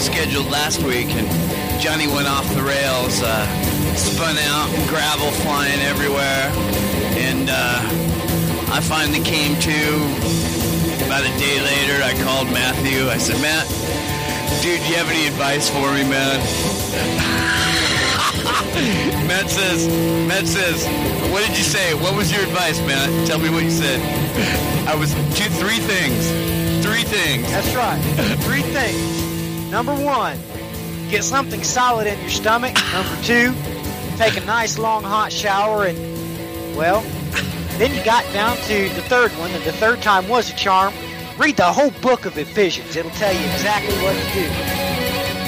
scheduled last week, and Johnny went off the rails, uh, spun out, gravel flying everywhere, and uh, I finally came to. About a day later, I called Matthew. I said, Matt, dude, you have any advice for me, man? Matt says, Matt says, what did you say? What was your advice, Matt? Tell me what you said. I was two, three things. Three things. That's right. Three things. Number one, get something solid in your stomach. Number two, take a nice long hot shower and, well, then you got down to the third one, and the third time was a charm. Read the whole book of Ephesians. It'll tell you exactly what to do.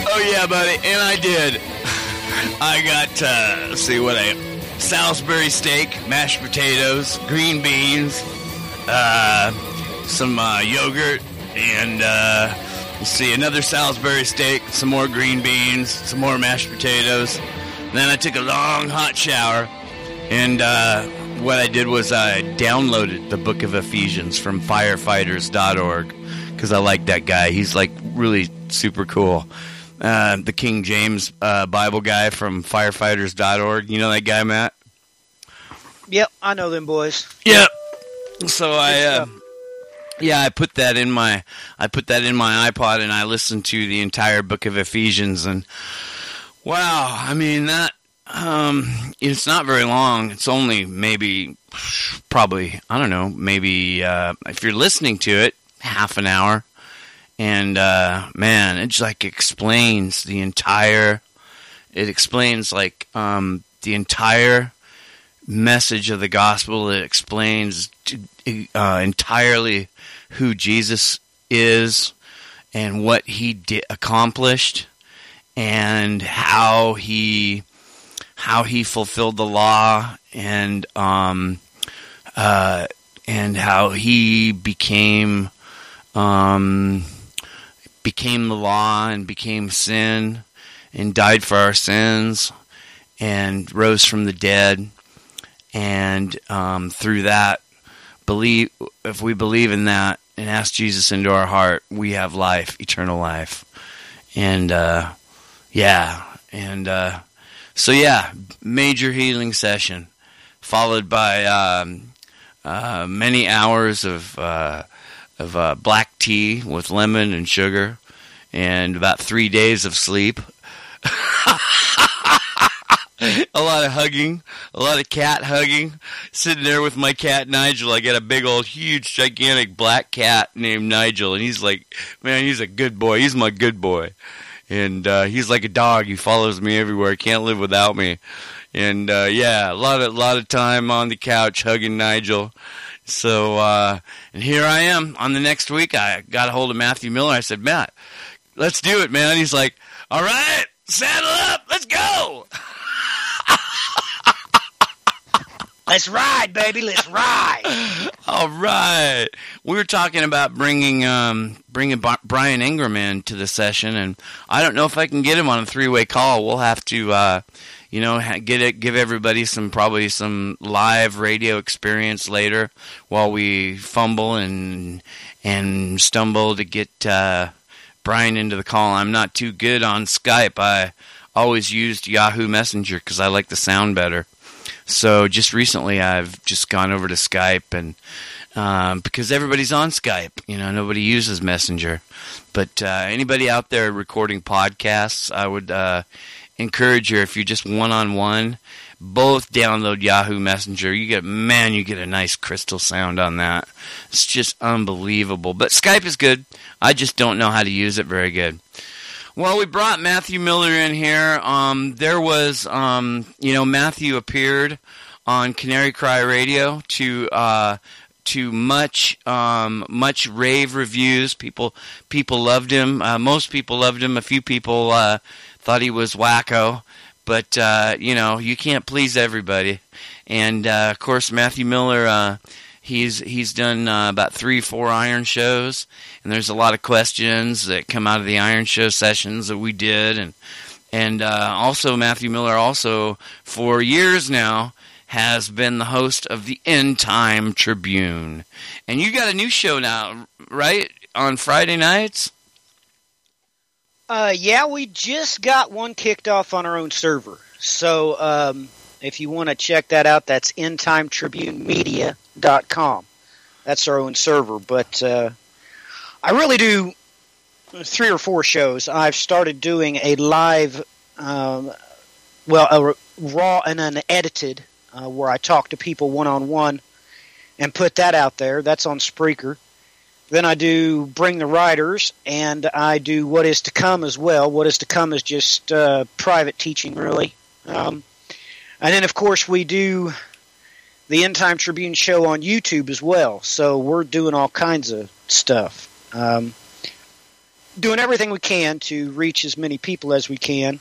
Oh yeah, buddy, and I did. I got uh, let's see what I Salisbury steak, mashed potatoes, green beans, uh, some uh, yogurt, and uh, let's see another Salisbury steak, some more green beans, some more mashed potatoes. Then I took a long hot shower, and uh, what I did was I downloaded the Book of Ephesians from firefighters.org because I like that guy. He's like really super cool. Uh, the King James uh, Bible guy from firefighters.org. You know that guy, Matt? Yep, I know them boys. Yep. So I, uh. Yeah, I put that in my, I put that in my iPod, and I listened to the entire book of Ephesians, and wow, I mean that, um, it's not very long. It's only maybe, probably, I don't know, maybe uh, if you're listening to it, half an hour, and uh, man, it just like explains the entire. It explains like um, the entire message of the gospel. It explains uh, entirely who Jesus is and what he accomplished and how he how he fulfilled the law and um, uh, and how he became um, became the law and became sin and died for our sins and rose from the dead. And um, through that believe if we believe in that and ask jesus into our heart we have life eternal life. And uh, yeah and uh, so yeah major healing session followed by um, uh, many hours of uh, of uh, black tea with lemon and sugar and about three days of sleep a lot of hugging, a lot of cat hugging. Sitting there with my cat Nigel. I got a big old, huge, gigantic black cat named Nigel, and he's like, man, he's a good boy. He's my good boy, and uh, he's like a dog. He follows me everywhere. Can't live without me. And uh, yeah, a lot of, lot of time on the couch hugging Nigel. So, uh, and here I am on the next week. I got a hold of Matthew Miller. I said, Matt, let's do it, man. He's like, all right, saddle up, let's ride, baby. Let's ride. All right. We were talking about bringing um, bringing B- Brian Ingram in to the session, and I don't know if I can get him on a three way call. We'll have to, uh, you know, ha- get it, give everybody some probably some live radio experience later while we fumble and and stumble to get uh, Brian into the call. I'm not too good on Skype. I always used Yahoo Messenger because I like the sound better. So just recently, I've just gone over to Skype, and um, because everybody's on Skype, you know, nobody uses Messenger. But uh, anybody out there recording podcasts, I would uh, encourage you if you're just one on one, both download Yahoo Messenger. You get man, you get a nice crystal sound on that. It's just unbelievable. But Skype is good. I just don't know how to use it very good. Well, we brought Matthew Miller in here. Um, there was, um, you know, Matthew appeared on Canary Cry Radio to uh, to much um, much rave reviews. People people loved him. Uh, most people loved him. A few people uh, thought he was wacko, but uh, you know, you can't please everybody. And uh, of course, Matthew Miller. He's he's done uh, about three, four Iron shows, and there's a lot of questions that come out of the Iron Show sessions that we did, and and uh, also Matthew Miller also for years now has been the host of the End Time Tribune, and you got a new show now, right, on Friday nights. Uh, yeah, we just got one kicked off on our own server. So um, if you want to check that out, that's endtimetribunemedia.com. That's our own server. But uh, I really do three or four shows. I've started doing a live, um, well, a raw and unedited, uh, where I talk to people one on one and put that out there. That's on Spreaker. Then I do Bring the Writers, and I do What Is to Come as well. What Is to Come is just uh, private teaching, really. Um, and then, of course, we do the End Time Tribune show on YouTube as well. So we're doing all kinds of stuff. Um, doing everything we can to reach as many people as we can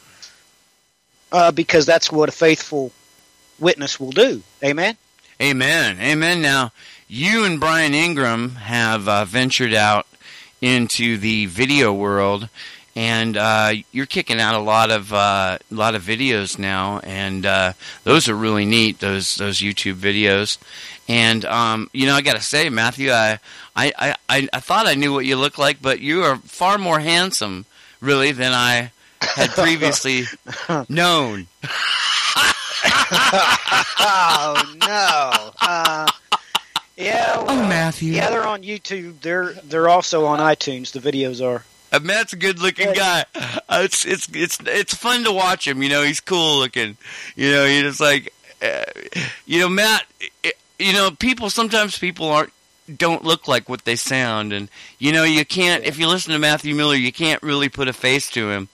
uh, because that's what a faithful witness will do. Amen? Amen. Amen. Now, you and Brian Ingram have uh, ventured out into the video world and uh, you're kicking out a lot of uh, a lot of videos now, and uh, those are really neat. Those those YouTube videos, and um, you know I got to say, Matthew, I, I I I thought I knew what you look like, but you are far more handsome, really, than I had previously known. oh no. Uh, yeah. Well, Oh, Matthew. Yeah, they're on YouTube. They're they're also on iTunes. The videos are. Uh, Matt's a good looking guy. Uh, it's it's it's it's fun to watch him. You know, he's cool looking. You know, you're just like, uh, you know, Matt. It, you know, people sometimes people aren't don't look like what they sound, and you know, you can't. If you listen to Matthew Miller, you can't really put a face to him.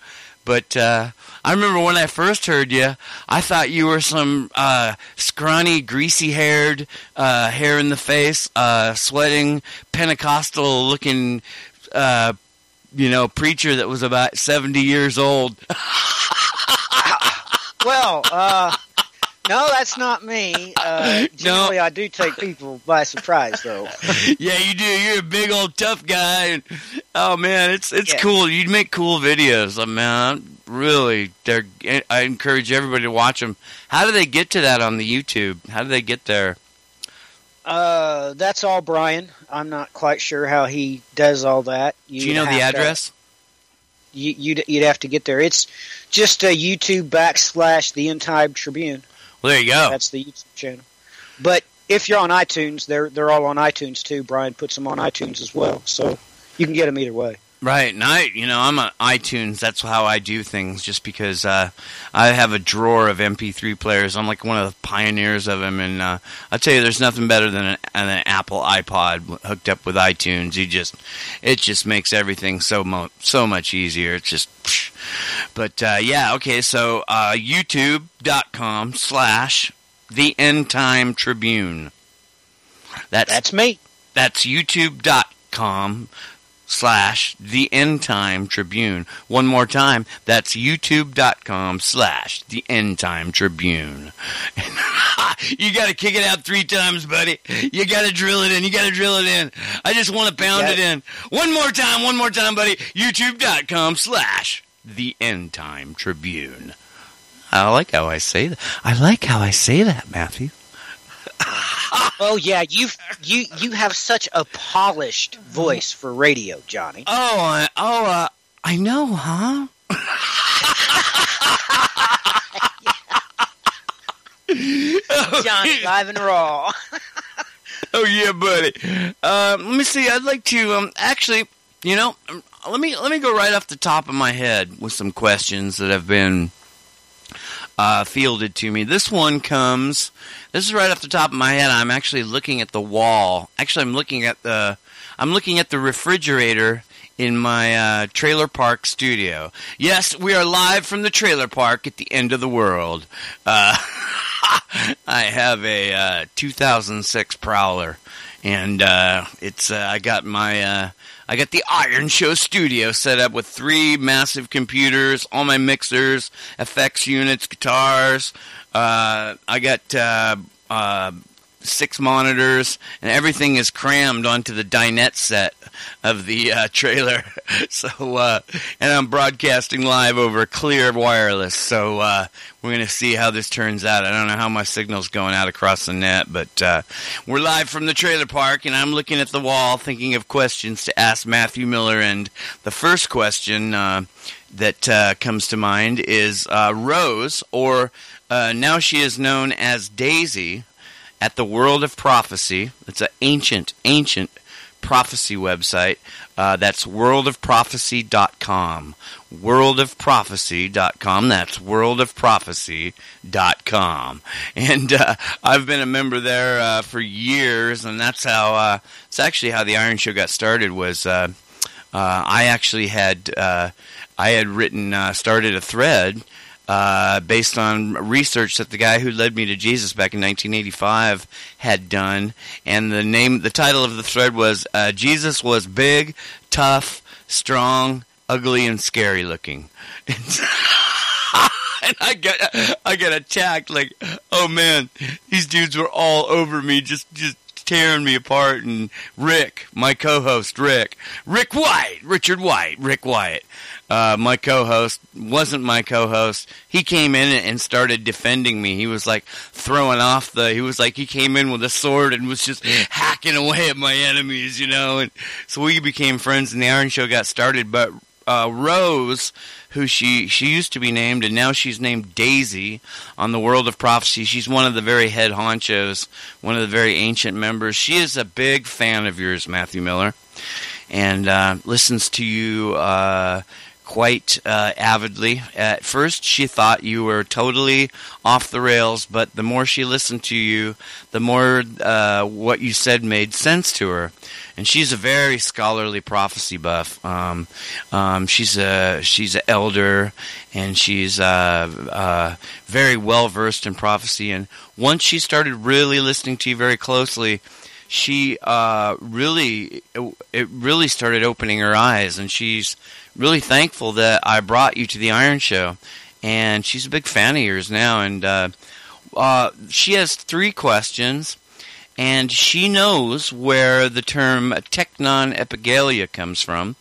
But uh, I remember when I first heard you, I thought you were some uh, scrawny, greasy-haired, uh, hair in the face, uh, sweating, Pentecostal-looking uh, you know, preacher that was about 70 years old. Well, uh, no, that's not me. Uh, generally, I do take people by surprise, though. yeah, you do. You're a big old tough guy. And, oh man, it's it's Yeah. cool. You make cool videos. I mean, I'm really, they're. I encourage everybody to watch them. How do they get to that on the YouTube? How do they get there? Uh, that's all, Brian. I'm not quite sure how he does all that. Do you know the have to- address? you, you'd, you'd have to get there. It's just a YouTube backslash the End Time Tribune. Well, there you go. That's the YouTube channel. But if you're on iTunes, they're they're all on iTunes too. Brian puts them on iTunes as well, so you can get them either way. Right, and I, you know, I'm on iTunes. That's how I do things. Just because uh, I have a drawer of MP3 players, I'm like one of the pioneers of them. And uh, I tell you, there's nothing better than an, an Apple iPod hooked up with iTunes. You just, it just makes everything so mo- so much easier. It's just, psh. but uh, yeah, okay. So uh, YouTube.com slash the End Time Tribune. That's That's me. that's youtube.com slash the end time tribune. One more time, that's youtube.com slash the end time tribune. you gotta kick it out three times, buddy. You gotta drill it in. You gotta drill it in. I just want to pound it in. One more time, one more time, buddy. youtube.com slash the end time tribune. I like how I say that. I like how I say that, Matthew. oh yeah, you you you have such a polished voice for radio, Johnny. Oh, I, oh, uh, I know, huh? Johnny live and raw. oh yeah, buddy. Um, let me see. I'd like to um, actually, you know, let me let me go right off the top of my head with some questions that have been uh, fielded to me. This one comes. This is right off the top of my head. I'm actually looking at the wall. Actually, I'm looking at the. I'm looking at the refrigerator in my uh, trailer park studio. Yes, we are live from the trailer park at the end of the world. Uh, I have a uh, 2006 Prowler, and uh, it's. Uh, I got my uh, I got the Iron Show studio set up with three massive computers, all my mixers, effects units, guitars. Uh, I got uh, uh, six monitors, and everything is crammed onto the dinette set of the uh, trailer. so, uh, and I'm broadcasting live over clear wireless. So uh, we're going to see how this turns out. I don't know how my signal's going out across the net, but uh, we're live from the trailer park, and I'm looking at the wall, thinking of questions to ask Matthew Miller. And the first question uh, that uh, comes to mind is Rose, or now she is known as Daisy at the World of Prophecy. It's an ancient, ancient prophecy website. Uh, that's worldofprophecy.com. Worldofprophecy.com. That's worldofprophecy.com. And uh, I've been a member there uh, for years, and that's how, uh, it's actually how the Iron Show got started was uh, uh, I actually had, I had written, started a thread uh, based on research that the guy who led me to Jesus back in 1985 had done, and the name, the title of the thread was uh, "Jesus was big, tough, strong, ugly, and scary looking." and I got I got attacked like, oh man, these dudes were all over me, just just tearing me apart. And Rick, my co-host, Rick, Rick White, Richard White, Rick White uh, my co-host wasn't my co-host. He came in and started defending me. He was like throwing off the. He was like he came in with a sword and was just hacking away at my enemies, you know. And so we became friends, and the Iron Show got started. But uh, Rose, who she she used to be named, and now she's named Daisy on the World of Prophecy. She's one of the very head honchos, one of the very ancient members. She is a big fan of yours, Matthew Miller, and uh, listens to you uh, quite uh, avidly. At first, she thought you were totally off the rails, but the more she listened to you, the more uh, what you said made sense to her. And she's a very scholarly prophecy buff. Um, um, she's a she's an elder, and she's uh, uh very well versed in prophecy. And once she started really listening to you very closely, she uh, really it really started opening her eyes, and she's really thankful that I brought you to the Iron Show. And she's a big fan of yours now. And uh, uh, she has three questions. And she knows where the term technon epigalia comes from.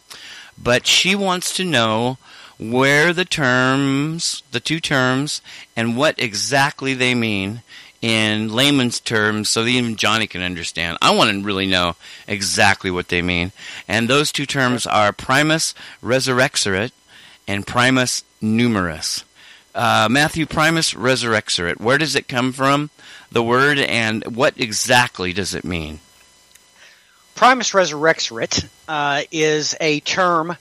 But she wants to know where the terms, the two terms, and what exactly they mean in layman's terms so that even Johnny can understand. I want to really know exactly what they mean. And those two terms are primus resurrexerit and primus numerus. Uh, Matthew, primus resurrexerit. Where does it come from, the word, and what exactly does it mean? Primus resurrexerit uh, is a term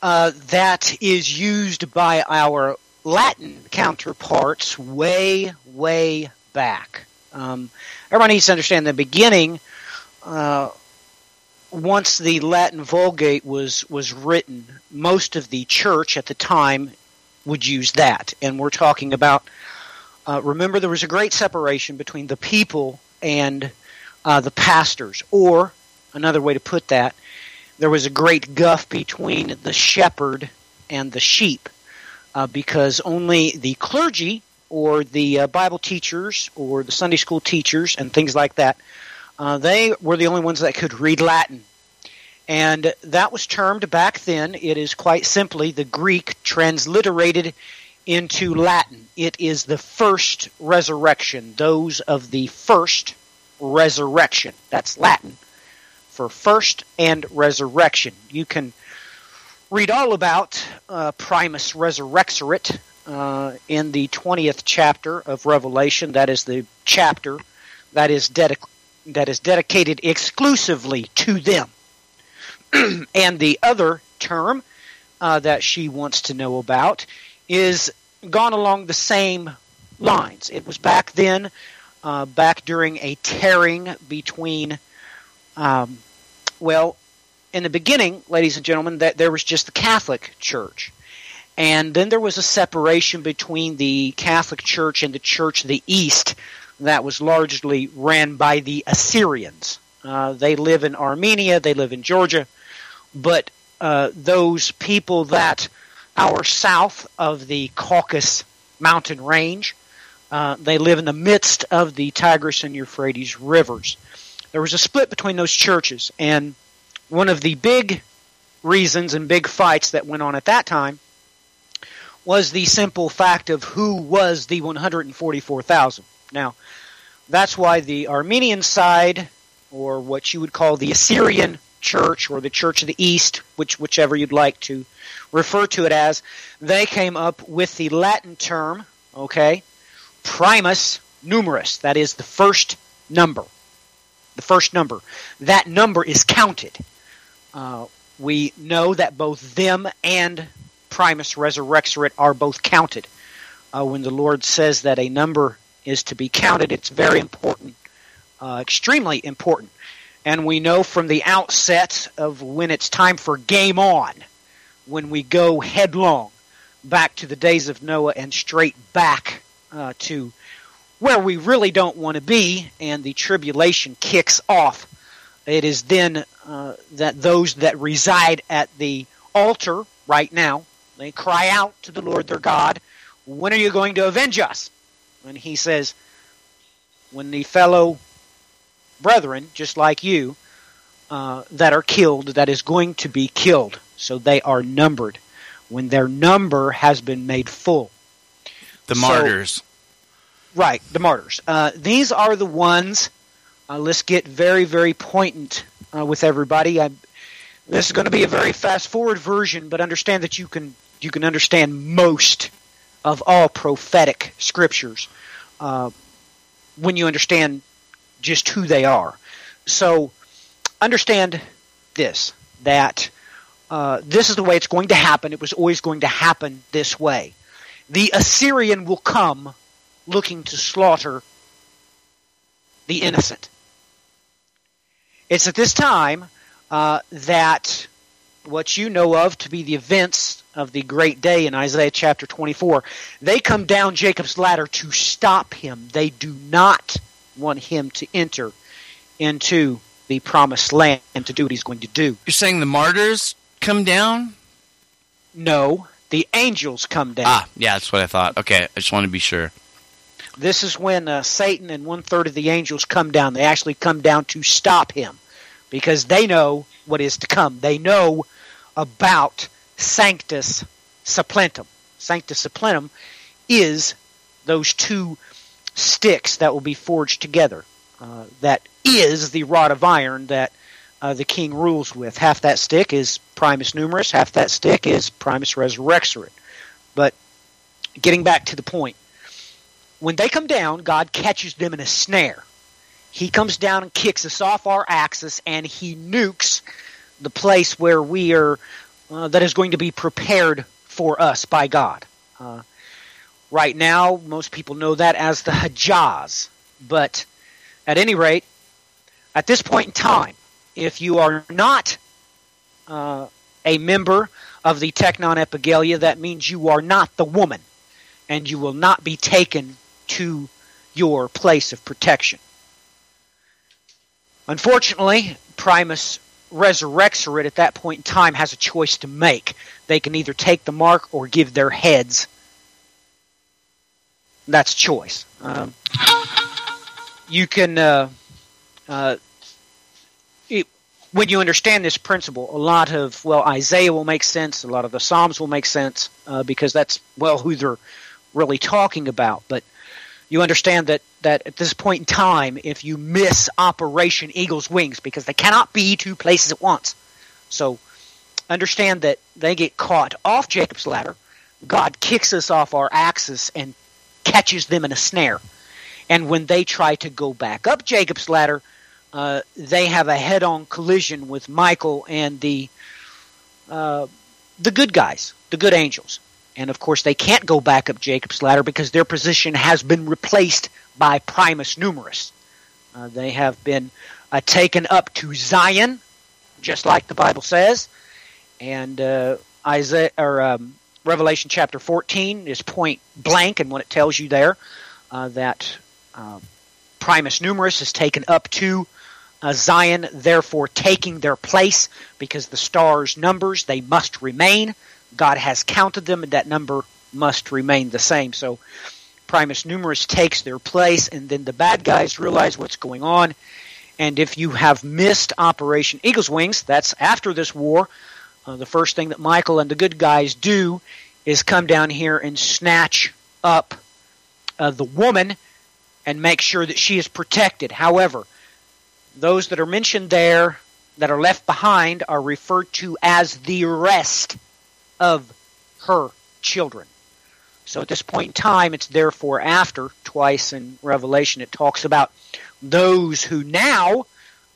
uh, that is used by our Latin counterparts way, way back. Um, everyone needs to understand the beginning. Uh, once the Latin Vulgate was was written, most of the church at the time would use that, and we're talking about. Uh, remember, there was a great separation between the people and uh, the pastors, or another way to put that, there was a great gulf between the shepherd and the sheep uh, because only the clergy or the uh, Bible teachers or the Sunday school teachers and things like that, uh, they were the only ones that could read Latin. And that was termed back then, it is quite simply the Greek transliterated into Latin. It is the first resurrection, those of the first resurrection. That's Latin for first and resurrection. You can read all about uh, Primus Resurrexerit uh, in the 20th chapter of Revelation. That is the chapter that is, dedic- that is dedicated exclusively to them. and the other term uh, that she wants to know about is gone along the same lines. It was back then, uh, back during a tearing between, um, well, in the beginning, ladies and gentlemen, that there was just the Catholic Church. And then there was a separation between the Catholic Church and the Church of the East that was largely ran by the Assyrians. Uh, they live in Armenia, they live in Georgia, but uh, those people that are south of the Caucasus mountain range, uh, they live in the midst of the Tigris and Euphrates rivers. There was a split between those churches, and one of the big reasons and big fights that went on at that time was the simple fact of who was the 144,000. Now, that's why the Armenian side, or what you would call the Assyrian church, or the Church of the East, which whichever you'd like to refer to it as, they came up with the Latin term, okay, primus numerus. That is the first number. The first number. That number is counted. Uh, we know that both them and primus resurrexerit are both counted. Uh, when the Lord says that a number is to be counted, it's very important, uh, extremely important. And we know from the outset of when it's time for game on, when we go headlong back to the days of Noah and straight back uh, to where we really don't want to be, and the tribulation kicks off. It is then uh, that those that reside at the altar right now they cry out to the Lord their God, "When are you going to avenge us?" And He says, "When the fellow brethren, just like you, uh, that are killed, that is going to be killed." So they are numbered when their number has been made full. The martyrs. So, right, the martyrs. Uh, these are the ones. Uh, let's get very, very poignant uh, with everybody. I, this is going to be a very fast forward version, but understand that you can you can understand most of all prophetic scriptures uh, when you understand just who they are. So understand this that uh, this is the way it's going to happen. It was always going to happen this way. The Assyrian will come looking to slaughter the innocent. It's at this time uh, that what you know of to be the events of the great day in Isaiah chapter 24, they come down Jacob's ladder to stop him. They do not want him to enter into the promised land and to do what he's going to do. You're saying the martyrs come down? No, the angels come down. Ah, yeah, that's what I thought. Okay, I just want to be sure. This is when uh, Satan and one third of the angels come down. They actually come down to stop him because they know what is to come. They know about Sanctus Supplentum. Sanctus Supplentum is those two sticks that will be forged together. Uh, that is the rod of iron that uh, the king rules with. Half that stick is Primus Numerus, half that stick is Primus Resurrexerit. But getting back to the point, when they come down, God catches them in a snare. He comes down and kicks us off our axis, and he nukes the place where we are, uh, that is going to be prepared for us by God. Uh, right now, most people know that as the Hejaz. But at any rate, at this point in time, if you are not uh, a member of the Technon Epigalia, that means you are not the woman, and you will not be taken to your place of protection. Unfortunately, Primus resurrects it at that point in time has a choice to make. They can either take the mark or give their heads. That's choice. Um, you can, uh, uh, it, when you understand this principle, a lot of, well, Isaiah will make sense, a lot of the Psalms will make sense, uh, because that's, well, who they're really talking about. But you understand that, that at this point in time, if you miss Operation Eagle's Wings, because they cannot be two places at once. So understand that they get caught off Jacob's ladder. God kicks us off our axis and catches them in a snare. And when they try to go back up Jacob's ladder, uh, they have a head-on collision with Michael and the uh, the good guys, the good angels. And of course, they can't go back up Jacob's ladder because their position has been replaced by Primus Numerus. Uh, they have been uh, taken up to Zion, just like the Bible says. And uh, Isaiah or um, Revelation chapter 14 is point blank, and what it tells you there uh, that uh, Primus Numerus is taken up to uh, Zion, therefore taking their place because the stars' numbers they must remain. God has counted them, and that number must remain the same. So Primus Numerus takes their place, and then the bad guys realize what's going on. And if you have missed Operation Eagle's Wings, that's after this war. Uh, the first thing that Michael and the good guys do is come down here and snatch up uh, the woman and make sure that she is protected. However, those that are mentioned there that are left behind are referred to as the rest of her children. So at this point in time, it's therefore after, twice in Revelation, it talks about those who now,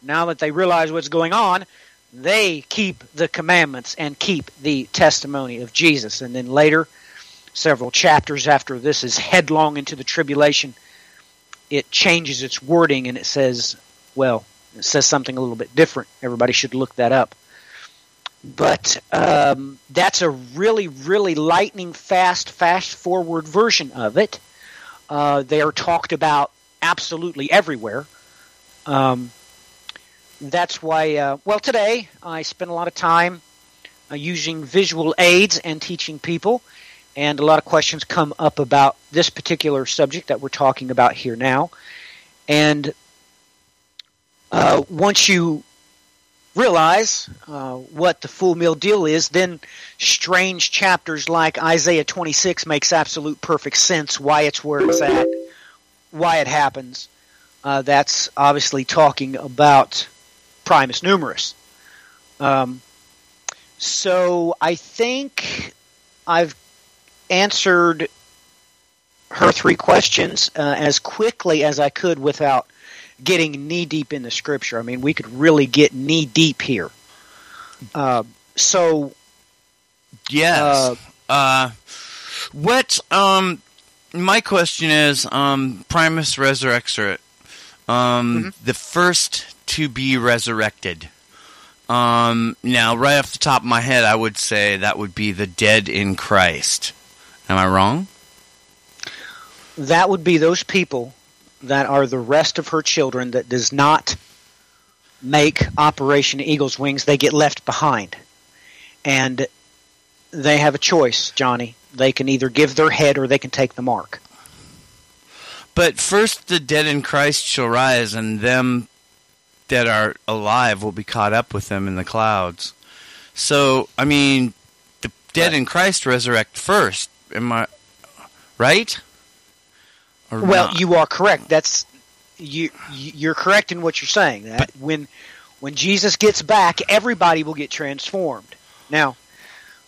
now that they realize what's going on, they keep the commandments and keep the testimony of Jesus. And then later, several chapters after this is headlong into the tribulation, it changes its wording and it says, well, it says something a little bit different. Everybody should look that up. But um, that's a really, really lightning fast, fast forward version of it. Uh, they are talked about absolutely everywhere. Um, that's why, uh, well, today I spent a lot of time uh, using visual aids and teaching people, and a lot of questions come up about this particular subject that we're talking about here now. And uh, once you realize uh, what the full meal deal is, then strange chapters like Isaiah 26 makes absolute perfect sense why it's where it's at, why it happens. Uh, that's obviously talking about Primus Numerus. Um, so I think I've answered her three questions uh, as quickly as I could without getting knee deep in the scripture. I mean, we could really get knee deep here. Uh, so, yes. Uh, uh, what? Um, my question is, um, Primus Resurrexit, um, mm-hmm. the first to be resurrected. Um, now, right off the top of my head, I would say that would be the dead in Christ. Am I wrong? That would be those people that are the rest of her children that does not make Operation Eagle's Wings. They get left behind. And they have a choice, Johnny. They can either give their head or they can take the mark. But first the dead in Christ shall rise, and them that are alive will be caught up with them in the clouds. So, I mean, the dead in Christ resurrect first. Am I right? Or well, not? you are correct. That's you. You're correct in what you're saying. That but, when when Jesus gets back, everybody will get transformed. Now,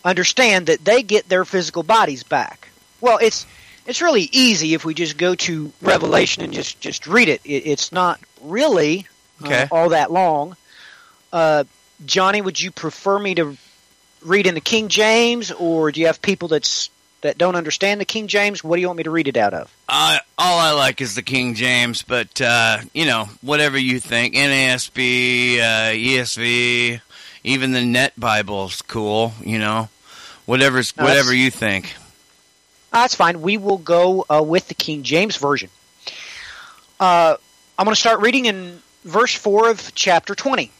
understand that they get their physical bodies back. Well, it's it's really easy if we just go to Revelation and just just read it. it it's not really okay. uh, all that long. Uh, Johnny, would you prefer me to read in the King James, or do you have people that's that don't understand the King James? What do you want me to read it out of? Uh, all I like is the King James, but uh, you know, whatever you think, NASB, uh, ESV, even the Net Bible's cool. You know, whatever's no, whatever you think. That's fine. We will go uh, with the King James version. Uh, I'm going to start reading in verse 4 of chapter 20.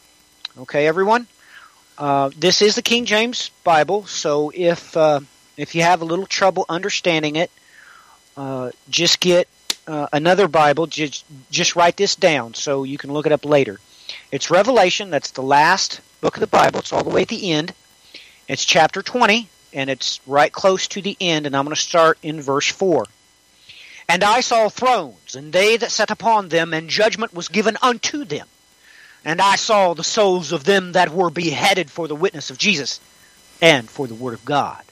Okay, everyone. Uh, this is the King James Bible, so if uh, if you have a little trouble understanding it, uh, just get uh, another Bible. Just just write this down so you can look it up later. It's Revelation. That's the last book of the Bible. It's all the way at the end. It's chapter 20, and it's right close to the end, and I'm going to start in verse 4. And I saw thrones, and they that sat upon them, and judgment was given unto them. And I saw the souls of them that were beheaded for the witness of Jesus, and for the word of God,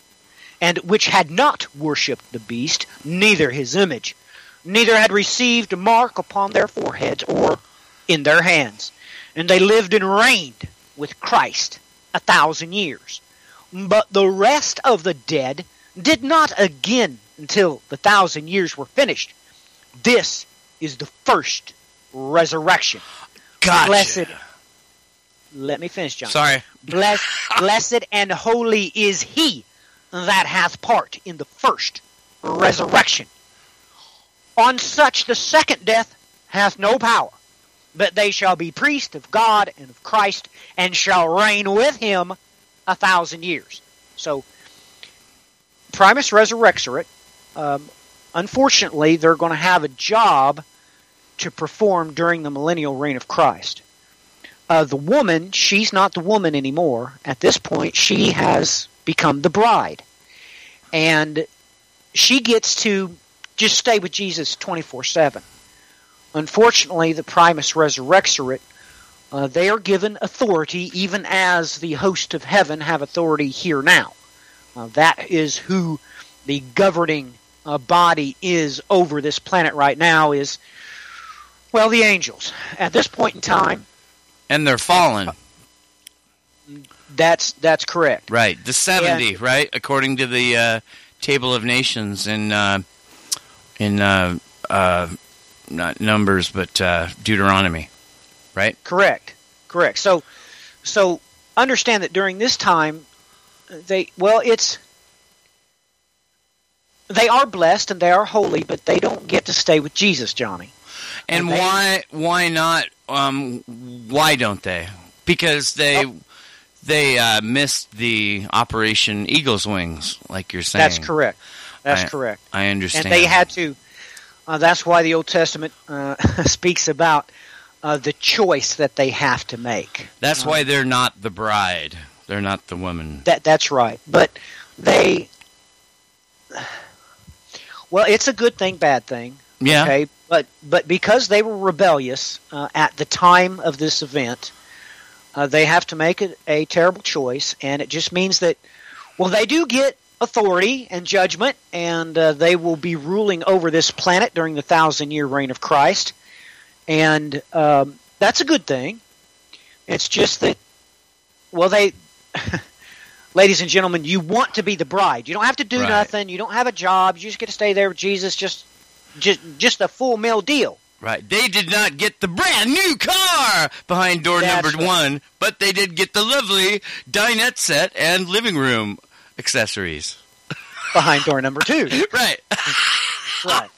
and which had not worshipped the beast, neither his image, neither had received a mark upon their foreheads or in their hands. And they lived and reigned with Christ a thousand years. But the rest of the dead did not again until the thousand years were finished. This is the first resurrection. Gotcha. Blessed. Let me finish, John. Sorry. Blessed, blessed and holy is he that hath part in the first resurrection. On such the second death hath no power, but they shall be priests of God and of Christ, and shall reign with him a thousand years. So, Primus Resurrexerit, um, unfortunately, they're going to have a job to perform during the millennial reign of Christ. Uh, the woman, she's not the woman anymore. At this point, she has become the bride. And she gets to just stay with Jesus 24 7. Unfortunately, the Primus Resurrexerit, uh, they are given authority even as the host of heaven have authority here now. Uh, that is who the governing uh, body is over this planet right now is, well, the angels. At this point in time, And they're fallen. That's that's correct. Right. The 70, right? According to the uh, Table of Nations in uh, in uh, uh, not Numbers but uh, Deuteronomy. Right? Correct. Correct. So so understand that during this time they well it's they are blessed and they are holy, but they don't get to stay with Jesus, Johnny. And And they- why why not um why don't they? Because they Oh. They uh, missed the Operation Eagle's Wings like you're saying. That's correct. That's I- correct. I understand. And they had to. Uh, that's why the Old Testament uh, speaks about uh, the choice that they have to make. That's why they're not the bride. They're not the woman. That that's right. But they. Well, it's a good thing, bad thing. Yeah. Okay, but but because they were rebellious uh, at the time of this event, uh, they have to make a, a terrible choice, and it just means that well, they do get authority and judgment, and uh, they will be ruling over this planet during the thousand year reign of Christ, and um, that's a good thing. It's just that well, they. Ladies and gentlemen, you want to be the bride. You don't have to do Right. nothing. You don't have a job. You just get to stay there with Jesus. Just just just a full meal deal. Right. They did not get the brand new car behind door That's number right. one, but they did get the lovely dinette set and living room accessories. behind door number two. Right. Right.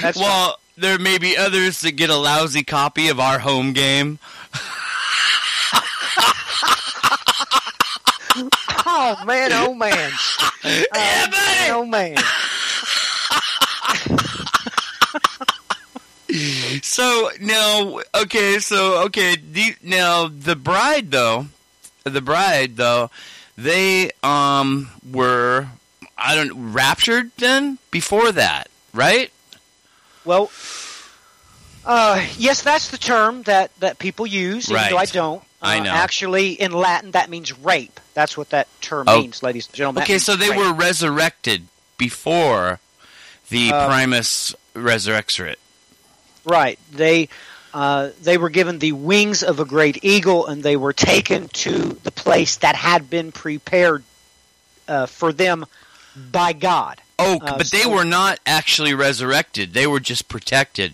That's well, there may be others that get a lousy copy of our home game. oh man, oh man, yeah, oh, buddy! man, oh man. So now, okay, so okay, the, now the bride though, the bride though, they um were I don't raptured then before that, right? Well, uh, yes, that's the term that that people use, even though I don't. I Uh, know. Actually, in Latin, that means rape. That's what that term Oh. means, ladies and gentlemen. Okay, so they rape. were resurrected before the Uh, Primus Resurrexerit. Right. They uh, they were given the wings of a great eagle, and they were taken to the place that had been prepared uh, for them by God. Oh, uh, but they were not actually resurrected. They were just protected.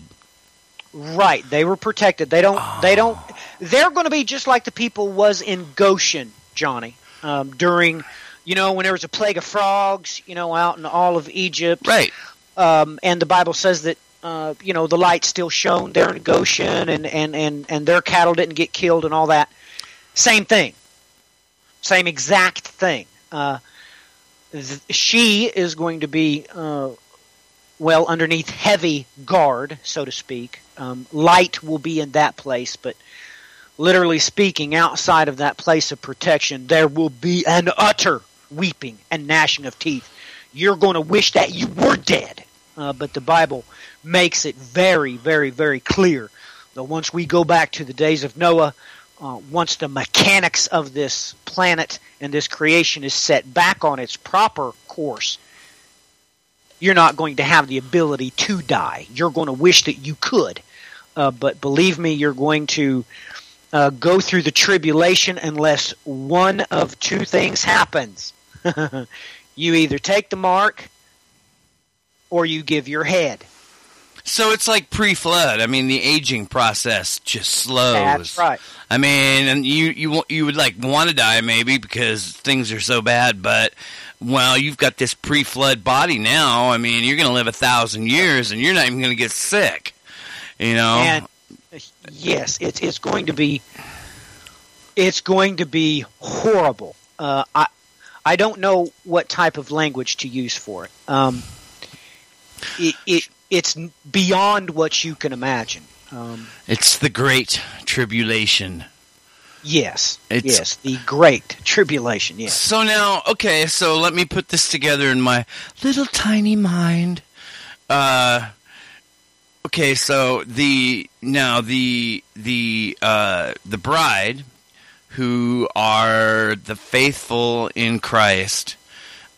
Right. They were protected. They don't. They don't. They're going to be just like the people was in Goshen, Johnny, um, during. You know, when there was a plague of frogs, you know, out in all of Egypt, Right. um, and the Bible says that uh, you know the light still shone there in Goshen, and, and, and, and their cattle didn't get killed and all that. same thing, same exact thing. Uh, th- she is going to be uh, well underneath heavy guard, so to speak. Um, light will be in that place, but literally speaking, outside of that place of protection, there will be an utter weeping and gnashing of teeth. You're going to wish that you were dead. Uh, but the Bible makes it very, very, very clear that once we go back to the days of Noah, uh, once the mechanics of this planet and this creation is set back on its proper course, you're not going to have the ability to die. You're going to wish that you could. Uh, but believe me, you're going to uh, go through the tribulation unless one of two things happens. you either take the mark or you give your head. So it's like pre-flood. I mean, the aging process just slows. That's right. I mean, and you you you would like want to die maybe because things are so bad, but well, you've got this pre-flood body now. I mean, you're going to live a thousand years, and you're not even going to get sick. You know. And yes, it's it's going to be it's going to be horrible. Uh, I I don't know what type of language to use for it. Um, it, it it's beyond what you can imagine. Um, it's the great tribulation. Yes, it's, yes, the great tribulation. Yes. So now, okay, so let me put this together in my little tiny mind. Uh, okay, so the now the the uh, the bride who are the faithful in Christ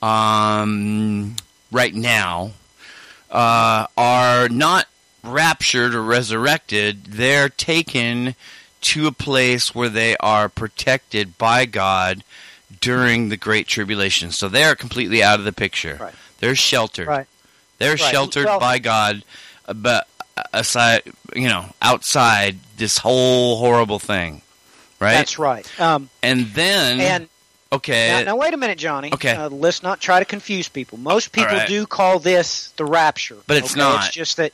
um, right now uh, are not raptured or resurrected. They're taken to a place where they are protected by God during the Great Tribulation. So they are completely out of the picture. Right. They're sheltered. Right. They're Right. sheltered Well- by God, but aside, you know, outside this whole horrible thing, right? That's right. Um, and then, and okay, now, now, wait a minute, Johnny. Okay. Uh, let's not try to confuse people. Most people right. do call this the rapture, But it's okay? not. It's just that.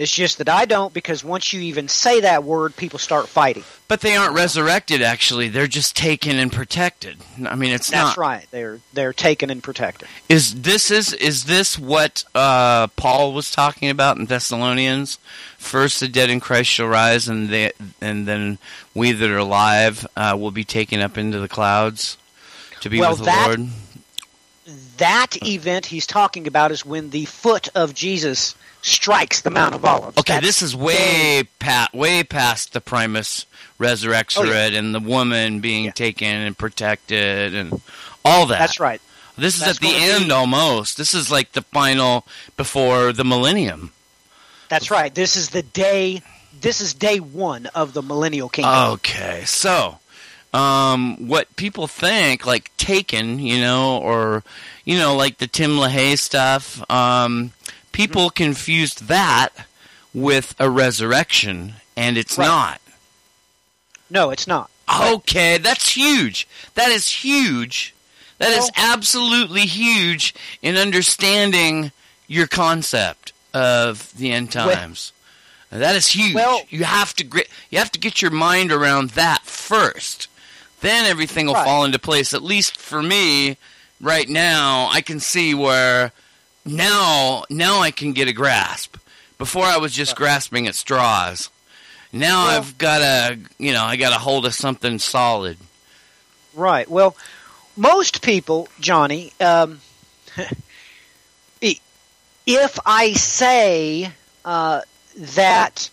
It's just that I don't because once you even say that word, people start fighting. but they aren't resurrected. Actually, they're just taken and protected. I mean, it's not That's not. right. They're they're taken and protected. Is this is is this what uh, Paul was talking about in Thessalonians? First, the dead in Christ shall rise, and they, and then we that are alive uh, will be taken up into the clouds to be Well, with the that- Lord. That event he's talking about is when the foot of Jesus strikes the Mount of Olives. Okay, That's this is way past way past the Primus Resurrexit Oh, yeah. and the woman being Yeah. taken and protected and all that. That's right. This is That's at the end be- almost. This is like the final before the millennium. That's right. This is the day. This is day one of the millennial kingdom. Okay, so um, what people think, like Taken, you know, or you know, like the Tim LaHaye stuff, um, people Mm-hmm. confused that with a resurrection, and it's Right. not. no, it's not. Okay, that's huge. That is huge. That is Well- absolutely huge in understanding your concept of the end Well- times. that is huge. Well- you have to gri- you have to get your mind around that first. Then everything will Right. fall into place. At least for me, right now, I can see where now now I can get a grasp. Before I was just grasping at straws. Now Well- I've got a, you know, I got a hold of something solid. Right. Well, most people, Johnny, um, if I say uh, that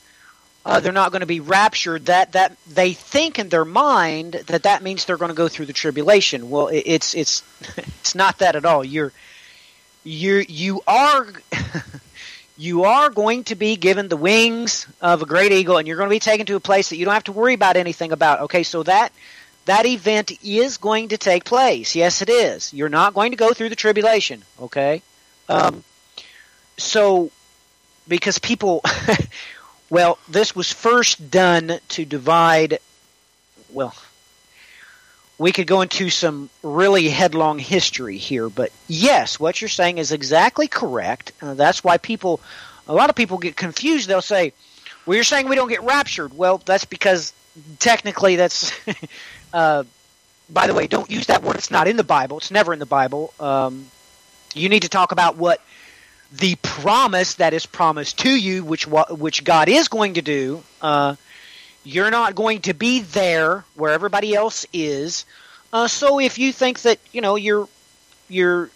uh, they're not going to be raptured, that that they think in their mind that that means they're going to go through the tribulation. Well, it, it's it's it's not that at all. You're you you are. You are going to be given the wings of a great eagle, and you're going to be taken to a place that you don't have to worry about anything about. Okay, so that that event is going to take place. Yes, it is. You're not going to go through the tribulation. Okay, um, so because people, well, this was first done to divide. Well, we could go into some really headlong history here, but yes, what you're saying is exactly correct. Uh, that's why people, a lot of people get confused. They'll say, "Well, you're saying we don't get raptured." Well, that's because technically, that's. uh, by the way, don't use that word. It's not in the Bible. It's never in the Bible. Um, you need to talk about what the promise that is promised to you, which which God is going to do. Uh, you're not going to be there where everybody else is. Uh, so if you think that you know you're you're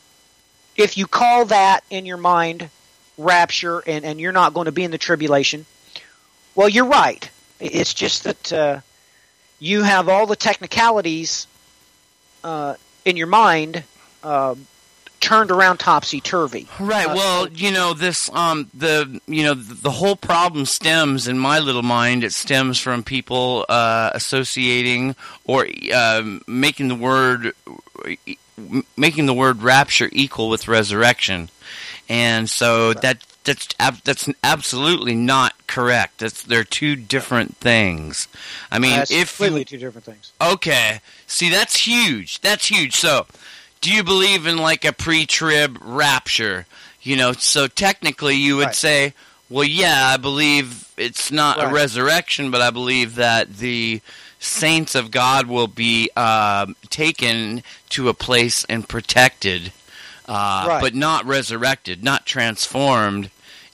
if you call that in your mind rapture and, and you're not going to be in the tribulation, well, you're right. It's just that uh, you have all the technicalities uh, in your mind uh, turned around topsy turvy. Right. Uh, well, you know this. Um, the you know the whole problem stems in my little mind. It stems from people uh, associating or uh, making the word making the word rapture equal with resurrection, and so right. that that's that's absolutely not correct. That's they're two different things. I mean, that's if completely two different things. Okay, see that's huge. That's huge. So do you believe in like a pre-trib rapture? You know, so technically you would right. say, well, yeah, I believe it's not right. a resurrection, but I believe that the saints of God will be uh, taken to a place and protected, uh, right. but not resurrected, not transformed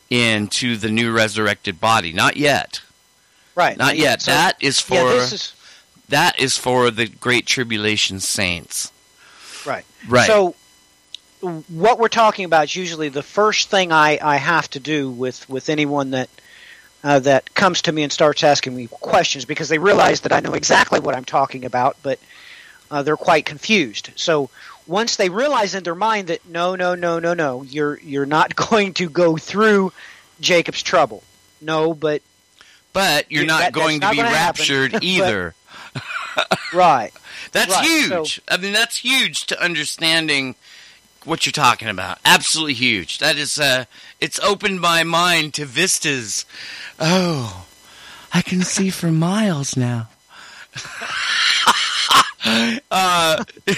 into the new resurrected body. Not yet. Right. Not, yet. So, that is for yeah, is... that is for the great tribulation saints. Right. Right. So what we're talking about is usually the first thing I, I have to do with, with anyone that uh, that comes to me and starts asking me questions because they realize that I know exactly what I'm talking about, but uh, they're quite confused. So once they realize in their mind that no, no, no, no, no, you're you're not going to go through Jacob's trouble. No, but but you're not that, going to not be raptured either. but, right. That's right. huge. So, I mean, that's huge to understanding what you're talking about. Absolutely huge. That is, uh, it's opened my mind to vistas. Oh, I can see for miles now. uh,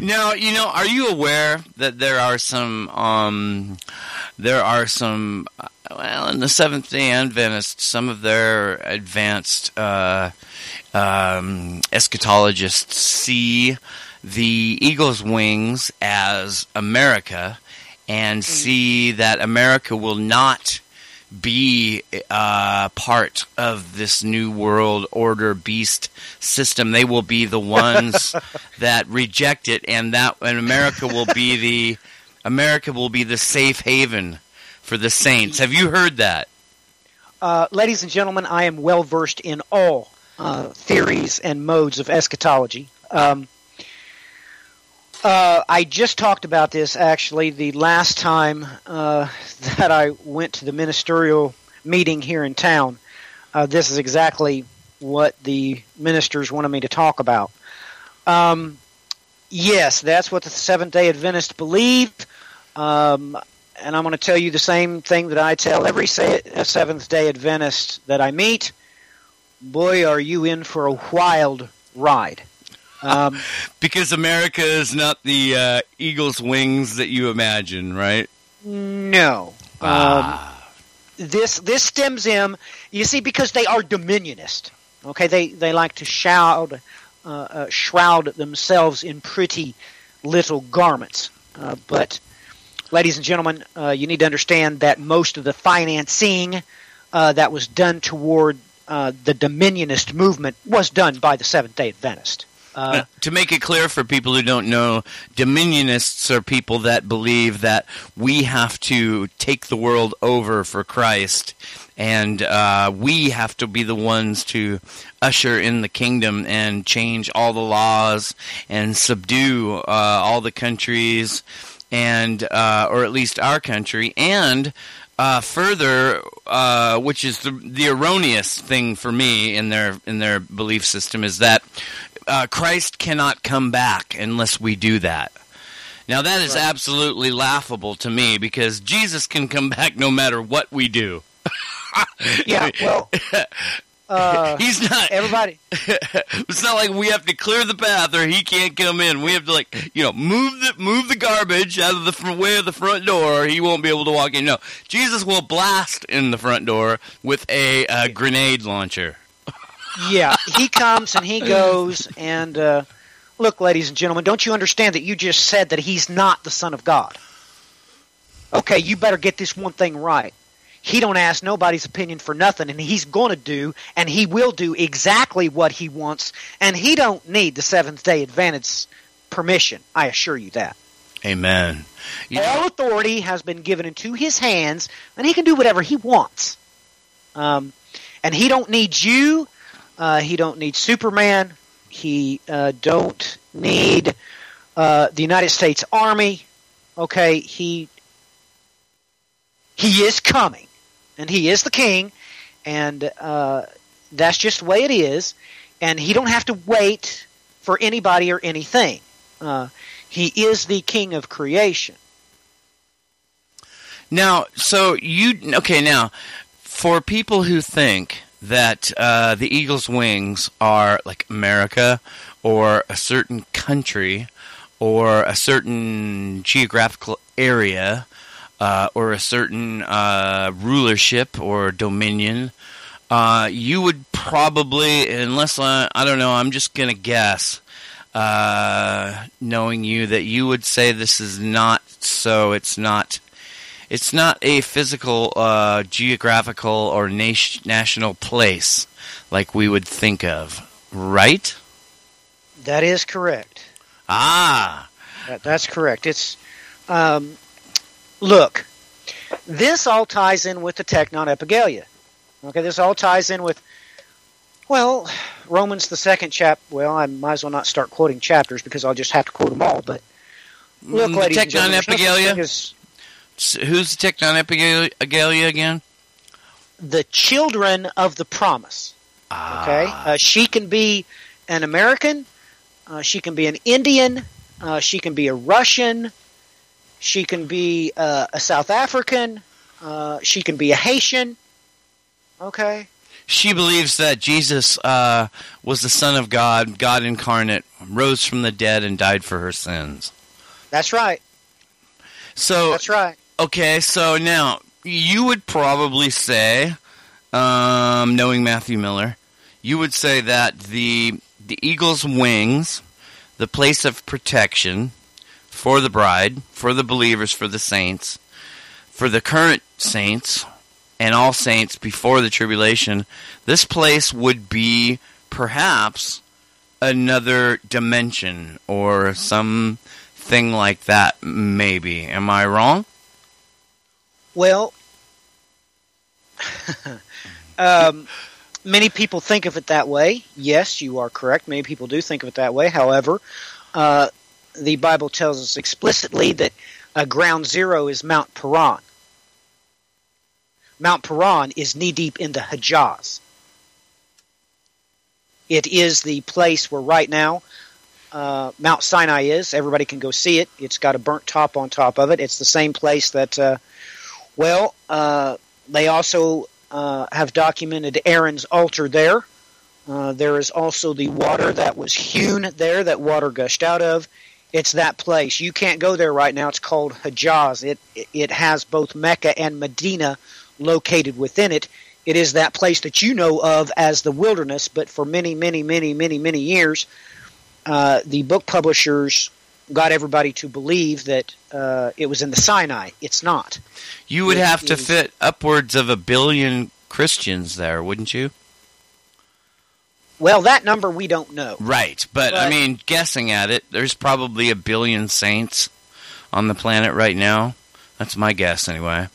now, you know, are you aware that there are some, um, there are some, well, in the Seventh Day Adventists, some of their advanced uh, um, eschatologists see the eagle's wings as America and mm-hmm. see that America will not be uh, part of this new world order beast system. They will be the ones that reject it, and that and America will be the America will be the safe haven for the saints. Have you heard that? Uh, ladies and gentlemen, I am well versed in all uh, theories and modes of eschatology. Um, uh, I just talked about this actually the last time uh, that I went to the ministerial meeting here in town. Uh, this is exactly what the ministers wanted me to talk about. Um, yes, that's what the Seventh day Adventists believe. Um, and I'm going to tell you the same thing that I tell every Seventh day Adventist that I meet boy, are you in for a wild ride. Um, because America is not the uh, eagle's wings that you imagine, right? No. Ah. Um, this this stems in, you see, because they are dominionist. Okay, they they like to shroud uh, uh, shroud themselves in pretty little garments. Uh, but, ladies and gentlemen, uh, you need to understand that most of the financing uh, that was done toward uh, the Dominionist movement was done by the Seventh Day Adventist. Uh, to make it clear for people who don't know, Dominionists are people that believe that we have to take the world over for Christ, and uh, we have to be the ones to usher in the kingdom and change all the laws and subdue uh, all the countries, and uh, or at least our country, and uh, further, uh, which is the, the erroneous thing for me in their in their belief system, is that uh, Christ cannot come back unless we do that. Now that is right. absolutely laughable to me because Jesus can come back no matter what we do. yeah, well, Uh, He's not. everybody, it's not like we have to clear the path or he can't come in. We have to like you know move the move the garbage out of the fr- way of the front door. Or he won't be able to walk in. No, Jesus will blast in the front door with a uh, grenade launcher. yeah, he comes and he goes. And uh, look, ladies and gentlemen, don't you understand that you just said that he's not the Son of God? Okay, you better get this one thing right. He don't ask nobody's opinion for nothing, and he's going to do, and he will do exactly what he wants, and he don't need the Seventh Day Adventist permission. I assure you that. Amen. You know- All authority has been given into his hands, and he can do whatever he wants. Um, and he don't need you. Uh, he don't need Superman. He uh, don't need uh, the United States Army. Okay, he he is coming, and he is the king, and uh, that's just the way it is. And he don't have to wait for anybody or anything. Uh, he is the king of creation. Now, so you okay? Now, for people who think that uh, the eagle's wings are like America or a certain country or a certain geographical area uh, or a certain uh, rulership or dominion, uh, you would probably, unless I, I don't know, I'm just gonna guess. Uh, knowing you, that you would say this is not so. It's not it's not a physical, uh, geographical, or nation, national place like we would think of, right? That is correct. Ah, That, that's correct. It's um, look. This all ties in with the Technon Epigalia. Okay, this all ties in with well, Romans the second chap. Well, I might as well not start quoting chapters because I'll just have to quote them all. But look, Mm, ladies the and gentlemen, there's Technon thing who's the Technon Epigalia again? the children of the promise. Okay, Ah, uh, she can be an American, uh, she can be an Indian, uh, she can be a Russian, she can be uh, a South African, uh, she can be a Haitian. Okay, she believes that Jesus uh, was the Son of God, God incarnate, rose from the dead, and died for her sins. that's right. So That's right. Okay, so now you would probably say, um, knowing Mathew Miller, you would say that the the eagle's wings, the place of protection for the bride, for the believers, for the saints, for the current saints, and all saints before the tribulation, this place would be perhaps another dimension or some thing like that. Maybe. Am I wrong? Well, um, many people think of it that way. Yes, you are correct. Many people do think of it that way. However, uh, the Bible tells us explicitly that uh, ground zero is Mount Paran. Mount Paran is knee deep in the Hejaz. It is the place where right now uh, Mount Sinai is. Everybody can go see it. It's got a burnt top on top of it. It's the same place that, uh, well, uh, they also uh, have documented Aaron's altar there. Uh, there is also the water that was hewn there, that water gushed out of. It's that place. You can't go there right now. It's called Hijaz. It it has both Mecca and Medina located within it. It is that place that you know of as the wilderness, but for many, many, many, many, many years, uh, the book publishers got everybody to believe that uh, it was in the Sinai. It's not. You would It have to is- fit upwards of a billion Christians there, wouldn't you? Well, that number we don't know. Right, but, I mean, guessing at it, there's probably a billion saints on the planet right now. That's my guess, anyway.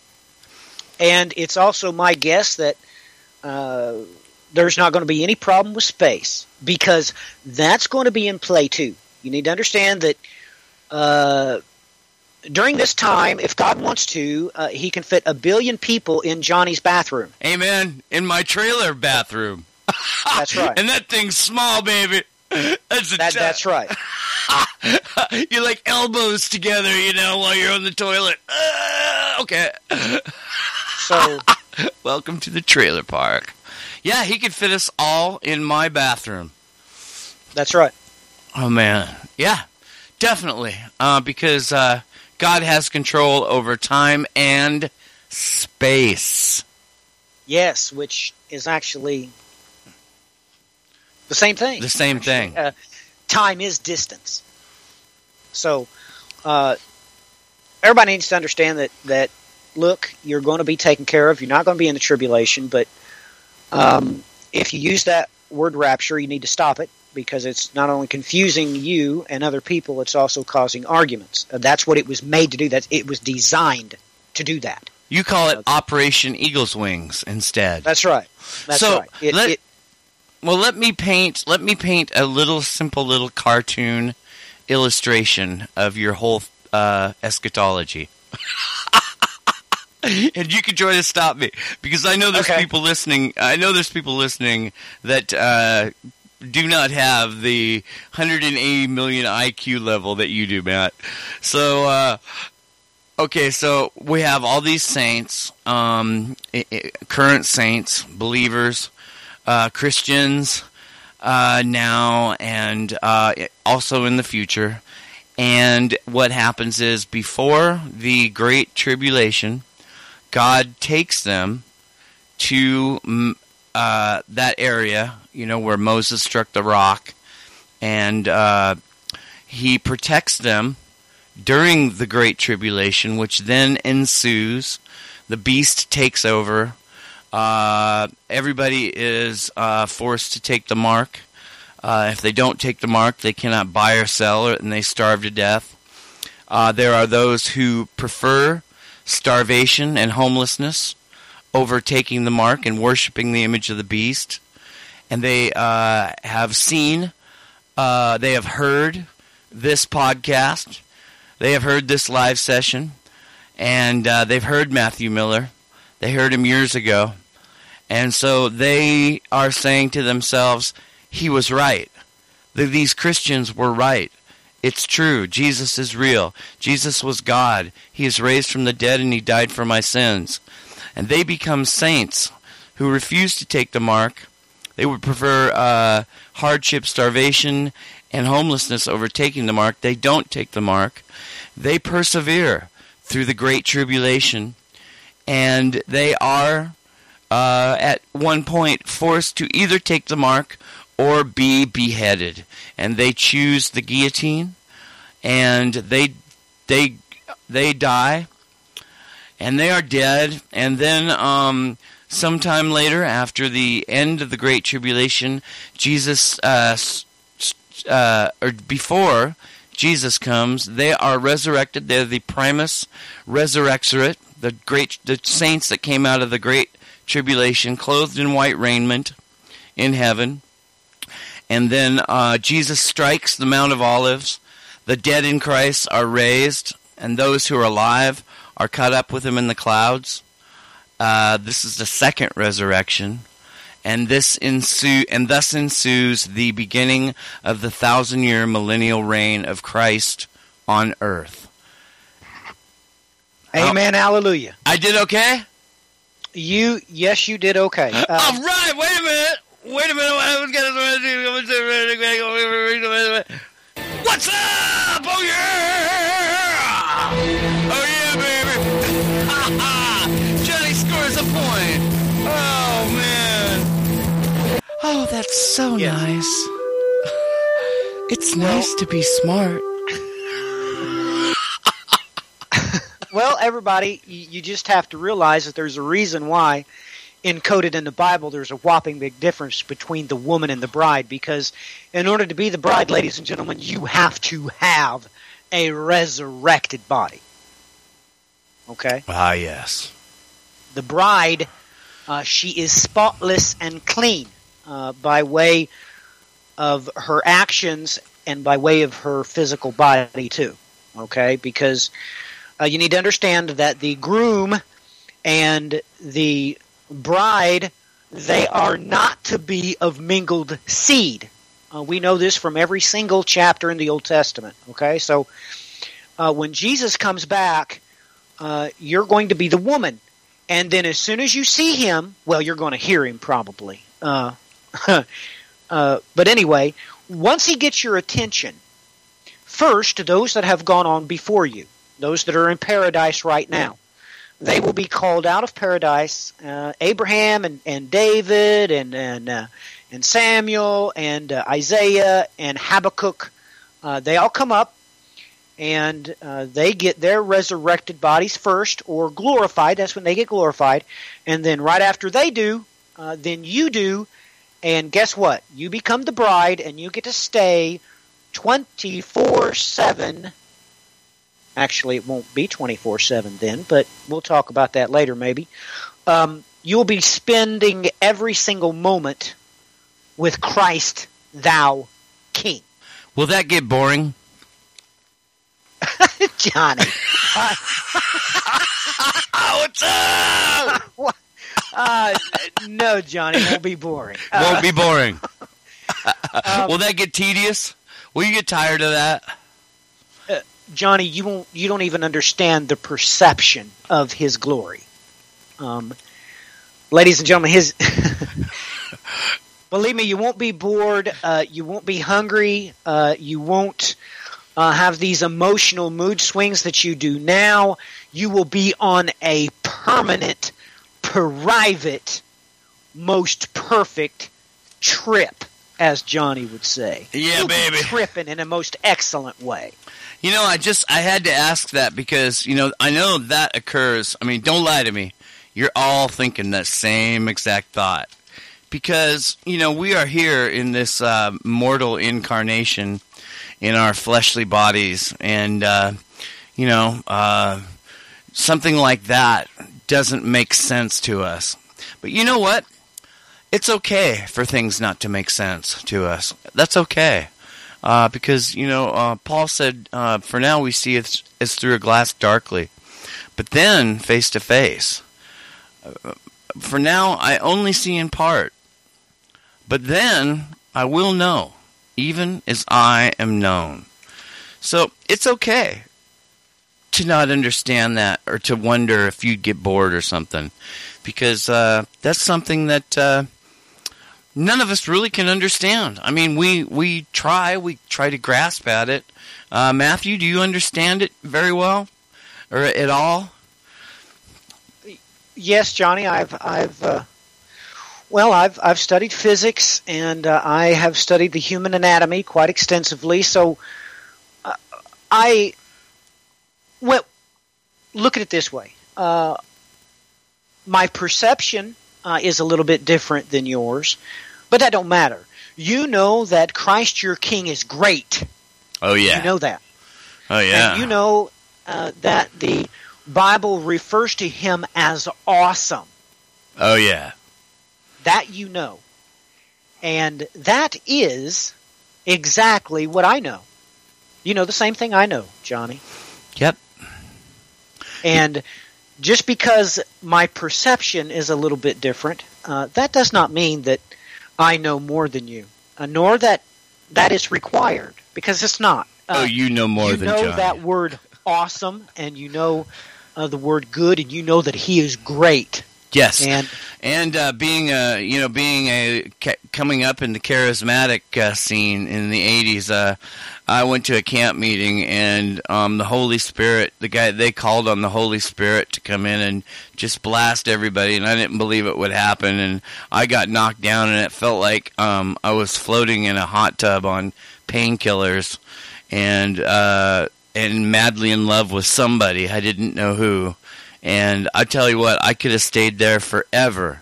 And it's also my guess that uh, there's not going to be any problem with space because that's going to be in play too. You need to understand that uh, during this time, if God wants to, uh, He can fit a billion people in Johnny's bathroom. Amen. In my trailer bathroom. That's right. and that thing's small, baby. That's a That, that's right. you're like elbows together, you know, while you're on the toilet. Uh, okay. So Welcome to the trailer park. Yeah, he could fit us all in my bathroom. That's right. Oh man, yeah, definitely. Uh, because uh, God has control over time and space. Yes, which is actually the same thing. The same thing. Uh, time is distance. So, uh, everybody needs to understand that that look, you're going to be taken care of. You're not going to be in the tribulation, but um, if you use that word rapture, you need to stop it because it's not only confusing you and other people, it's also causing arguments. That's what it was made to do. That it was designed to do that. You call it Operation Eagle's Wings instead. That's right. That's so right. It, let, it, well, let me paint. Let me paint a little simple little cartoon illustration of your whole uh, eschatology. and you can try to stop me because I know there's Okay. people listening. I know there's people listening that uh, do not have the 180 million IQ level that you do, Matt. So, uh, okay, so we have all these saints, um, current saints, believers, uh, Christians uh, now, and uh, also in the future. And what happens is before the Great Tribulation, God takes them to mm, uh, that area, you know, where Moses struck the rock, and uh, he protects them during the Great Tribulation, which then ensues. The beast takes over. Uh, everybody is uh, forced to take the mark. Uh, if they don't take the mark, they cannot buy or sell, and they starve to death. Uh, there are those who prefer starvation and homelessness over taking the mark and worshiping the image of the beast. And they uh, have seen, they have heard this podcast, they have heard this live session, and they've heard Mathew Miller. They heard him years ago. And so they are saying to themselves, he was right. Th- These Christians were right. It's true. Jesus is real. Jesus was God. He is raised from the dead and he died for my sins. And they become saints who refuse to take the mark. They would prefer uh, hardship, starvation, and homelessness over taking the mark. They don't take the mark. They persevere through the great tribulation. And they are, uh, at one point, forced to either take the mark or be beheaded. And they choose the guillotine, and they they they die, and they are dead. And then, um, sometime later, after the end of the Great Tribulation, Jesus, uh, uh, or before Jesus comes, they are resurrected. They're the primus resurrexorate, the great the saints that came out of the Great Tribulation, clothed in white raiment in heaven. And then uh, Jesus strikes the Mount of Olives. The dead in Christ are raised, and those who are alive are caught up with him in the clouds. Uh, this is the second resurrection, and this ensue and thus ensues the beginning of the thousand-year millennial reign of Christ on earth. amen. Hallelujah. I did okay. You, yes, you did okay. Uh, All right. Wait a minute. Wait a minute. I was gonna- What's up? Oh yeah! Oh yeah, baby! Ha ha! Johnny scores a point. Oh man! Oh, that's so Yes. nice. It's nice to be smart. Well, everybody, you, just have to realize that there's a reason why, encoded in the Bible, there's a whopping big difference between the woman and the bride. Because in order to be the bride, ladies and gentlemen, you have to have a resurrected body. Okay? Ah, yes. The bride, uh, she is spotless and clean uh, by way of her actions and by way of her physical body, too. Okay? Because uh, you need to understand that the groom and the bride, they are not to be of mingled seed. Uh, we know this from every single chapter in the Old Testament. Okay? So uh, when Jesus comes back, uh, you're going to be the woman And then as soon as you see him, well, you're going to hear him probably. Uh, uh, but anyway, once he gets your attention, first, those that have gone on before you, those that are in paradise right now, they will be called out of paradise. Uh, Abraham and, and David and and uh, and Samuel and uh, Isaiah and Habakkuk, uh, they all come up and uh, they get their resurrected bodies first or glorified. That's when they get glorified. And then right after they do, uh, then you do. And guess what? You become the bride and you get to stay 24 7. Actually, it won't be 24 7 then, but we'll talk about that later maybe. Um, you'll be spending every single moment with Christ, thou King. Will that get boring? Johnny. What's up? Uh, no, Johnny, it won't be boring. Won't be boring. Will that get tedious? Will you get tired of that? Johnny, you won't. You don't even understand the perception of His glory. Um, ladies and gentlemen, His. believe me, you won't be bored. Uh, you won't be hungry. Uh, you won't uh, have these emotional mood swings that you do now. You will be on a permanent, private, most perfect trip, as Johnny would say. Yeah, You'll baby. tripping in a most excellent way. You know, I just I had to ask that because you know I know that occurs. I mean, don't lie to me. You're all thinking that same exact thought because you know we are here in this uh, mortal incarnation in our fleshly bodies, and uh, you know uh, something like that doesn't make sense to us. But you know what? It's okay for things not to make sense to us. That's okay. Uh, because you know uh, Paul said, uh, "For now we see it as through a glass darkly, but then face to face. Uh, For now I only see in part, but then I will know, even as I am known." So it's okay to not understand that or to wonder if you'd get bored or something, because uh, that's something that uh, none of us really can understand. I mean, we we try, we try to grasp at it. Uh, Mathew, do you understand it very well, or at all? Yes, Johnny, I've I've uh, well, I've I've studied physics and uh, I have studied the human anatomy quite extensively. So uh, I well look at it this way. Uh, my perception uh, is a little bit different than yours, but that don't matter. You know that Christ your King is great. Oh yeah. You know that. oh yeah. And you know uh, that the Bible refers to him as awesome. oh yeah. That you know. And that is exactly what I know. You know the same thing I know, Johnny. Yep. And just because my perception is a little bit different, uh, that does not mean that I know more than you, uh, nor that that is required, because it's not. Uh, oh, you know more you than know Johnny. that word awesome, and you know uh, the word good, and you know that he is great. Yes. And and uh, being a you know being a ca- coming up in the charismatic uh, scene in the 80s uh, I went to a camp meeting and um, the Holy Spirit the guy they called on the Holy Spirit to come in and just blast everybody and I didn't believe it would happen and I got knocked down and it felt like um, I was floating in a hot tub on painkillers and uh, and madly in love with somebody I didn't know who and I tell you what, I could have stayed there forever.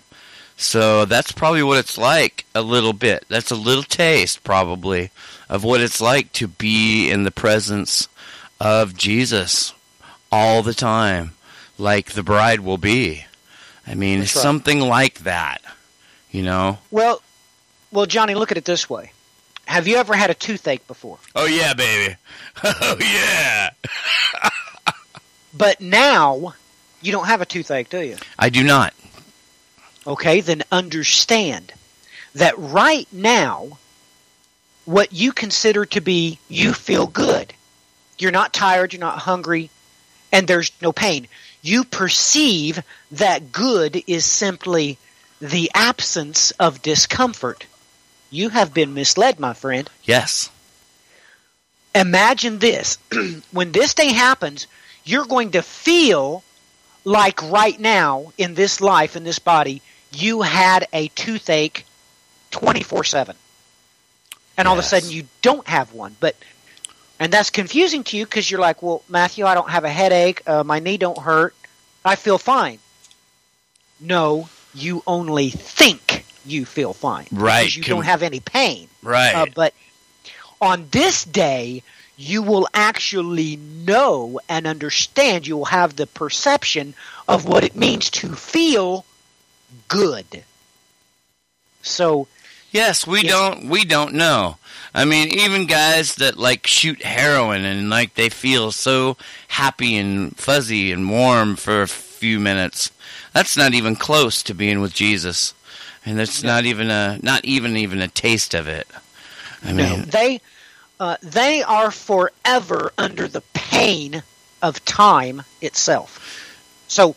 So that's probably what it's like a little bit. That's a little taste, probably, of what it's like to be in the presence of Jesus all the time, like the bride will be. I mean, right. something like that, you know? well, well, Johnny, look at it this way: Have you ever had a toothache before? Oh, yeah, baby. Oh, yeah. But now you don't have a toothache, do you? I do not. Okay, then understand that right now, what you consider to be you feel good. You're not tired, you're not hungry, and there's no pain. you perceive that good is simply the absence of discomfort. You have been misled, my friend. Yes. Imagine this. when this day happens, you're going to feel like right now in this life, in this body, you had a toothache 24 7. And all of a sudden you don't have one. But and that's confusing to you because you're like, well, Mathew, I don't have a headache. Uh, my knee don't hurt. I feel fine. No, you only think you feel fine. Right. Because you Can- don't have any pain. Right. Uh, but on this day, you will actually know and understand. You will have the perception of what it means to feel good. So, Yes, we Yes. don't we don't know. I mean, even guys that like shoot heroin and like they feel so happy and fuzzy and warm for a few minutes. That's not even close to being with Jesus. And that's not even a not even even a taste of it. I no, mean, they uh, they are forever under the pain of time itself. So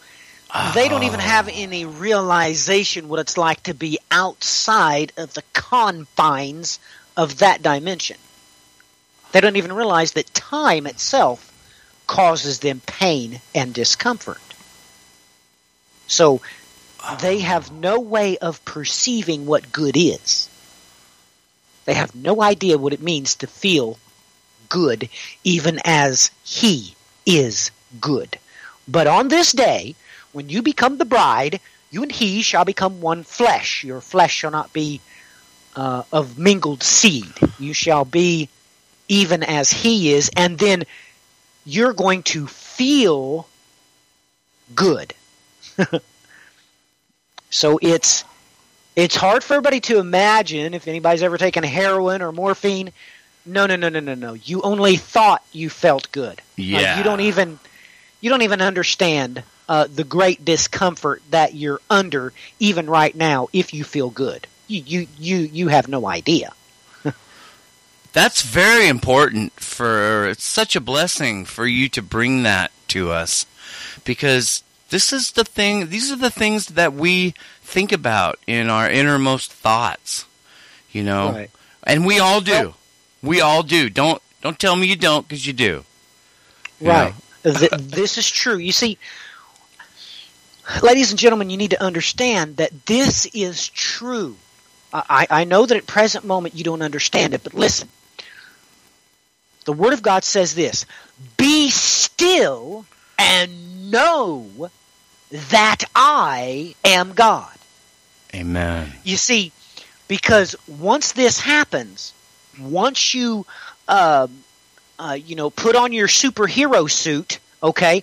they don't even have any realization what it's like to be outside of the confines of that dimension. They don't even realize that time itself causes them pain and discomfort. So they have no way of perceiving what good is. They have no idea what it means to feel good, even as He is good. But on this day, when you become the bride, you and He shall become one flesh. Your flesh shall not be uh, of mingled seed. You shall be even as He is, and then you're going to feel good. so it's it's hard for everybody to imagine if anybody's ever taken heroin or morphine. No, no, no, no, no, no. You only thought you felt good. Yeah. you don't even you don't even understand uh, the great discomfort that you're under even right now if you feel good. You you you you have no idea. that's very important for it's such a blessing for you to bring that to us because this is the thing these are the things that we think about in our innermost thoughts you know Right. and we all do Well- we all do don't don't tell me you don't because you do You Right. This is true. You see, ladies and gentlemen, you need to understand that this is true. I, I know that at present moment you don't understand it, but listen. The Word of God says this Be still and know that I am God. Amen You see, because once this happens, once you, um, uh, you know, put on your superhero suit, okay,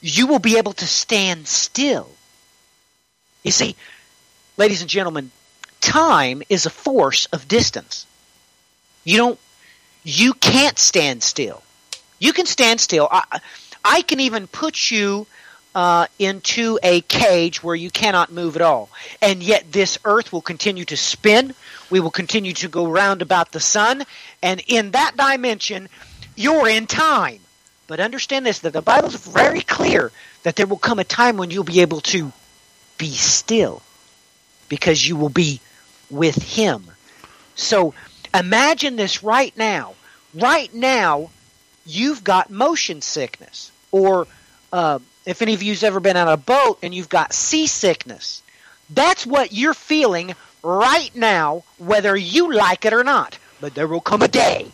you will be able to stand still. You see, ladies and gentlemen, time is a force of distance. You don't, you can't stand still. You can stand still. I, I can even put you uh, into a cage where you cannot move at all. And yet this earth will continue to spin. We will continue to go round about the sun. And in that dimension, you're in time. But understand this that the Bible is very clear that there will come a time when you'll be able to be still because you will be with Him. So imagine this right now. Right now, you've got motion sickness. Or uh, if any of you's ever been on a boat and you've got seasickness, that's what you're feeling right now, whether you like it or not. But there will come a day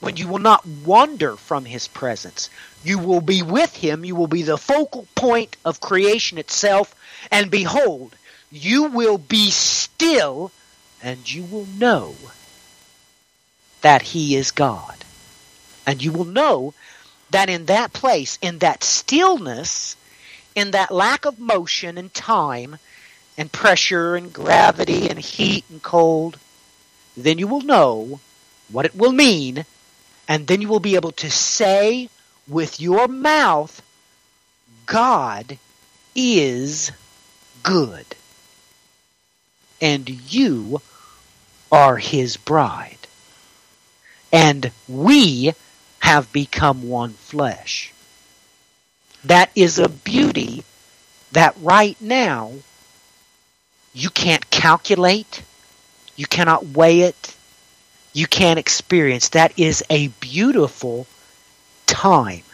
when you will not wander from his presence. You will be with him. You will be the focal point of creation itself. And behold, you will be still and you will know that he is God. And you will know that in that place, in that stillness, in that lack of motion and time and pressure and gravity and heat and cold, then you will know what it will mean, and then you will be able to say with your mouth, God is good. And you are his bride. And we have become one flesh. that is a beauty that right now you can't calculate, you cannot weigh it, you can't experience. That is a beautiful time.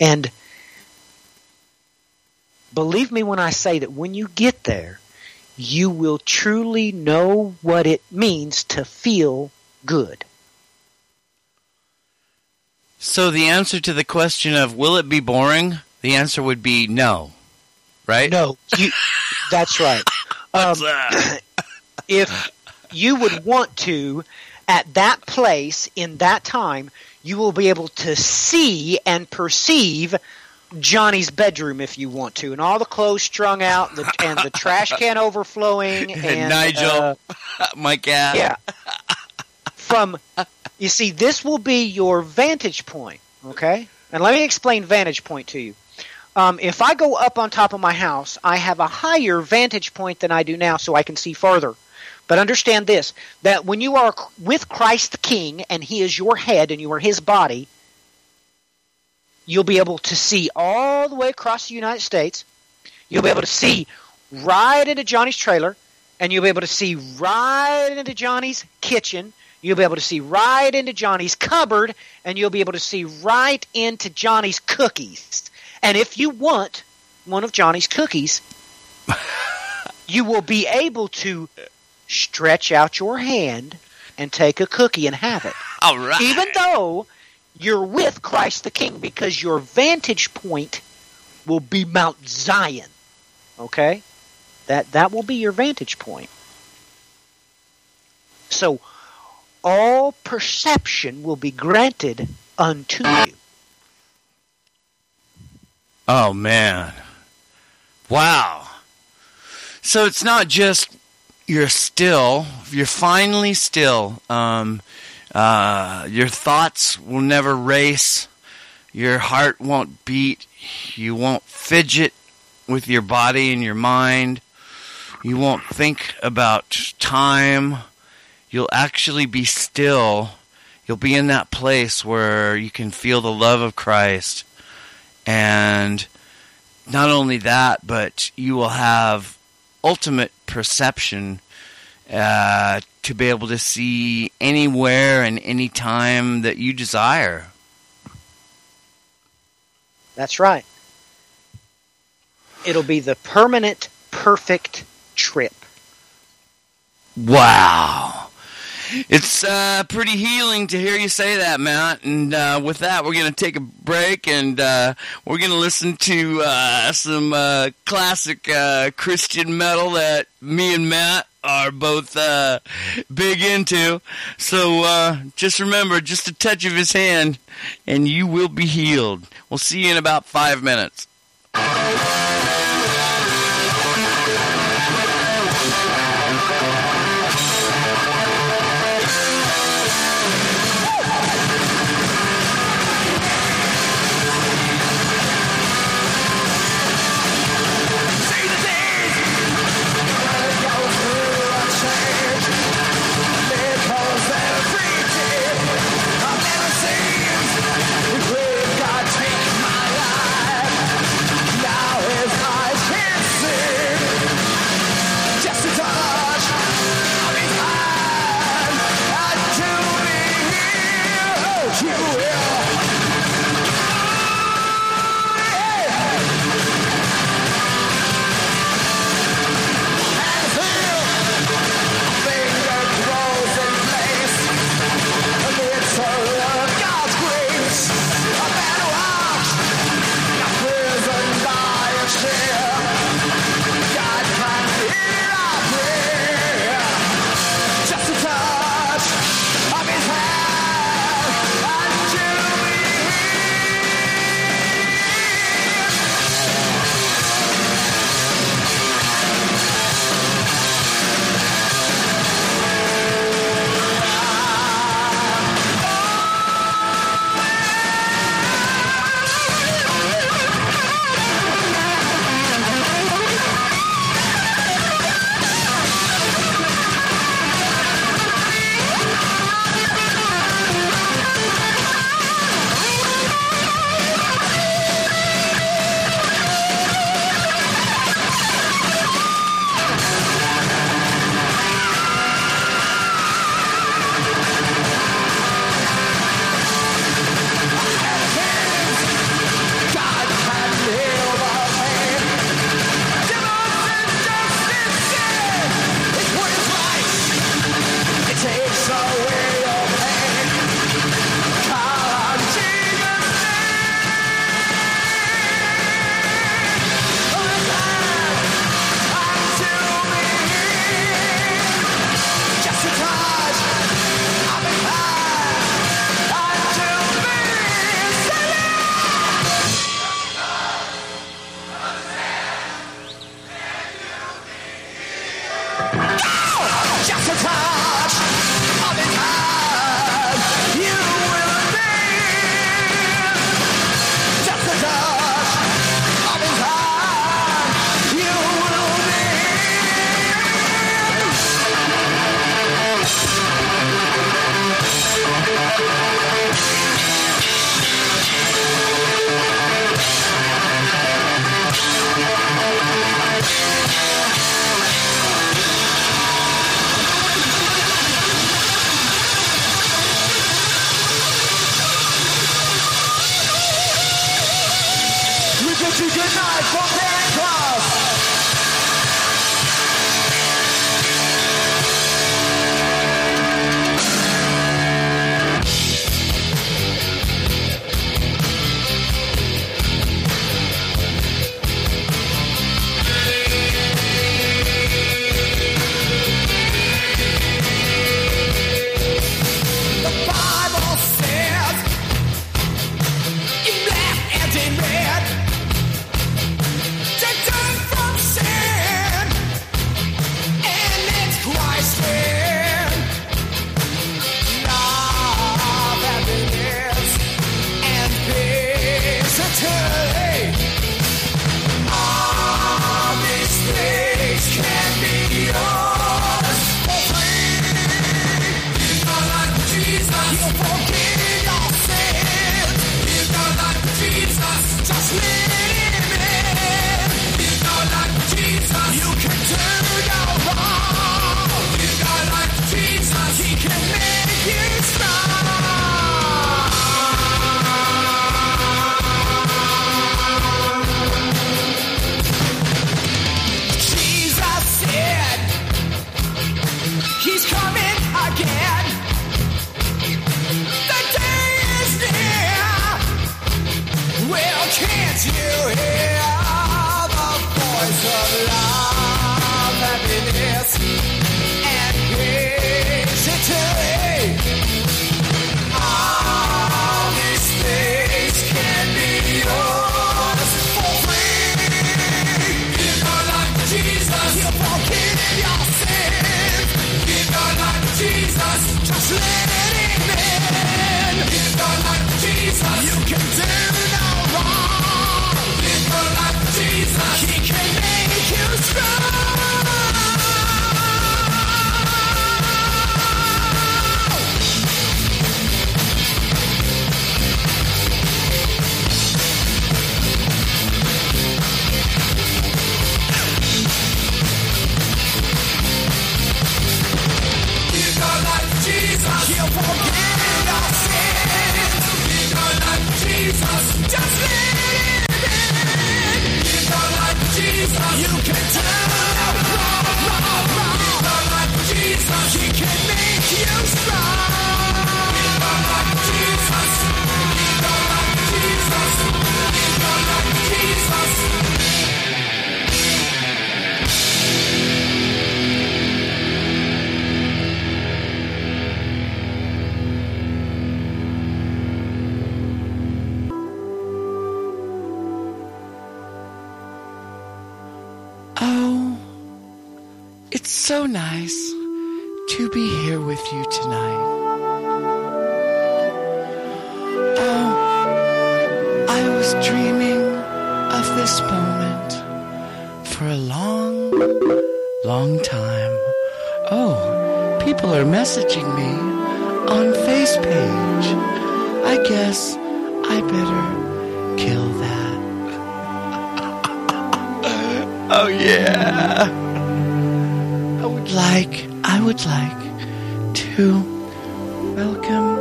And believe me when I say that when you get there, you will truly know what it means to feel good. So the answer to the question of will it be boring? The answer would be no. Right? No, you, that's right. Um, if you would want to, at that place, in that time, you will be able to see and perceive Johnny's bedroom if you want to, and all the clothes strung out, and the, and the trash can overflowing, and Nigel, uh, my cat. yeah. From you see, this will be your vantage point. Okay, and let me explain vantage point to you. Um, if I go up on top of my house, I have a higher vantage point than I do now, so I can see farther. But understand this: that when you are with Christ the King, and He is your head, and you are His body, you'll be able to see all the way across the United States. You'll be able to see right into Johnny's trailer, and you'll be able to see right into Johnny's kitchen. You'll be able to see right into Johnny's cupboard, and you'll be able to see right into Johnny's cookies. And if you want one of Johnny's cookies, you will be able to stretch out your hand and take a cookie and have it. All right. Even though you're with Christ the King, because your vantage point will be Mount Zion. Okay? That that will be your vantage point. So all perception will be granted unto you. Oh man. Wow. So it's not just you're still, you're finally still. Um, uh, your thoughts will never race. Your heart won't beat. You won't fidget with your body and your mind. You won't think about time. You'll actually be still. You'll be in that place where you can feel the love of Christ. And not only that, but you will have ultimate perception uh, to be able to see anywhere and any time that you desire. That's right. It'll be the permanent, perfect trip. Wow. It's uh, pretty healing to hear you say that, Matt. And uh, with that, we're going to take a break and uh, we're going to listen to uh, some uh, classic uh, Christian metal that me and Matt are both big into. So just remember, just a touch of his hand, and you will be healed. We'll see you in about five minutes. Jesus, just me. So nice to be here with you tonight. Oh, I was dreaming of this moment for a long, long time. Oh, people are messaging me on Face page. I guess I better kill that. Oh yeah. Like I would like to welcome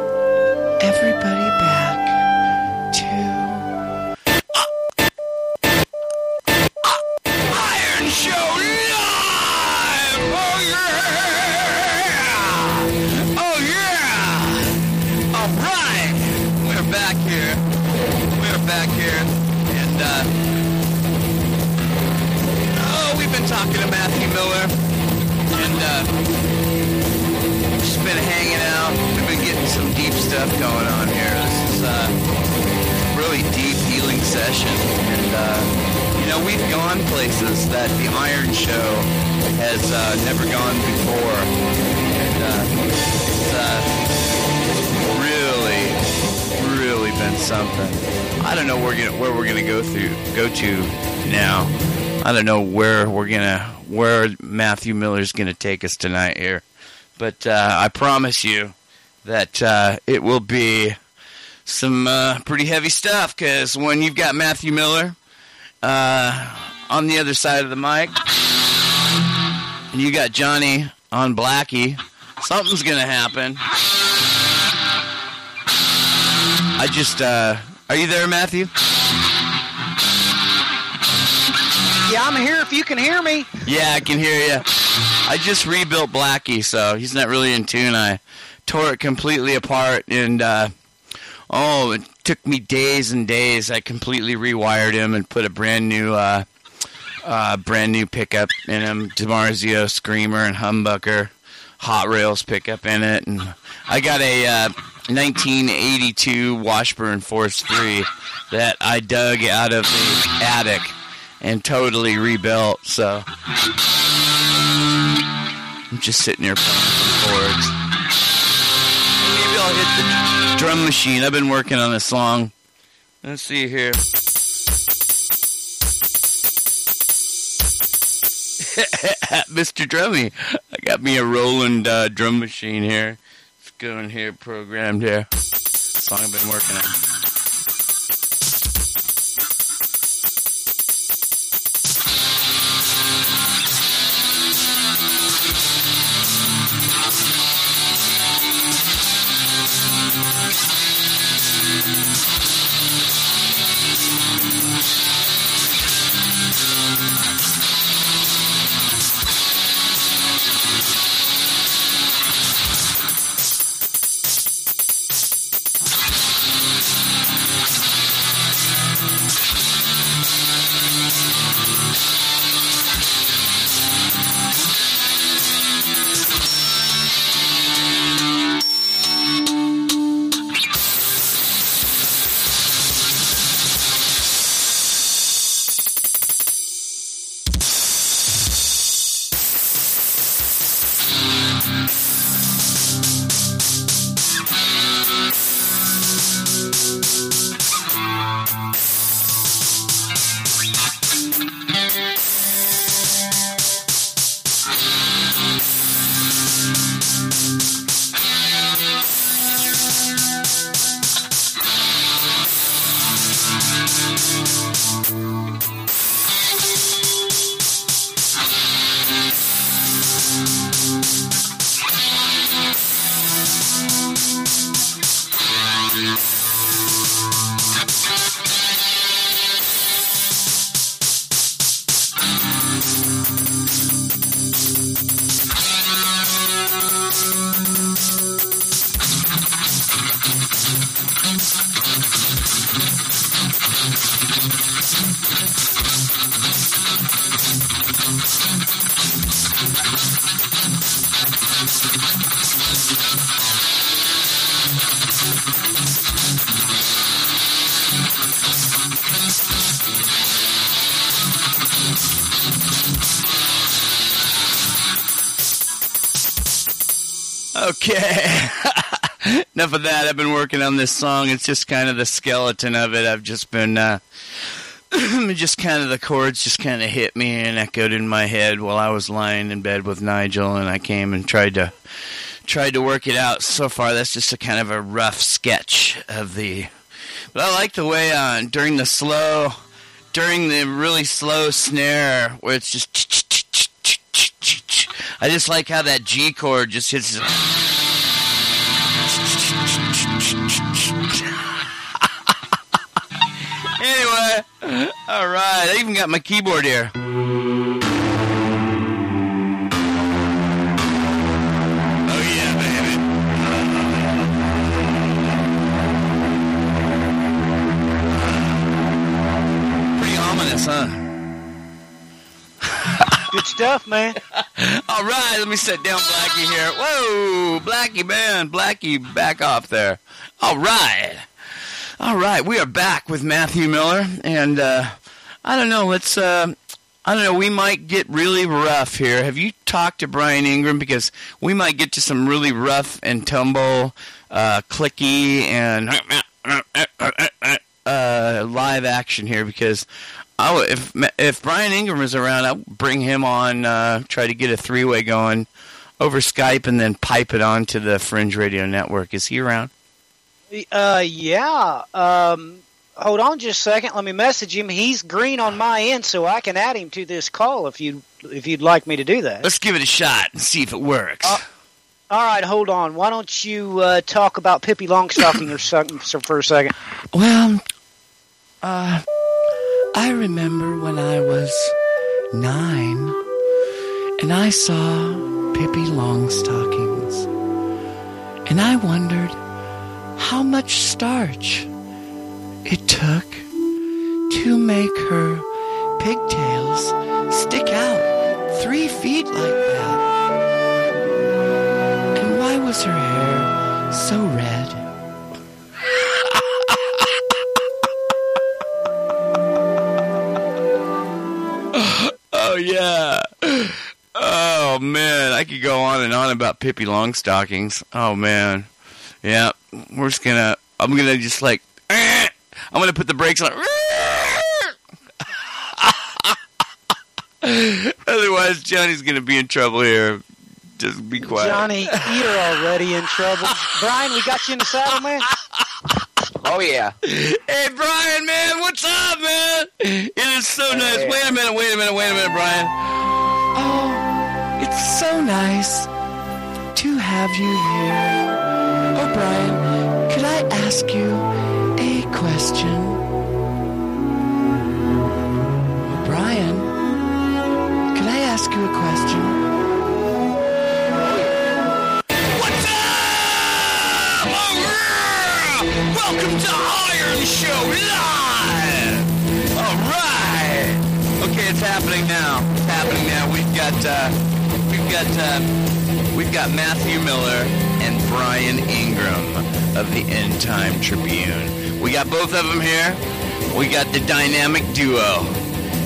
everybody I don't know where we're gonna, where Mathew Miller's gonna take us tonight here, but uh, I promise you that uh, it will be some uh, pretty heavy stuff. Because when you've got Mathew Miller uh, on the other side of the mic, and you got Johnny on Blackie, something's gonna happen. I just, uh, are you there, Mathew? I'm here if you can hear me. Yeah, I can hear you. I just rebuilt Blackie, so he's not really in tune. I tore it completely apart, and uh, oh, it took me days and days. I completely rewired him and put a brand new, uh, uh, brand new pickup in him. DiMarzio Screamer and Humbucker Hot Rails pickup in it, and I got a uh, 1982 Washburn Force 3 that I dug out of the attic and totally rebuilt. So I'm just sitting here playing some chords. Maybe I'll hit the drum machine. I've been working on this song. Let's see here. Mr. Drummy, I got me a Roland uh, drum machine here. It's going here, programmed here. Song I've been working on. Enough of that. I've been working on this song. It's just kind of the skeleton of it. I've just been, uh, just kind of the chords just kind of hit me and echoed in my head while I was lying in bed with Nigel, and I came and tried to tried to work it out. So far, that's just a kind of a rough sketch of the. But I like the way uh, during the slow, during the really slow snare where it's just. I just like how that G chord just hits. All right. I even got my keyboard here. Oh yeah, baby. Pretty ominous, huh? Good stuff, man. All right, let me sit down Blackie here. Whoa, Blackie man, Blackie, back off there. All right. All right, we are back with Mathew Miller, and uh, I don't know. Let's. Uh, I don't know. We might get really rough here. Have you talked to Brian Ingram because we might get to some really rough and tumble, uh, clicky and uh, live action here because if if Brian Ingram is around, I'll bring him on. Uh, try to get a three way going over Skype and then pipe it on to the Fringe Radio Network. Is he around? Uh, yeah. Um, hold on just a second. Let me message him. He's green on my end, so I can add him to this call if you if you'd like me to do that. Let's give it a shot and see if it works. Uh, all right, hold on. Why don't you uh, talk about Pippi Longstocking or something for a second? Well, uh, I remember when I was nine, and I saw Pippi Longstockings, and I wondered how much starch it took to make her pigtails stick out three feet like that. And why was her hair so red? oh yeah. Oh man, I could go on and on about Pippi Longstockings. Oh man, yeah. We're just gonna. I'm gonna just like. I'm gonna put the brakes on. Otherwise, Johnny's gonna be in trouble here. Just be quiet. Johnny, you're already in trouble. Brian, we got you in the saddle, man. Oh yeah. Hey Brian, man, what's up, man? It is so nice. Hey. Wait a minute, wait a minute, wait a minute, Brian. Oh, it's so nice to have you here. Brian, could I ask you a question? Brian, could I ask you a question? What's up? Yeah! Welcome to Iron Show Live. All right. Okay, it's happening now. It's happening now. We've got uh, we've got uh, we've got Mathew Miller and Brian Ingram of the End Time Tribune. We got both of them here. We got the dynamic duo,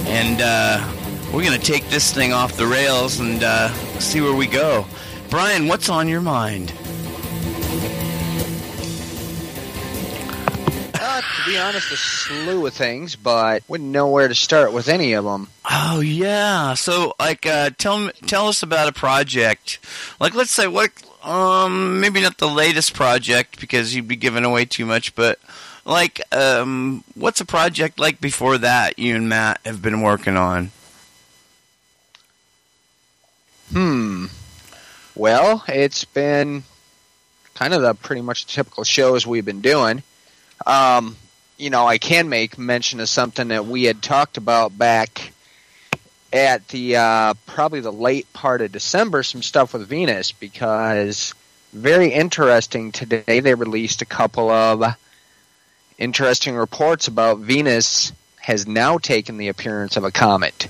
and uh, we're gonna take this thing off the rails and uh, see where we go. Brian, what's on your mind? Uh, to be honest, a slew of things, but wouldn't know where to start with any of them. Oh yeah. So like uh tell tell us about a project. Like let's say what um maybe not the latest project because you'd be giving away too much, but like um what's a project like before that you and Matt have been working on? Hmm. Well, it's been kind of the pretty much typical shows we've been doing. Um, you know, I can make mention of something that we had talked about back at the uh, probably the late part of December. Some stuff with Venus because very interesting today. They released a couple of interesting reports about Venus has now taken the appearance of a comet.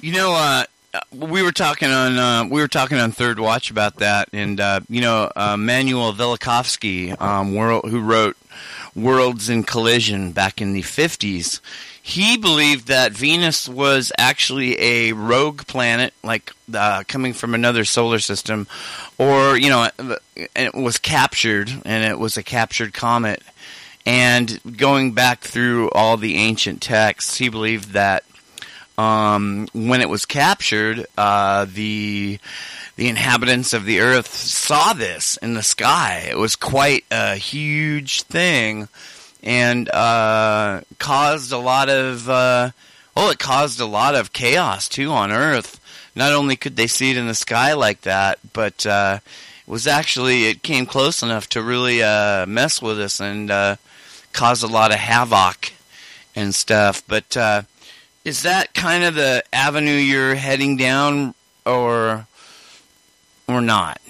You know uh we were talking on uh, we were talking on Third Watch about that, and uh, you know, uh, Manuel Velikovsky, um, who wrote Worlds in Collision back in the fifties, he believed that Venus was actually a rogue planet, like uh, coming from another solar system, or you know, it was captured, and it was a captured comet. And going back through all the ancient texts, he believed that um, when it was captured, uh, the the inhabitants of the earth saw this in the sky. It was quite a huge thing, and uh, caused a lot of uh, well, it caused a lot of chaos too on Earth. Not only could they see it in the sky like that, but uh, it was actually it came close enough to really uh, mess with us and uh, cause a lot of havoc and stuff. But uh, is that kind of the avenue you're heading down, or or not?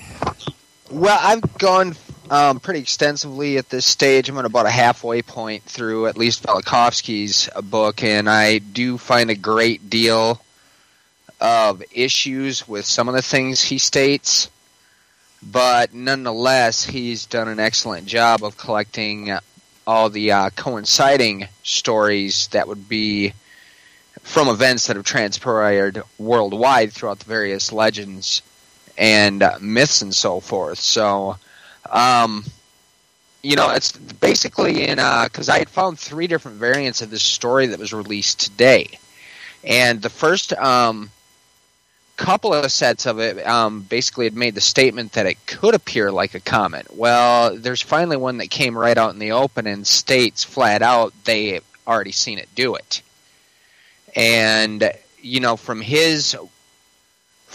Well, I've gone um, pretty extensively at this stage. I'm at about a halfway point through at least Velikovsky's book, and I do find a great deal of issues with some of the things he states. But nonetheless, he's done an excellent job of collecting all the uh, coinciding stories that would be from events that have transpired worldwide throughout the various legends and myths and so forth. So, um, you know, it's basically in because uh, I had found three different variants of this story that was released today, and the first um, couple of sets of it um, basically had made the statement that it could appear like a comet. Well, there's finally one that came right out in the open and states flat out they already seen it do it and you know from his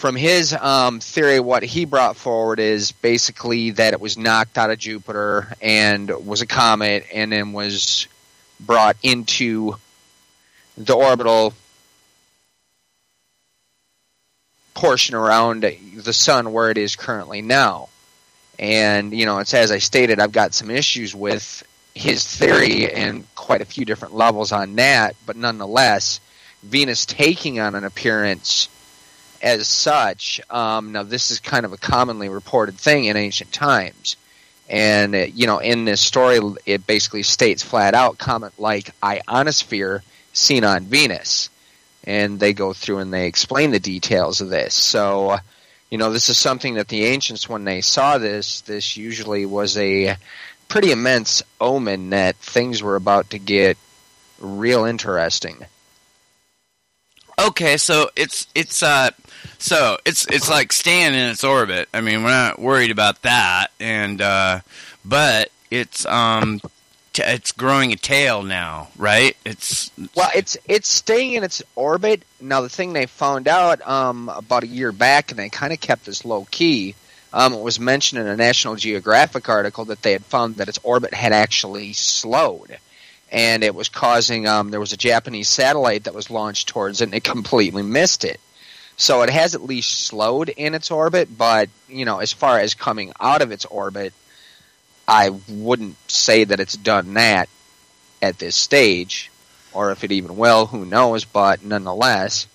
from his um, theory, what he brought forward is basically that it was knocked out of Jupiter and was a comet, and then was brought into the orbital portion around the sun where it is currently now. And you know, it's as I stated, I've got some issues with his theory and quite a few different levels on that, but nonetheless Venus taking on an appearance as such. Um, now, this is kind of a commonly reported thing in ancient times. And, uh, you know, in this story, it basically states flat out comet like ionosphere seen on Venus. And they go through and they explain the details of this. So, you know, this is something that the ancients, when they saw this, this usually was a pretty immense omen that things were about to get real interesting. Okay, so it's it's uh so it's it's like staying in its orbit. I mean, we're not worried about that, and uh, but it's um t- it's growing a tail now, right? It's well, it's it's staying in its orbit. Now, the thing they found out um about a year back, and they kind of kept this low key. Um, it was mentioned in a National Geographic article that they had found that its orbit had actually slowed and it was causing. Um, there was a Japanese satellite that was launched towards it, and it completely missed it. So it has at least slowed in its orbit, but you know, as far as coming out of its orbit, I wouldn't say that it's done that at this stage, or if it even will, who knows? But nonetheless.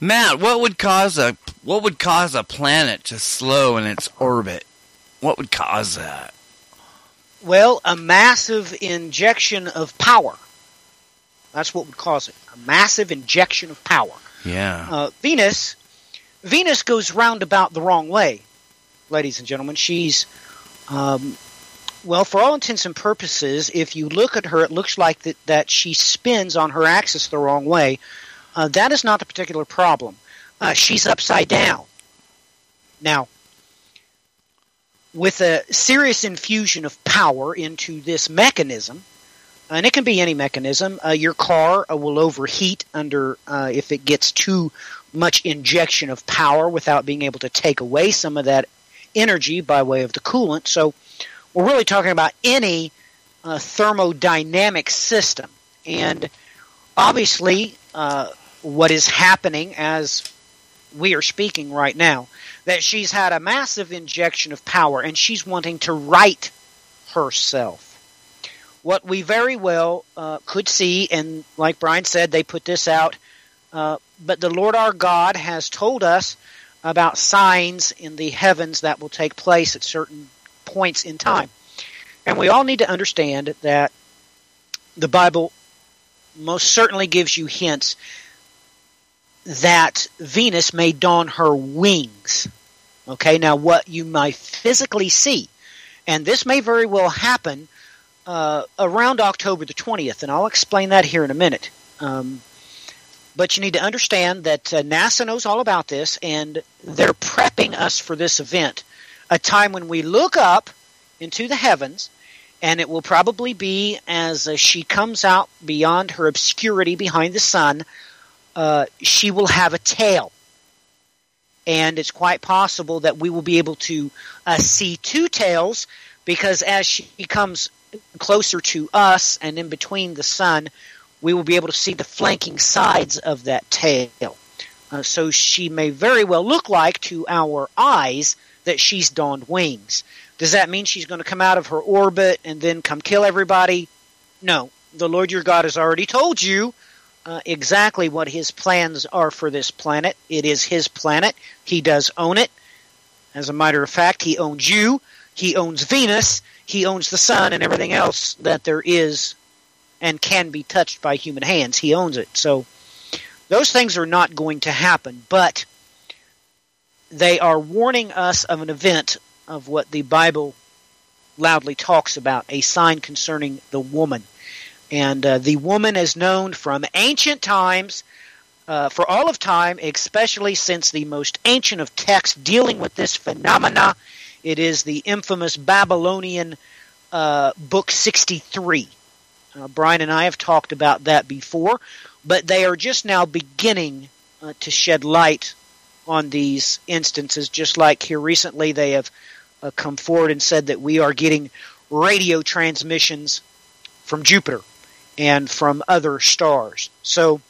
Matt, what would cause a what would cause a planet to slow in its orbit? What would cause that? Well, a massive injection of power. That's what would cause it. A massive injection of power. Yeah. Uh, Venus, Venus goes roundabout the wrong way, ladies and gentlemen. She's, um, well, for all intents and purposes, if you look at her, it looks like that, that she spins on her axis the wrong way. Uh, that is not the particular problem. Uh, she's upside down. Now, with a serious infusion of power into this mechanism, and it can be any mechanism. Uh, your car uh, will overheat under uh, if it gets too much injection of power without being able to take away some of that energy by way of the coolant. So we're really talking about any uh, thermodynamic system, and obviously, uh, what is happening as we are speaking right now that she's had a massive injection of power and she's wanting to right herself. What we very well uh, could see, and like Brian said, they put this out uh, but the Lord our God has told us about signs in the heavens that will take place at certain points in time. And we all need to understand that the Bible most certainly gives you hints that Venus may don her wings. Okay, now what you might physically see, and this may very well happen uh, around October the 20th, and I'll explain that here in a minute. Um, but you need to understand that uh, NASA knows all about this, and they're prepping us for this event. A time when we look up into the heavens, and it will probably be as uh, she comes out beyond her obscurity behind the sun, uh, she will have a tail. And it's quite possible that we will be able to uh, see two tails because as she comes closer to us and in between the sun, we will be able to see the flanking sides of that tail. Uh, so she may very well look like to our eyes that she's donned wings. Does that mean she's going to come out of her orbit and then come kill everybody? No. The Lord your God has already told you uh, exactly what his plans are for this planet. It is his planet. He does own it. As a matter of fact, he owns you. He owns Venus. He owns the sun and everything else that there is and can be touched by human hands. He owns it. So those things are not going to happen, but they are warning us of an event of what the Bible loudly talks about a sign concerning the woman. And uh, the woman is known from ancient times, uh, for all of time, especially since the most ancient of texts dealing with this phenomena. It is the infamous Babylonian uh, book 63. Uh, Brian and I have talked about that before, but they are just now beginning uh, to shed light on these instances, just like here recently they have uh, come forward and said that we are getting radio transmissions from Jupiter and from other stars. So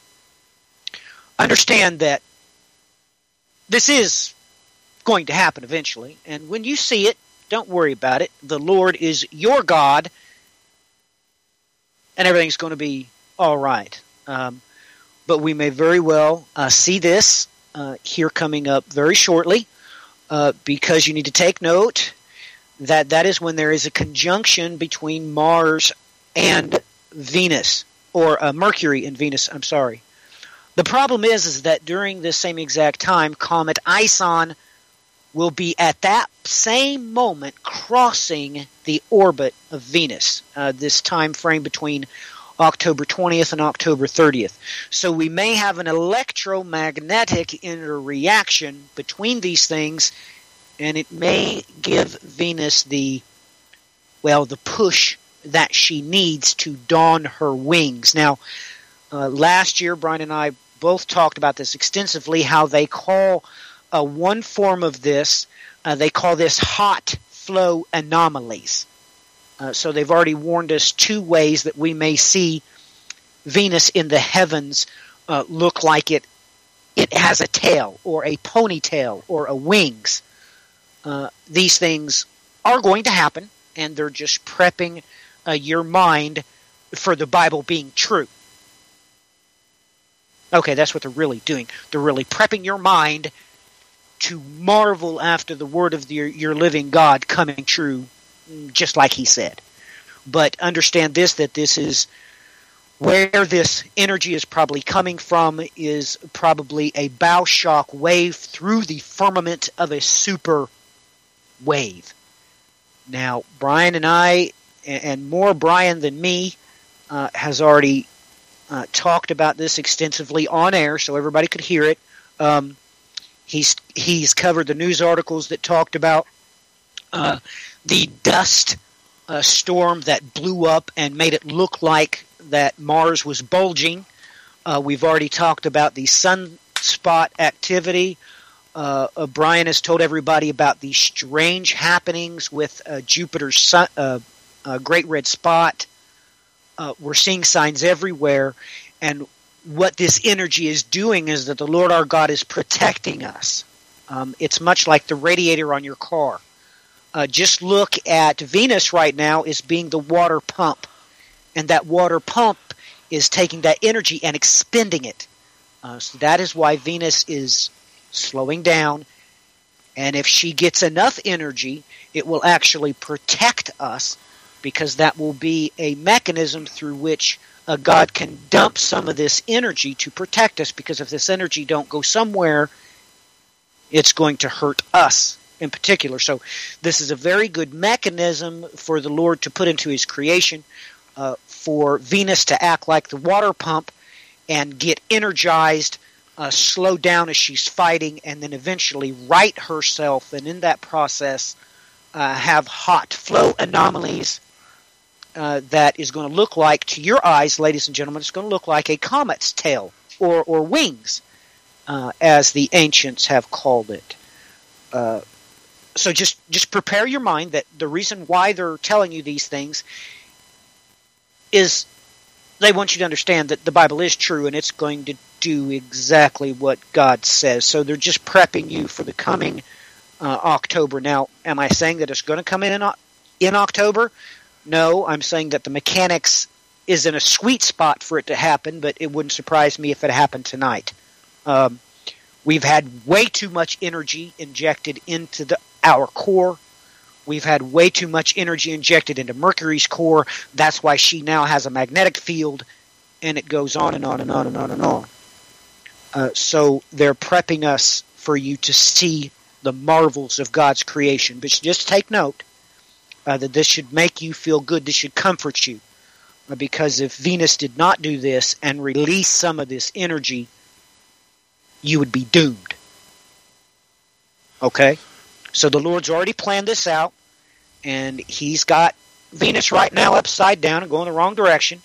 understand that this is going to happen eventually, and when you see it, don't worry about it. The Lord is your God and everything's going to be all right. Um, but we may very well uh, see this uh, here coming up very shortly uh, because you need to take note that that is when there is a conjunction between Mars and Venus, or uh, Mercury and Venus, I'm sorry. The problem is, is that during this same exact time, Comet ISON will be at that same moment crossing the orbit of Venus, uh, this time frame between October 20th and October 30th. So we may have an electromagnetic interreaction between these things, and it may give Venus the, well, the push that she needs to don her wings. Now, uh, last year, Brian and I both talked about this extensively, how they call uh, one form of this, uh, they call this hot flow anomalies. Uh, so they've already warned us two ways that we may see Venus in the heavens uh, look like it it has a tail or a ponytail or a wings. Uh, these things are going to happen, and they're just prepping uh, your mind for the Bible being true. Okay, that's what they're really doing. They're really prepping your mind to marvel after the word of the, your living God coming true, just like He said. But understand this that this is where this energy is probably coming from is probably a bow shock wave through the firmament of a super wave. Now, Brian and I, and more Brian than me, uh, has already uh, talked about this extensively on air, so everybody could hear it. Um, He's he's covered the news articles that talked about uh, the dust uh, storm that blew up and made it look like that Mars was bulging. Uh, we've already talked about the sunspot activity. Uh, uh, Brian has told everybody about these strange happenings with uh, Jupiter's sun, great red spot. we're seeing signs everywhere, and what this energy is doing is that the Lord our God is protecting us. Um, it's much like the radiator on your car. Uh, just look at Venus right now as being the water pump, and that water pump is taking that energy and expending it. Uh, so that is why Venus is slowing down. And if she gets enough energy, it will actually protect us because that will be a mechanism through which a God can dump some of this energy to protect us because if this energy don't go somewhere, it's going to hurt us in particular. So this is a very good mechanism for the Lord to put into his creation uh, for Venus to act like the water pump and get energized, uh, slow down as she's fighting, and then eventually right herself, and in that process, uh, have hot flow anomalies. Uh, that is going to look like, to your eyes, ladies and gentlemen, it's going to look like a comet's tail or, or wings, uh, as the ancients have called it. Uh, so just just prepare your mind that the reason why they're telling you these things is they want you to understand that the Bible is true and it's going to do exactly what God says. So they're just prepping you for the coming uh, October. Now, am I saying that it's going to come in in, in October? No, I'm saying that the mechanics is in a sweet spot for it to happen, but it wouldn't surprise me if it happened tonight. Um, we've had way too much energy injected into the, our core We've had way too much energy injected into Mercury's core. That's why she now has a magnetic field, and it goes on and on and on and on and on. Uh, so they're prepping us for you to see the marvels of God's creation. But just take note uh, that this should make you feel good. This should comfort you. Uh, because if Venus did not do this and release some of this energy, you would be doomed. Okay? So the Lord's already planned this out, and He's got Venus right now upside down and going the wrong direction.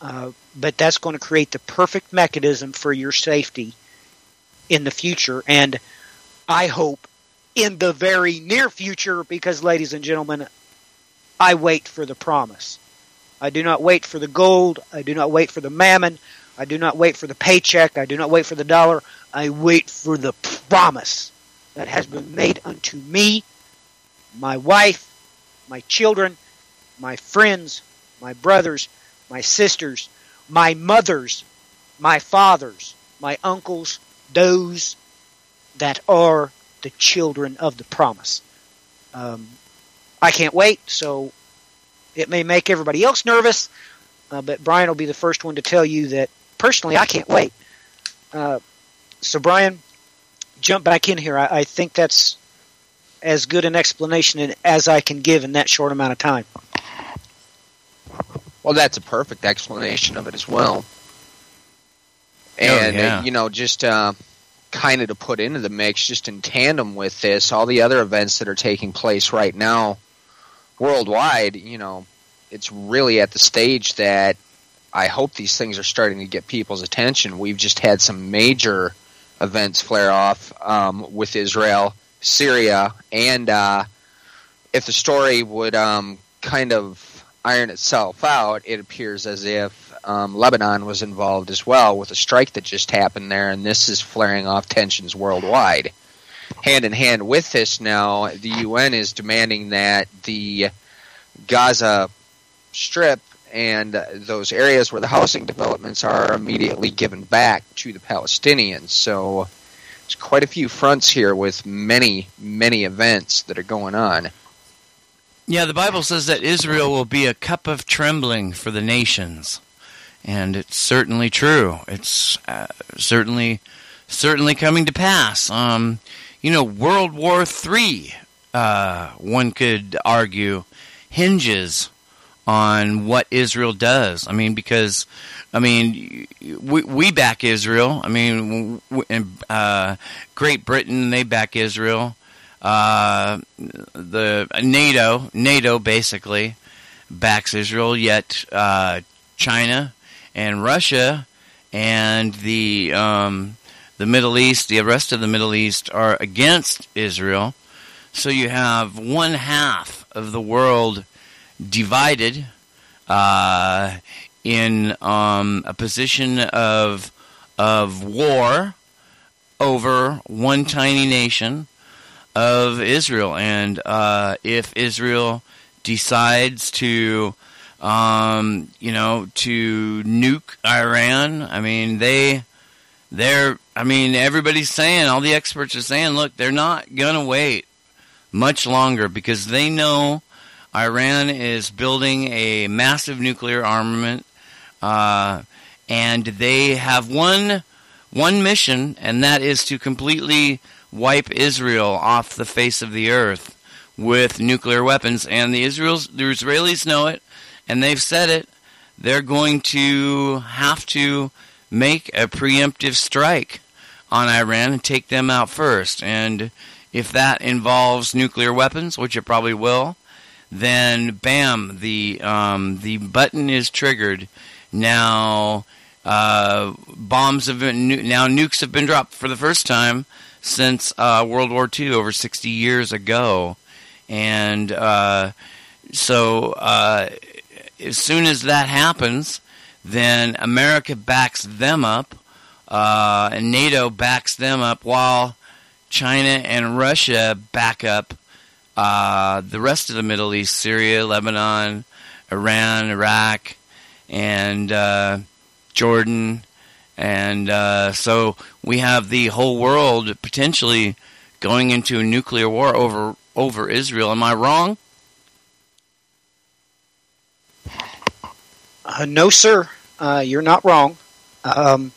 Uh, but that's going to create the perfect mechanism for your safety in the future, and I hope in the very near future, because, ladies and gentlemen, I wait for the promise. I do not wait for the gold. I do not wait for the mammon. I do not wait for the paycheck. I do not wait for the dollar. I wait for the promise that has been made unto me, my wife, my children, my friends, my brothers, my sisters, my mothers, my fathers, my uncles, those that are the children of the promise. Um, I can't wait, so it may make everybody else nervous, uh, but Brian will be the first one to tell you that personally I can't wait. Uh, so, Brian, jump back in here. I, I think that's as good an explanation as I can give in that short amount of time. Well, that's a perfect explanation of it as well. Oh, And, oh, yeah. uh, you know, just uh, kind of to put into the mix, just in tandem with this, all the other events that are taking place right now worldwide, you know, it's really at the stage that I hope these things are starting to get people's attention. We've just had some major events flare off um, with Israel, Syria, and uh, if the story would um, kind of iron itself out, it appears as if um, Lebanon was involved as well with a strike that just happened there, and this is flaring off tensions worldwide. Hand in hand with this now, the UN is demanding that the Gaza Strip and those areas where the housing developments are immediately given back to the Palestinians. So there's quite a few fronts here with many, many events that are going on. Yeah, the Bible says that Israel will be a cup of trembling for the nations, and it's certainly true. It's uh, certainly certainly coming to pass. Um, you know, World War Three, uh, one could argue, hinges on what Israel does. I mean, because I mean, we we back Israel. I mean, uh, Great Britain they back Israel. Uh, the NATO NATO basically backs Israel. Yet uh, China and Russia and the um, the Middle East, the rest of the Middle East are against Israel. So you have one half of the world divided uh, in um, a position of of war over one tiny nation of Israel, and uh, if Israel decides to, um, you know, to nuke Iran, I mean they they're, I mean, everybody's saying, all the experts are saying, look, they're not going to wait much longer because they know Iran is building a massive nuclear armament, uh, and they have one one mission, and that is to completely wipe Israel off the face of the earth with nuclear weapons. And the Israels, the Israelis know it, and they've said it. They're going to have to make a preemptive strike on Iran and take them out first. And if that involves nuclear weapons, which it probably will, then bam, the um, the button is triggered. Now uh, bombs have been now nukes have been dropped for the first time since uh, World War II over 60 years ago, and uh, so uh, as soon as that happens, then America backs them up, uh, and NATO backs them up, while China and Russia back up uh, the rest of the Middle East: Syria, Lebanon, Iran, Iraq, and uh, Jordan, and uh, so we have the whole world potentially going into a nuclear war over over Israel. Am I wrong? Uh, no, sir. Uh, you're not wrong. Um,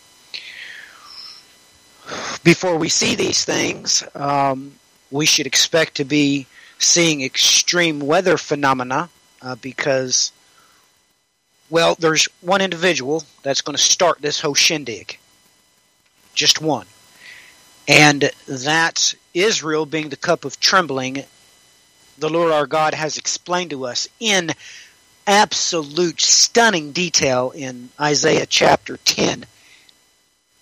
before we see these things, um, we should expect to be seeing extreme weather phenomena uh, because, well, there's one individual that's going to start this whole shindig. Just one. And that's Israel being the cup of trembling. The Lord our God has explained to us in absolute stunning detail in Isaiah chapter 10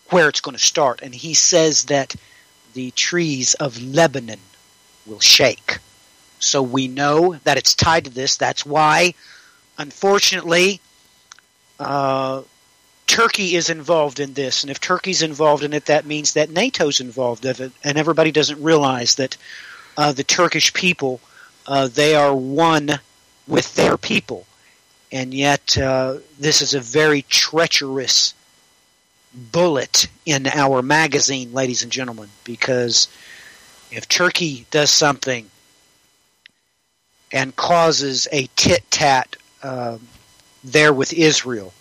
where it's going to start. And he says that the trees of Lebanon will shake. So we know that it's tied to this. That's why, unfortunately, uh, Turkey is involved in this. And if Turkey's involved in it, that means that NATO's involved in it. And everybody doesn't realize that uh, the Turkish people, uh, they are one with their people. And yet, uh, this is a very treacherous bullet in our magazine, ladies and gentlemen, because if Turkey does something and causes a tit tat uh, there with Israel,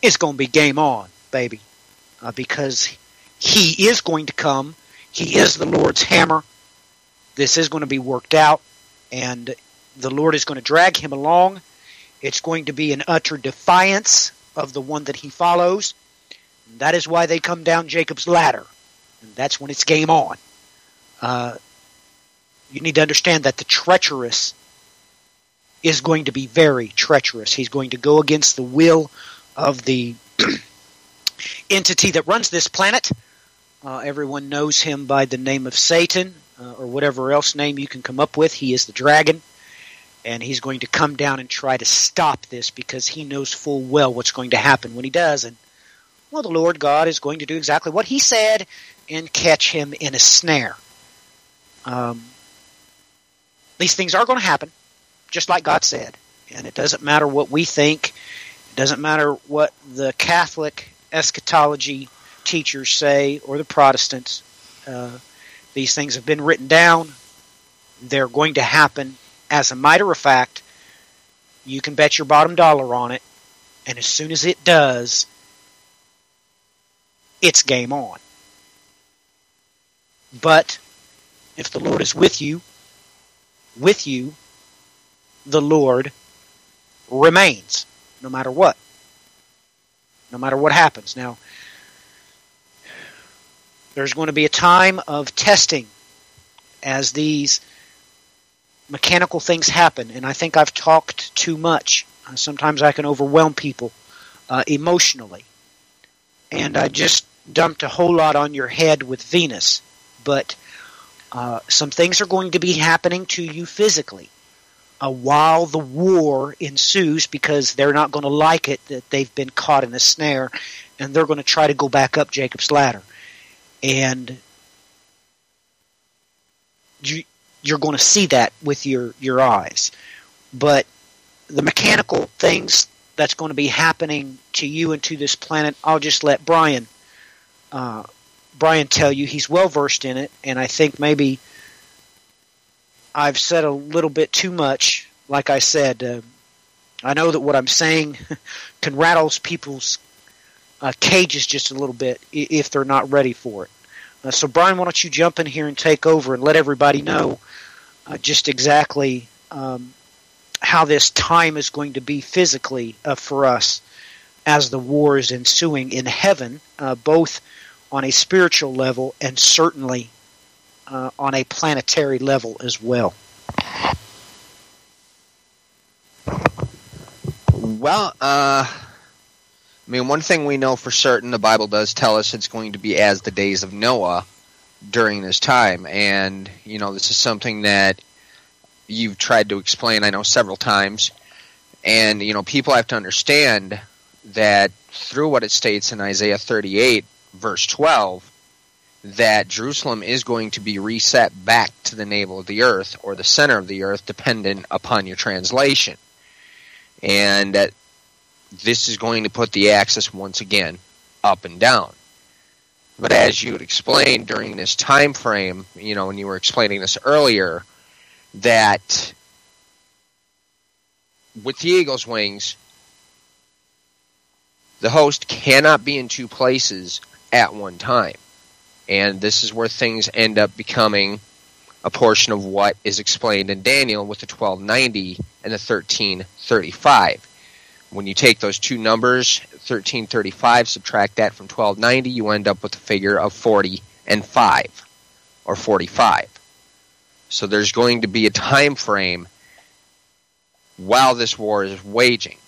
it's going to be game on, baby, uh, because he is going to come. He is the Lord's hammer. This is going to be worked out, and the Lord is going to drag him along. It's going to be an utter defiance of the one that he follows. That is why they come down Jacob's ladder. And that's when it's game on. Uh, you need to understand that the treacherous is going to be very treacherous. He's going to go against the will of the entity that runs this planet. Uh, everyone knows him by the name of Satan, uh, or whatever else name you can come up with. He is the dragon and he's going to come down and try to stop this because he knows full well what's going to happen when he does. And well, the Lord God is going to do exactly what He said and catch him in a snare. Um, these things are going to happen, just like God said, and it doesn't matter what we think. It doesn't matter what the Catholic eschatology teachers say or the Protestants. Uh, these things have been written down. They're going to happen as a matter of fact, you can bet your bottom dollar on it, and as soon as it does, it's game on. But if the Lord is with you, with you, the Lord remains, no matter what. No matter what happens. Now, there's going to be a time of testing as these mechanical things happen, and I think I've talked too much. Uh, sometimes I can overwhelm people uh, emotionally, and I just dumped a whole lot on your head with Venus. But uh, some things are going to be happening to you physically uh, while the war ensues because they're not going to like it that they've been caught in a snare, and they're going to try to go back up Jacob's ladder, and you you're going to see that with your your eyes. But the mechanical things that's going to be happening to you and to this planet, I'll just let Brian uh, Brian tell you. He's well versed in it, and I think maybe I've said a little bit too much. Like I said, uh, I know that what I'm saying can rattle people's uh, cages just a little bit if they're not ready for it. Uh, so, Brian, why don't you jump in here and take over and let everybody know uh, just exactly um, how this time is going to be physically uh, for us as the war is ensuing in heaven, uh, both on a spiritual level and certainly uh, on a planetary level as well. Well, uh, mean, one thing we know for certain, the Bible does tell us it's going to be as the days of Noah during this time. And, you know, this is something that you've tried to explain, I know, several times. And, you know, people have to understand that through what it states in Isaiah 38, verse 12, that Jerusalem is going to be reset back to the navel of the earth or the center of the earth, dependent upon your translation. And that this is going to put the axis once again up and down. But as you explained during this time frame, you know, when you were explaining this earlier, that with the eagle's wings, the host cannot be in two places at one time. And this is where things end up becoming a portion of what is explained in Daniel with the 1290 and the 1335. When you take those two numbers, 1335, subtract that from 1290, you end up with a figure of 40 and 5, or 45. So there's going to be a time frame while this war is waging.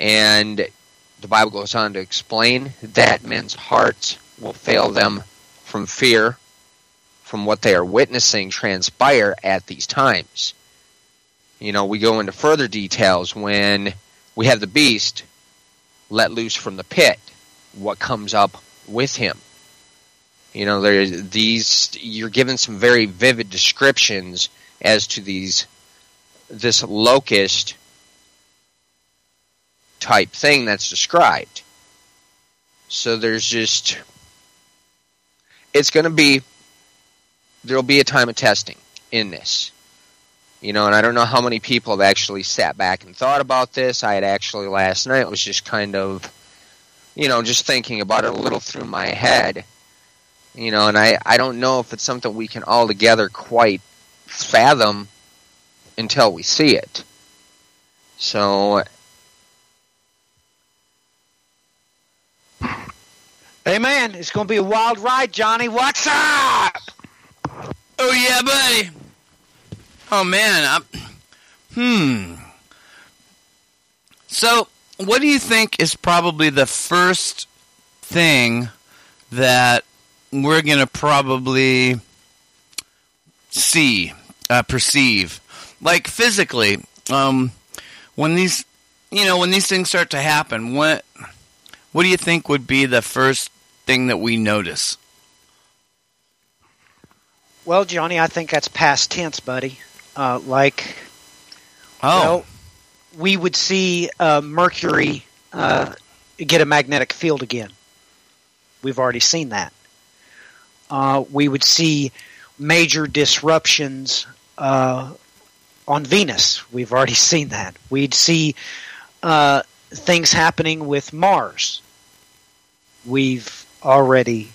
And the Bible goes on to explain that men's hearts will fail them from fear, from what they are witnessing transpire at these times. You know, we go into further details when we have the beast let loose from the pit, what comes up with him. You know, there these you're given some very vivid descriptions as to these this locust type thing that's described. So there's just it's going to be there'll be a time of testing in this. You know, and I don't know how many people have actually sat back and thought about this. I had actually last night was just kind of you know, just thinking about it a little through my head. You know, and I I don't know if it's something we can all together quite fathom until we see it. So Amen. It's going to be a wild ride, Johnny. What's up? Oh yeah, buddy. Oh man, I, hmm. So, what do you think is probably the first thing that we're going to probably see, uh, perceive, like physically, um, when these, you know, when these things start to happen? What, what do you think would be the first thing that we notice? Well, Johnny, I think that's past tense, buddy. Uh, like, Oh, well, we would see uh, Mercury uh, get a magnetic field again. We've already seen that. Uh, we would see major disruptions uh, on Venus. We've already seen that. We'd see uh, things happening with Mars. We've already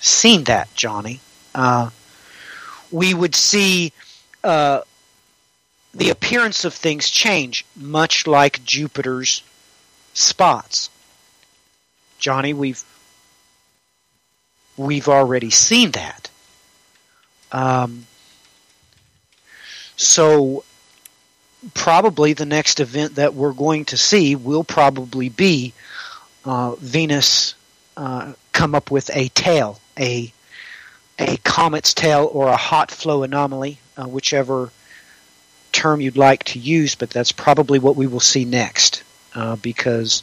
seen that, Johnny. Uh, we would see uh, the appearance of things change, much like Jupiter's spots. Johnny, we've we've already seen that. Um, so probably the next event that we're going to see will probably be uh, Venus uh, come up with a tail, a a comet's tail or a hot flow anomaly, uh, whichever term you'd like to use, but that's probably what we will see next uh, because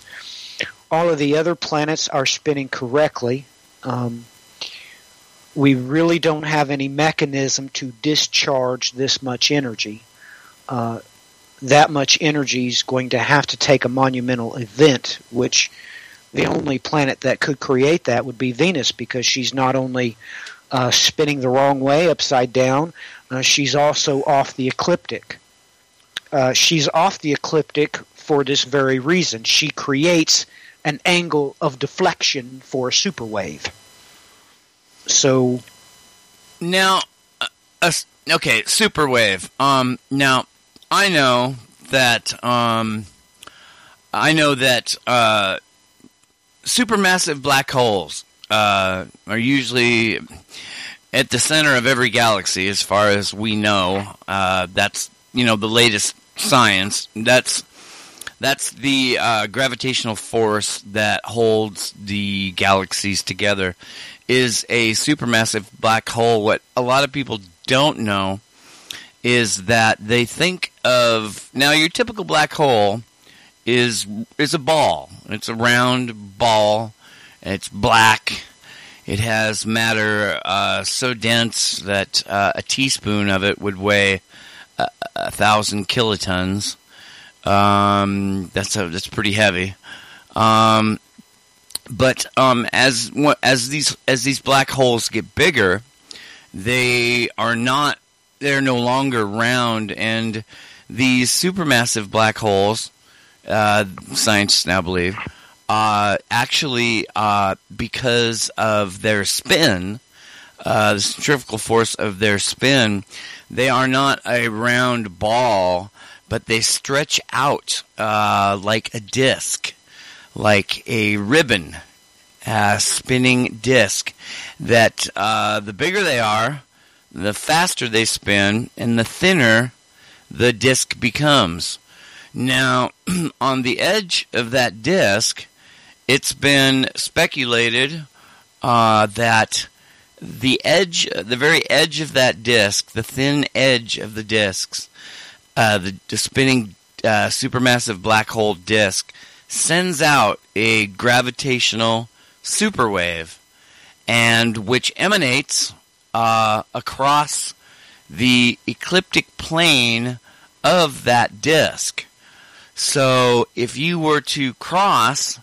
all of the other planets are spinning correctly. Um, we really don't have any mechanism to discharge this much energy. Uh, that much energy is going to have to take a monumental event, which the only planet that could create that would be Venus because she's not only uh, spinning the wrong way, upside down, uh, she's also off the ecliptic. Uh, she's off the ecliptic for this very reason. She creates an angle of deflection for a superwave. So Now, uh, okay, superwave. Um, now I know that um, I know that uh, supermassive black holes uh, are usually at the center of every galaxy, as far as we know. Uh, that's you know the latest science. That's that's the uh, gravitational force that holds the galaxies together. Is a supermassive black hole. What a lot of people don't know is that they think of now your typical black hole is is a ball. It's a round ball. It's black. It has matter uh, so dense that uh, a teaspoon of it would weigh a, a thousand kilotons. Um, that's a, that's pretty heavy. Um, but um, as as these as these black holes get bigger, they are not they're no longer round, and these supermassive black holes, uh, scientists now believe, uh, actually uh, because of their spin, uh, the centrifugal force of their spin, they are not a round ball, but they stretch out uh, like a disc like a ribbon, a spinning disc. That uh, the bigger they are, the faster they spin, and the thinner the disc becomes. Now, on the edge of that disc, it's been speculated uh, that the edge, the very edge of that disc, the thin edge of the discs, uh, the, the spinning uh, supermassive black hole disk, sends out a gravitational superwave, and which emanates uh, across the ecliptic plane of that disk. So, if you were to cross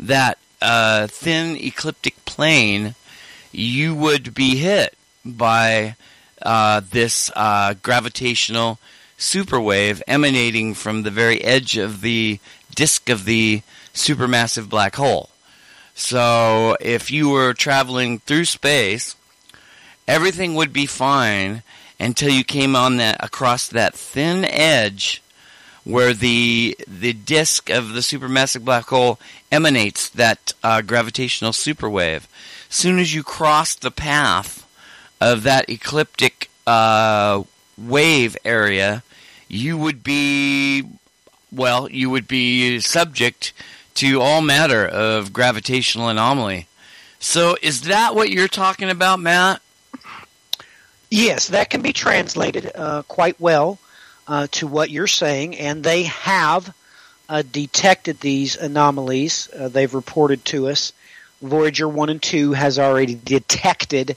that uh, thin ecliptic plane, you would be hit by uh, this uh, gravitational superwave emanating from the very edge of the disk of the supermassive black hole. So, if you were traveling through space, everything would be fine until you came on that across that thin edge where the the disk of the supermassive black hole emanates that uh, gravitational superwave. Soon as you cross the path of that ecliptic uh, wave area, you would be well, you would be subject to all matter of gravitational anomaly. So, is that what you're talking about, Matt? Yes, that can be translated uh, quite well uh, to what you're saying, and they have uh, detected these anomalies. Uh, they've reported to us. Voyager 1 and 2 has already detected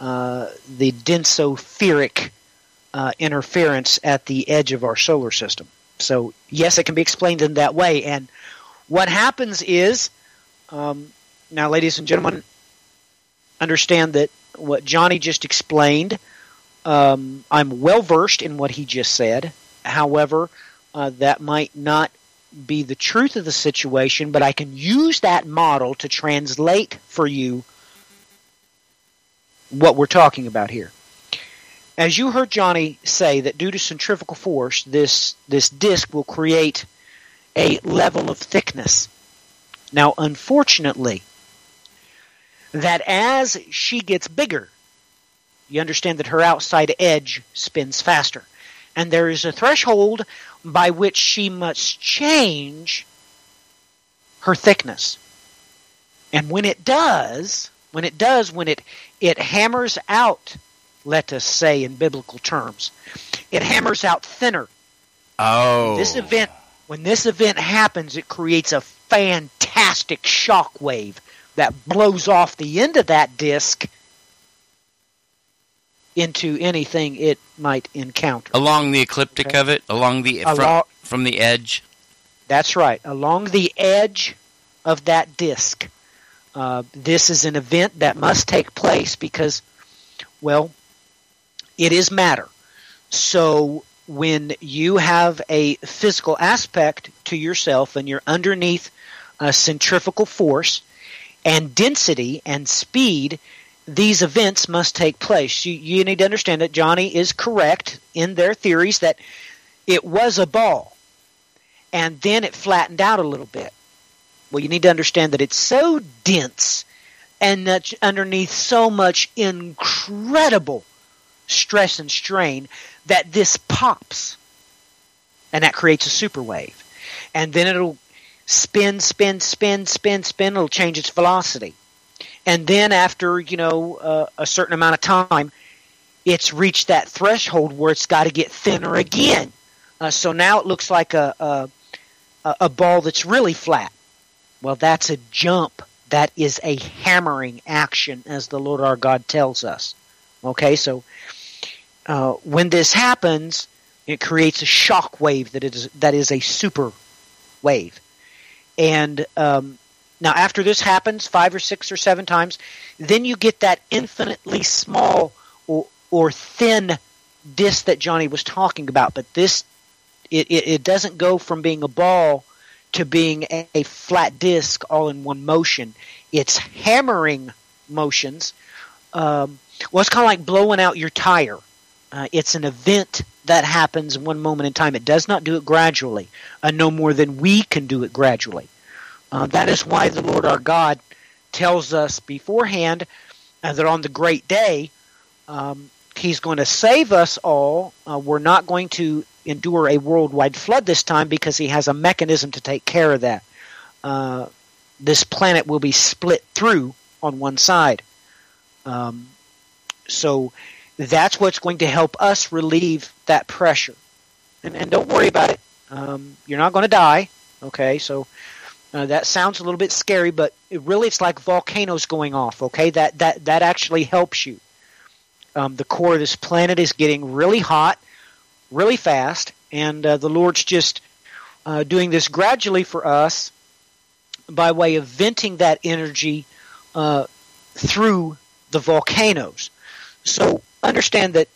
uh, the densospheric uh, interference at the edge of our solar system. So, yes, it can be explained in that way. And what happens is, um, now, ladies and gentlemen, understand that what Johnny just explained, um, I'm well versed in what he just said. However, uh, that might not be the truth of the situation, but I can use that model to translate for you what we're talking about here. As you heard Johnny say, that due to centrifugal force, this this disk will create a level of thickness. Now, unfortunately, that as she gets bigger, you understand that her outside edge spins faster. And there is a threshold by which she must change her thickness. And when it does, when it does, when it, it hammers out, let us say in biblical terms, it hammers out thinner. Oh. This event when this event happens, it creates a fantastic shock wave that blows off the end of that disk into anything it might encounter. Along the ecliptic Okay. of it, along the Along- from, from the edge. That's right. Along the edge of that disk. Uh, this is an event that must take place because, well, it is matter. So when you have a physical aspect to yourself and you're underneath a centrifugal force and density and speed, these events must take place. You, you need to understand that Johnny is correct in their theories that it was a ball and then it flattened out a little bit. Well, you need to understand that it's so dense and underneath so much incredible stress and strain that this pops. And that creates a super wave. And then it'll spin, spin, spin, spin, spin. It'll change its velocity. And then after, you know, uh, a certain amount of time, it's reached that threshold where it's got to get thinner again. Uh, so now it looks like a, a, a ball that's really flat. Well, that's a jump. That is a hammering action, as the Lord our God tells us. Okay, so uh, when this happens, it creates a shock wave that is that is a super wave. And um, now, after this happens five or six or seven times, then you get that infinitely small or, or thin disc that Johnny was talking about. But this, it, it, it doesn't go from being a ball to being a, a flat disc all in one motion. It's hammering motions. Um, well, it's kind of like blowing out your tire. Uh, it's an event that happens in one moment in time. It does not do it gradually, uh, no more than we can do it gradually. Uh, that is why the Lord our God tells us beforehand uh, that on the great day, um, He's going to save us all. Uh, we're not going to endure a worldwide flood this time because He has a mechanism to take care of that. Uh, this planet will be split through on one side. Um, so that's what's going to help us relieve that pressure. And, and don't worry about it. Um, you're not going to die. Okay, so uh, that sounds a little bit scary, but it really it's like volcanoes going off. Okay, that that that actually helps you. Um, the core of this planet is getting really hot, really fast, and uh, the Lord's just uh, doing this gradually for us by way of venting that energy uh, through the volcanoes. So understand that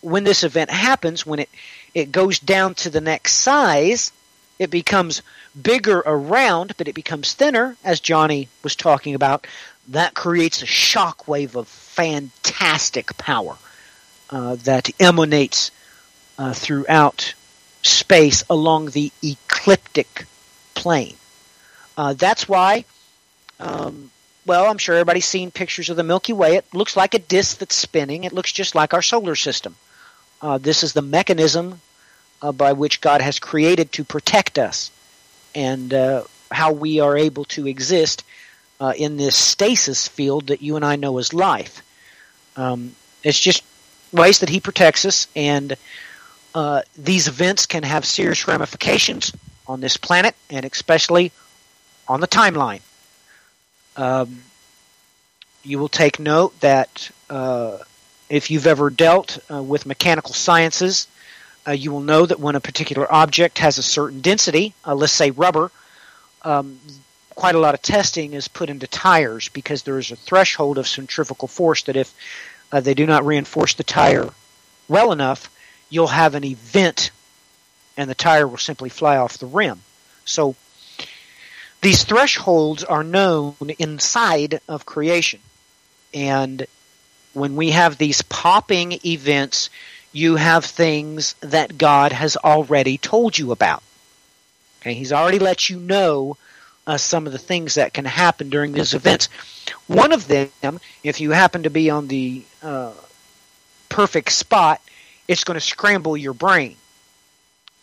when this event happens, when it, it goes down to the next size, it becomes bigger around, but it becomes thinner, as Johnny was talking about. That creates a shock wave of fantastic power uh, that emanates uh, throughout space along the ecliptic plane. Uh, that's why um, well, I'm sure everybody's seen pictures of the Milky Way. It looks like a disk that's spinning. It looks just like our solar system. Uh, this is the mechanism uh, by which God has created to protect us and uh, how we are able to exist uh, in this stasis field that you and I know as life. Um, it's just ways that He protects us, and uh, these events can have serious ramifications on this planet and especially on the timeline. Um, you will take note that uh, if you've ever dealt uh, with mechanical sciences, uh, you will know that when a particular object has a certain density, uh, let's say rubber, um, quite a lot of testing is put into tires because there is a threshold of centrifugal force that if uh, they do not reinforce the tire well enough, you'll have an event and the tire will simply fly off the rim. So these thresholds are known inside of creation. And when we have these popping events, you have things that God has already told you about. Okay, He's already let you know uh, some of the things that can happen during these events. One of them, if you happen to be on the uh, perfect spot, it's going to scramble your brain.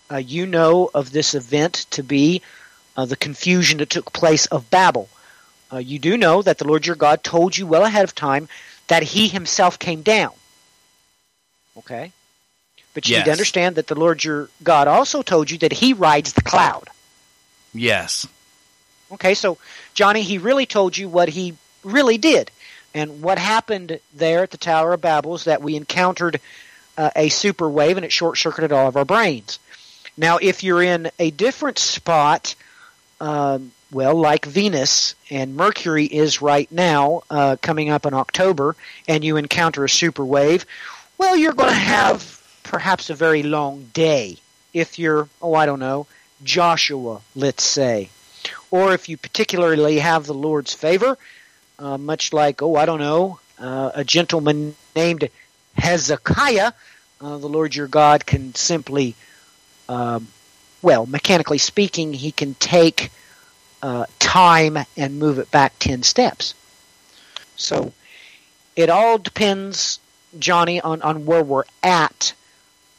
Uh, you know of this event to be uh, the confusion that took place of Babel. Uh, you do know that the Lord your God told you well ahead of time that he himself came down. Okay? But you yes. need to understand that the Lord your God also told you that he rides the cloud. Yes. Okay, so Johnny, he really told you what he really did. And what happened there at the Tower of Babel is that we encountered uh, a super wave and it short circuited all of our brains. Now, if you're in a different spot um, well, like Venus and Mercury is right now, uh, coming up in October, and you encounter a super wave, well, you're going to have perhaps a very long day if you're, oh, I don't know, Joshua, let's say. Or if you particularly have the Lord's favor, uh, much like, oh, I don't know, uh, a gentleman named Hezekiah, uh, the Lord your God can simply, um, well, mechanically speaking, he can take uh, time and move it back 10 steps. So it all depends, Johnny, on, on where we're at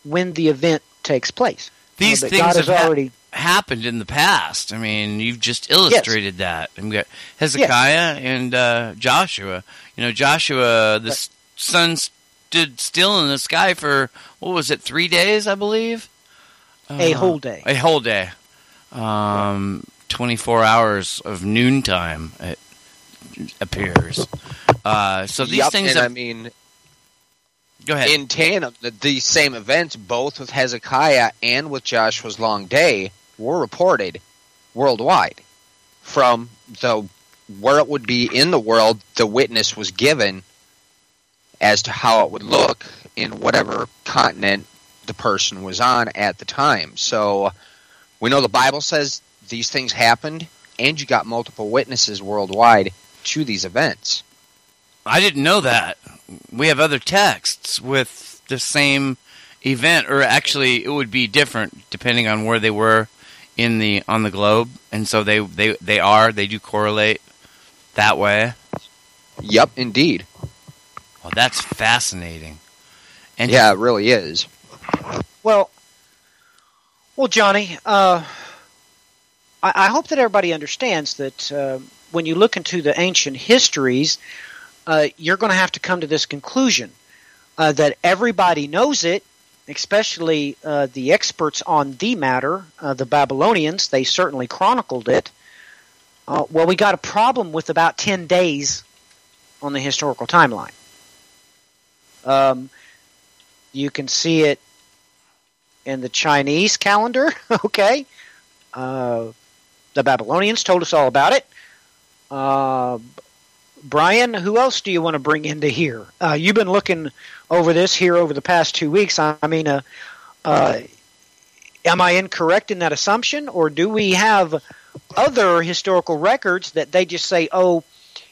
when the event takes place. These You know, things God have has hap- already. happened in the past. I mean, you've just illustrated that. And we got Hezekiah and uh, Joshua. You know, Joshua, the s sun stood still in the sky for what was it, three days, I believe. A Uh, whole day. A whole day. Um, twenty-four hours of noontime. It appears. Uh, so these Yup, things. and Have, I mean, go ahead. in tandem, the, these same events, both with Hezekiah and with Joshua's long day, were reported worldwide. From the where it would be in the world, the witness was given as to how it would look in whatever continent the person was on at the time. So we know the Bible says these things happened, and you got multiple witnesses worldwide to these events. I didn't know that. We have other texts with the same event, or actually, it would be different depending on where they were in the on the globe, and so they they they are they do correlate that way. Yep, indeed. Well, that's fascinating. And Yeah, it really is. Well, well, Johnny, uh, I, I hope that everybody understands that uh, when you look into the ancient histories, uh, you're going to have to come to this conclusion uh, that everybody knows it, especially uh, the experts on the matter, uh, the Babylonians. They certainly chronicled it. Uh, well, we got a problem with about 10 days on the historical timeline. Um, you can see it in the Chinese calendar. okay, the Babylonians told us all about it. Uh, Brian, who else do you want to bring into here? Uh, you've been looking over this here over the past two weeks. I, mean, uh, uh, am I incorrect in that assumption, or do we have other historical records that they just say, "Oh,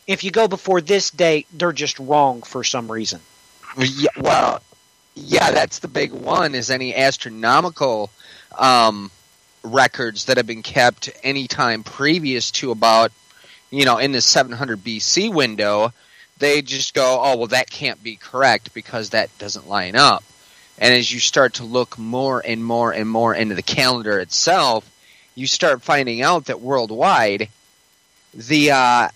if you go before this date, they're just wrong for some reason"? Yeah, well, yeah, that's the big one. Is any astronomical um, records that have been kept any time previous to about, you know, in the 700 BC window? They just go, oh well, that can't be correct because that doesn't line up. And as you start to look more and more and more into the calendar itself, you start finding out that worldwide, the uh,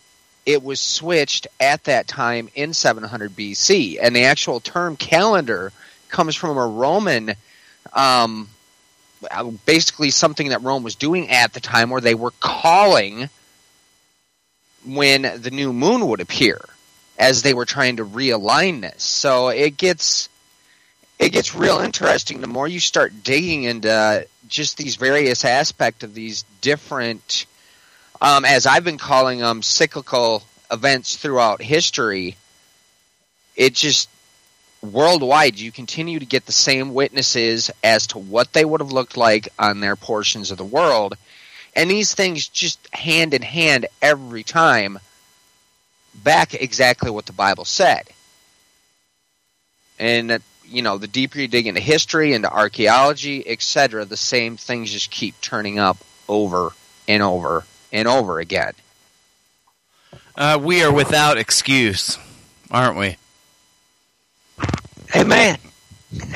it was switched at that time in 700 BC, and the actual term calendar comes from a Roman, um, basically something that Rome was doing at the time, where they were calling when the new moon would appear, as they were trying to realign this. So it gets it gets real interesting the more you start digging into just these various aspects of these different um, as I've been calling them, cyclical events throughout history. It just worldwide, you continue to get the same witnesses as to what they would have looked like on their portions of the world, and these things just hand in hand every time back exactly what the Bible said. And you know, the deeper you dig into history, into archaeology, etc., the same things just keep turning up over and over and over again. uh, we are without excuse, aren't we? Amen.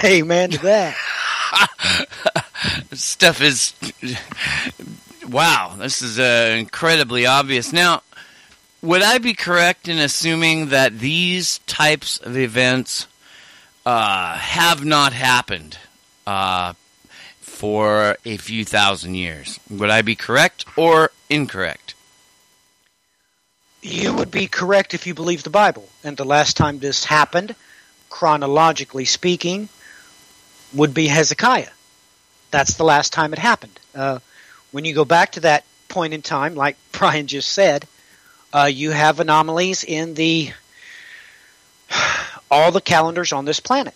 Amen to that. stuff is wow this is uh, incredibly obvious now would i be correct in assuming that these types of events uh, have not happened uh, for a few thousand years would i be correct or incorrect You would be correct if you believe the Bible. And the last time this happened, chronologically speaking, would be Hezekiah. That's the last time it happened. Uh, when you go back to that point in time, like Brian just said, uh, you have anomalies in the all the calendars on this planet.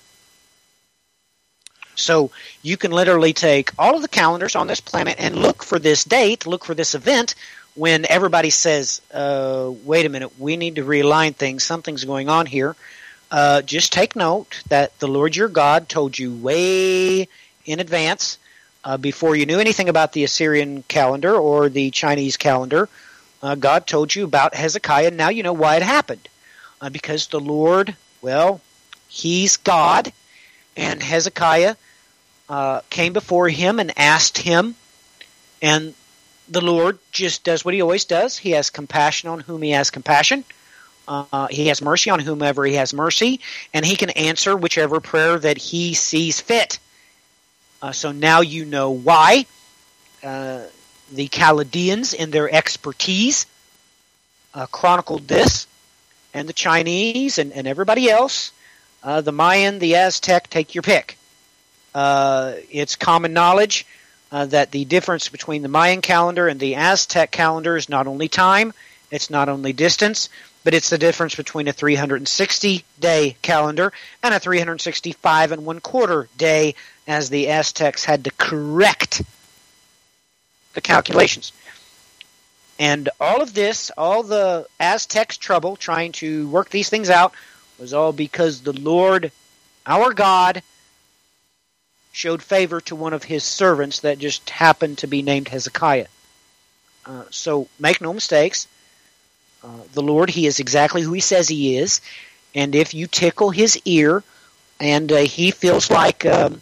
So you can literally take all of the calendars on this planet and look for this date, look for this event when everybody says, uh, wait a minute, we need to realign things, something's going on here. Uh, just take note that the Lord your God told you way in advance, uh, before you knew anything about the Assyrian calendar or the Chinese calendar. Uh, God told you about Hezekiah, and now you know why it happened. Uh, because the Lord, well, He's God, and Hezekiah uh, came before him and asked him, and the Lord just does what he always does. He has compassion on whom he has compassion. Uh, he has mercy on whomever he has mercy, and he can answer whichever prayer that he sees fit. Uh, so now you know why uh, the Chaldeans, in their expertise, uh, chronicled this, and the Chinese and, and everybody else, uh, the Mayan, the Aztec, take your pick. Uh, it's common knowledge uh, that the difference between the Mayan calendar and the Aztec calendar is not only time, it's not only distance, but it's the difference between a 360 day calendar and a 365 and one quarter day, as the Aztecs had to correct the calculations. And all of this, all the Aztecs' trouble trying to work these things out, was all because the Lord, our God, showed favor to one of his servants that just happened to be named Hezekiah. Uh, so make no mistakes. Uh, the Lord, He is exactly who He says He is. And if you tickle His ear and uh, He feels like um,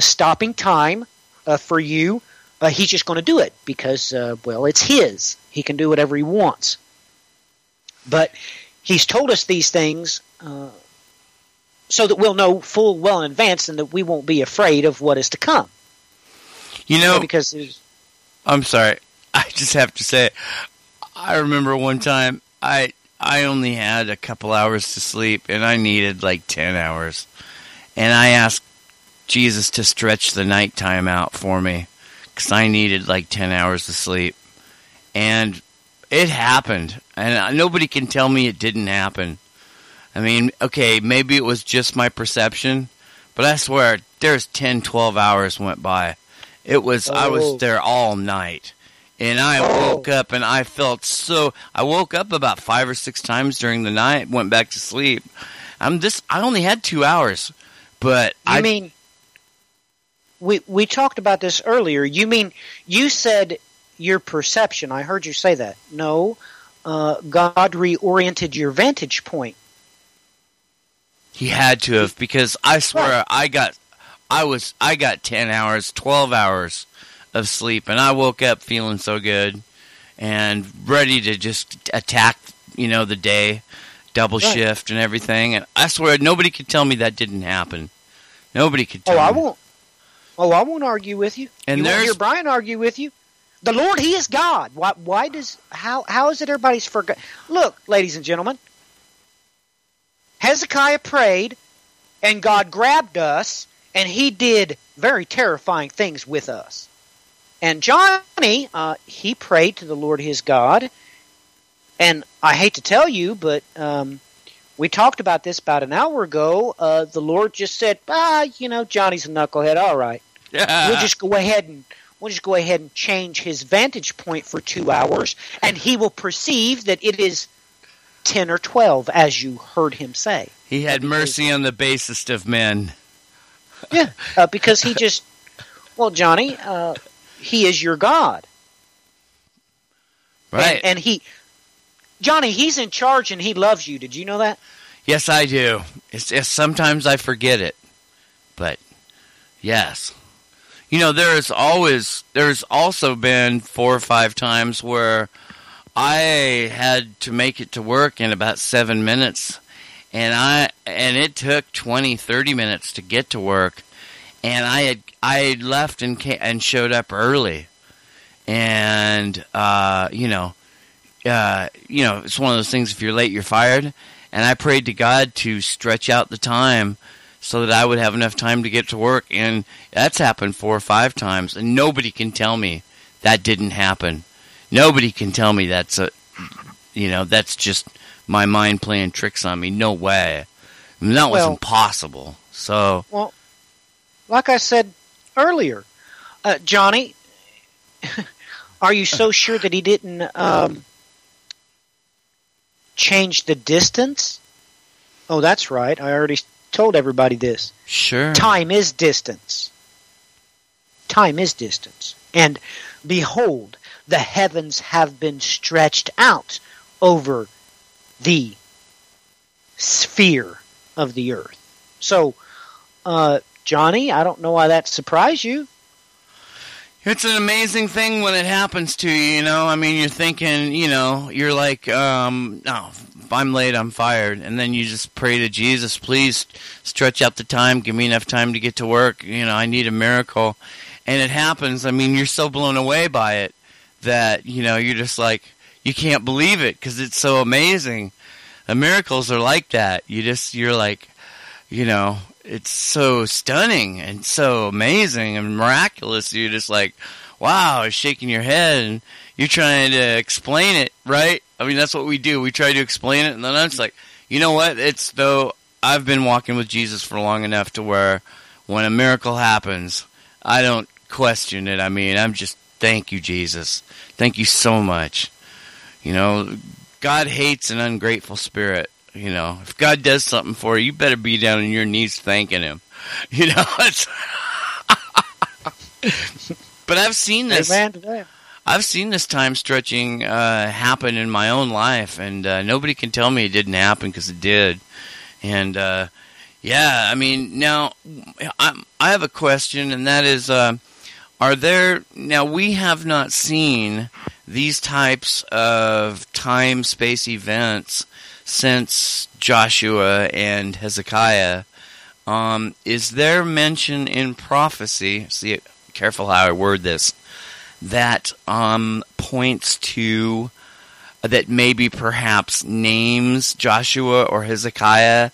stopping time uh, for you, uh, He's just going to do it because, uh, well, it's His. He can do whatever He wants. But He's told us these things so that we'll know full well in advance and that we won't be afraid of what is to come. You know, because I'm sorry. I just have to say, I remember one time I I only had a couple hours to sleep and I needed like ten hours, and I asked Jesus to stretch the nighttime out for me because I needed like ten hours of sleep, and it happened, and uh, nobody can tell me it didn't happen. I mean, okay, maybe it was just my perception, but I swear there's 10, 12 hours went by. It was, oh. I was oh. there all night. And I oh. woke up and I felt so, I woke up about five or six times during the night, went back to sleep. I'm just, I only had two hours, but you I mean, we, we talked about this earlier. You mean, you said your perception. I heard you say that. No, uh, God reoriented your vantage point. He had to have because I swear I got I was I got 10 hours, 12 hours of sleep and I woke up feeling so good and ready to just attack, you know, the day, double right. shift and everything and I swear nobody could tell me that didn't happen. Nobody could oh, tell Oh, I me. won't. Oh, I won't argue with you. And you there's won't hear Brian argue with you. The Lord, He is God. Why? Why does how? How is it everybody's forgot? Look, ladies and gentlemen, Hezekiah prayed, and God grabbed us, and he did very terrifying things with us. And Johnny, uh, he prayed to the Lord his God, and I hate to tell you, but um, we talked about this about an hour ago. Uh, the Lord just said, "Ah, you know, Johnny's a knucklehead. All right, yeah. we'll just go ahead and we'll just go ahead and change his vantage point for two hours, and he will perceive that it is 10 or 12, as you heard him say. He had because, mercy on the basest of men. Yeah, uh, because he just, well, Johnny, uh, he is your God. Right. And, and, he, Johnny, he's in charge and he loves you. Did you know that? Yes, I do. It's, it's sometimes I forget it, but yes. You know, there's always, there's also been four or five times where I had to make it to work in about seven minutes, and I and it took 20, 30 minutes to get to work, and I had I had left and came, and showed up early, and uh, you know, uh, you know, it's one of those things. If you're late, you're fired. And I prayed to God to stretch out the time so that I would have enough time to get to work, and that's happened four or five times, and nobody can tell me that didn't happen. Nobody can tell me that's a, you know, that's just my mind playing tricks on me. No way. I mean, that was impossible. So, Well, like I said earlier, uh, Johnny, are you so sure that he didn't um, change the distance? Oh, that's right. I already told everybody this. sure. Time is distance. Time is distance. And behold, the heavens have been stretched out over the sphere of the earth. So, uh, Johnny, I don't know why that surprised you. It's an amazing thing when it happens to you, you know. I mean, you're thinking, you know, you're like, um, no, if I'm late, I'm fired. And then you just pray to Jesus, please stretch out the time, give me enough time to get to work. You know, I need a miracle. And it happens. I mean, you're so blown away by it that, you know, you're just like, you can't believe it because it's so amazing. The miracles are like that. You just, you're like, you know, it's so stunning and so amazing and miraculous. You're just like, wow, shaking your head and you're trying to explain it, right? I mean, that's what we do. We try to explain it, and then I'm just like, you know what? It's though I've been walking with Jesus for long enough to where when a miracle happens, I don't question it. I mean, I'm just thank you, Jesus. Thank you so much. You know, God hates an ungrateful spirit. You know, if God does something for you, you better be down on your knees thanking Him. You know, it's. but I've seen this. Amen to that. I've seen this time stretching uh, happen in my own life, and uh, nobody can tell me it didn't happen because it did. And uh, yeah, I mean, now I, I have a question, and that is: uh, Are there now? We have not seen these types of time space events since Joshua and Hezekiah. Um, is there mention in prophecy? See, careful how I word this that um, points to that maybe perhaps names Joshua or Hezekiah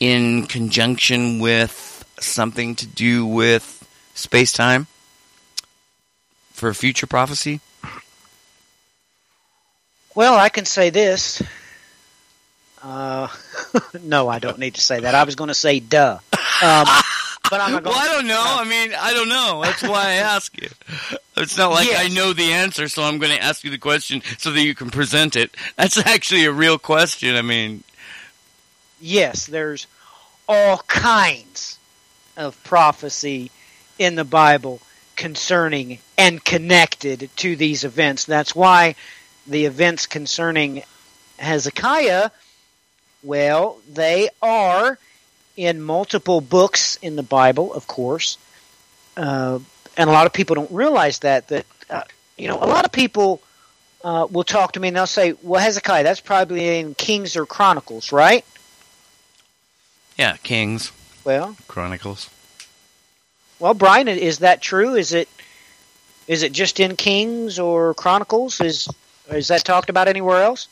in conjunction with something to do with space time for future prophecy? Well, I can say this. Uh, no, I don't need to say that. I was going to say duh. Um, but I'm Well, I don't know. I mean, I don't know. That's why I ask you. It's not like Yes. I know the answer, so I'm going to ask you the question so that you can present it. That's actually a real question. I mean, yes, there's all kinds of prophecy in the Bible concerning and connected to these events. That's why the events concerning Hezekiah, well, they are in multiple books in the Bible, of course. Uh, and a lot of people don't realize that, that, uh, you know, a lot of people uh, will talk to me and they'll say, well, Hezekiah, that's probably in Kings or Chronicles, right? yeah, Kings, Well, Chronicles. well, Brian, is that true? Is it is it just in Kings or Chronicles? Is is that talked about anywhere else?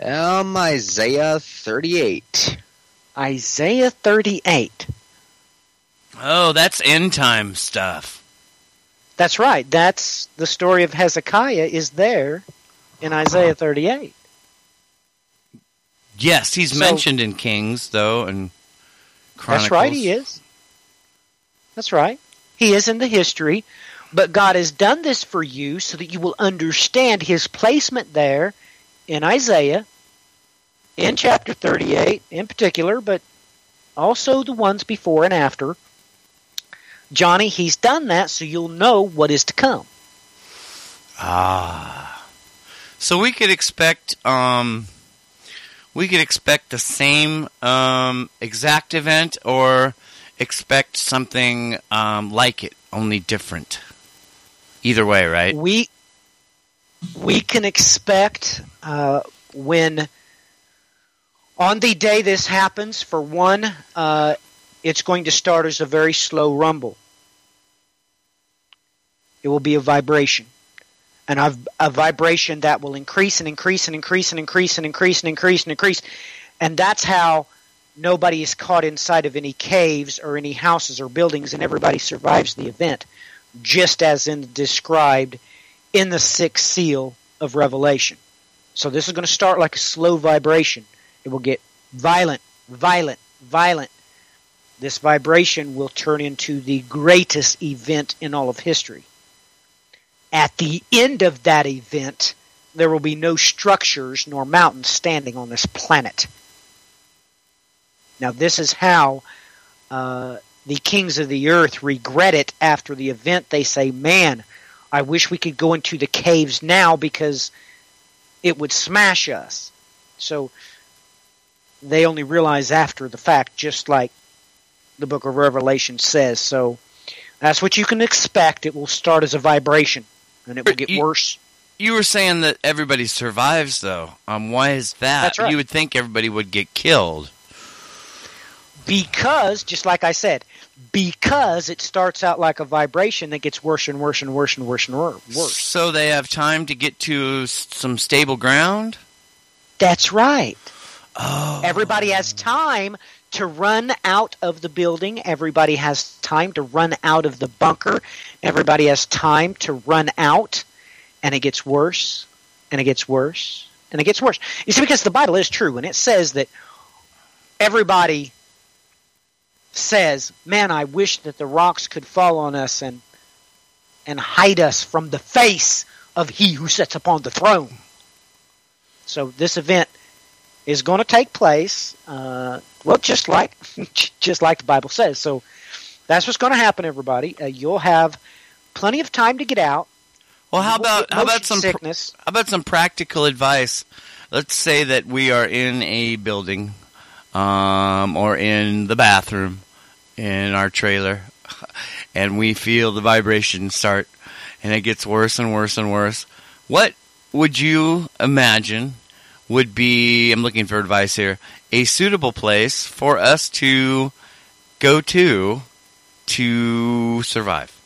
Um, Isaiah 38. Isaiah thirty-eight. Oh, that's end time stuff. That's right. That's the story of Hezekiah is there in Isaiah thirty-eight. Yes, he's So- mentioned in Kings though, and Chronicles. That's right. He is. That's right. He is in the history, but God has done this for you so that you will understand His placement there in Isaiah, in chapter 38 in particular, but also the ones before and after. Johnny, He's done that so you'll know what is to come. Ah, so we could expect um, we could expect the same um exact event, or expect something um like it, only different. Either way, right? we we can expect uh, when on the day this happens for one uh, it's going to start as a very slow rumble. It will be a vibration. And a, a vibration that will increase and increase and increase and increase and increase and increase and increase. And that's how nobody is caught inside of any caves or any houses or buildings and everybody survives the event just as in described in the sixth seal of Revelation. So this is going to start like a slow vibration. It will get violent, violent, violent. This vibration will turn into the greatest event in all of history. At the end of that event, there will be no structures nor mountains standing on this planet. Now, this is how uh, the kings of the earth regret it after the event. They say, Man, I wish we could go into the caves now because it would smash us. So they only realize after the fact, just like the book of Revelation says. So that's what you can expect. It will start as a vibration and it will get You- worse. You were saying that everybody survives, though. Um, why is that? Right. You would think everybody would get killed. Because just like I said, because it starts out like a vibration that gets worse and worse and worse and worse and wor- worse. So they have time to get to some stable ground. That's right. Oh, Everybody has time to run out of the building. Everybody has time to run out of the bunker. Everybody has time to run out, and it gets worse, and it gets worse, and it gets worse. You see, because the Bible is true, and it says that everybody says, "Man, I wish that the rocks could fall on us and and hide us from the face of He who sits upon the throne." So this event is going to take place. Uh, well, just like just like the Bible says. So that's what's going to happen, everybody. Uh, you'll have plenty of time to get out. Well, how about how about some pr- how about some practical advice? Let's say that we are in a building, um, or in the bathroom, in our trailer, and we feel the vibration start, and it gets worse and worse and worse. What would you imagine would be? I'm looking for advice here. A suitable place for us to go to to survive.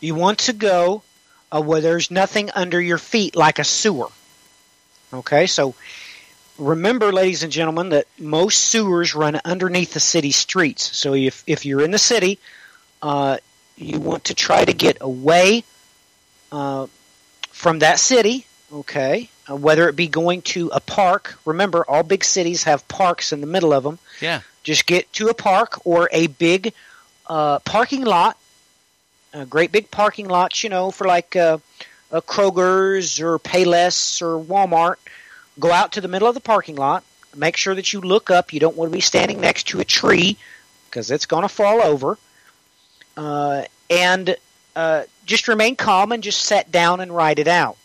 You want to go uh, where there's nothing under your feet, like a sewer. Okay, so remember, ladies and gentlemen, that most sewers run underneath the city streets. So if if you're in the city, uh, you want to try to get away uh, from that city. Okay, uh, whether it be going to a park. Remember, all big cities have parks in the middle of them. Yeah. Just get to a park or a big uh, parking lot. A great big parking lots, you know, for like uh, uh, Kroger's or Payless or Walmart. Go out to the middle of the parking lot. Make sure that you look up. You don't want to be standing next to a tree because it's going to fall over. Uh, and uh, just remain calm and just sit down and write it out.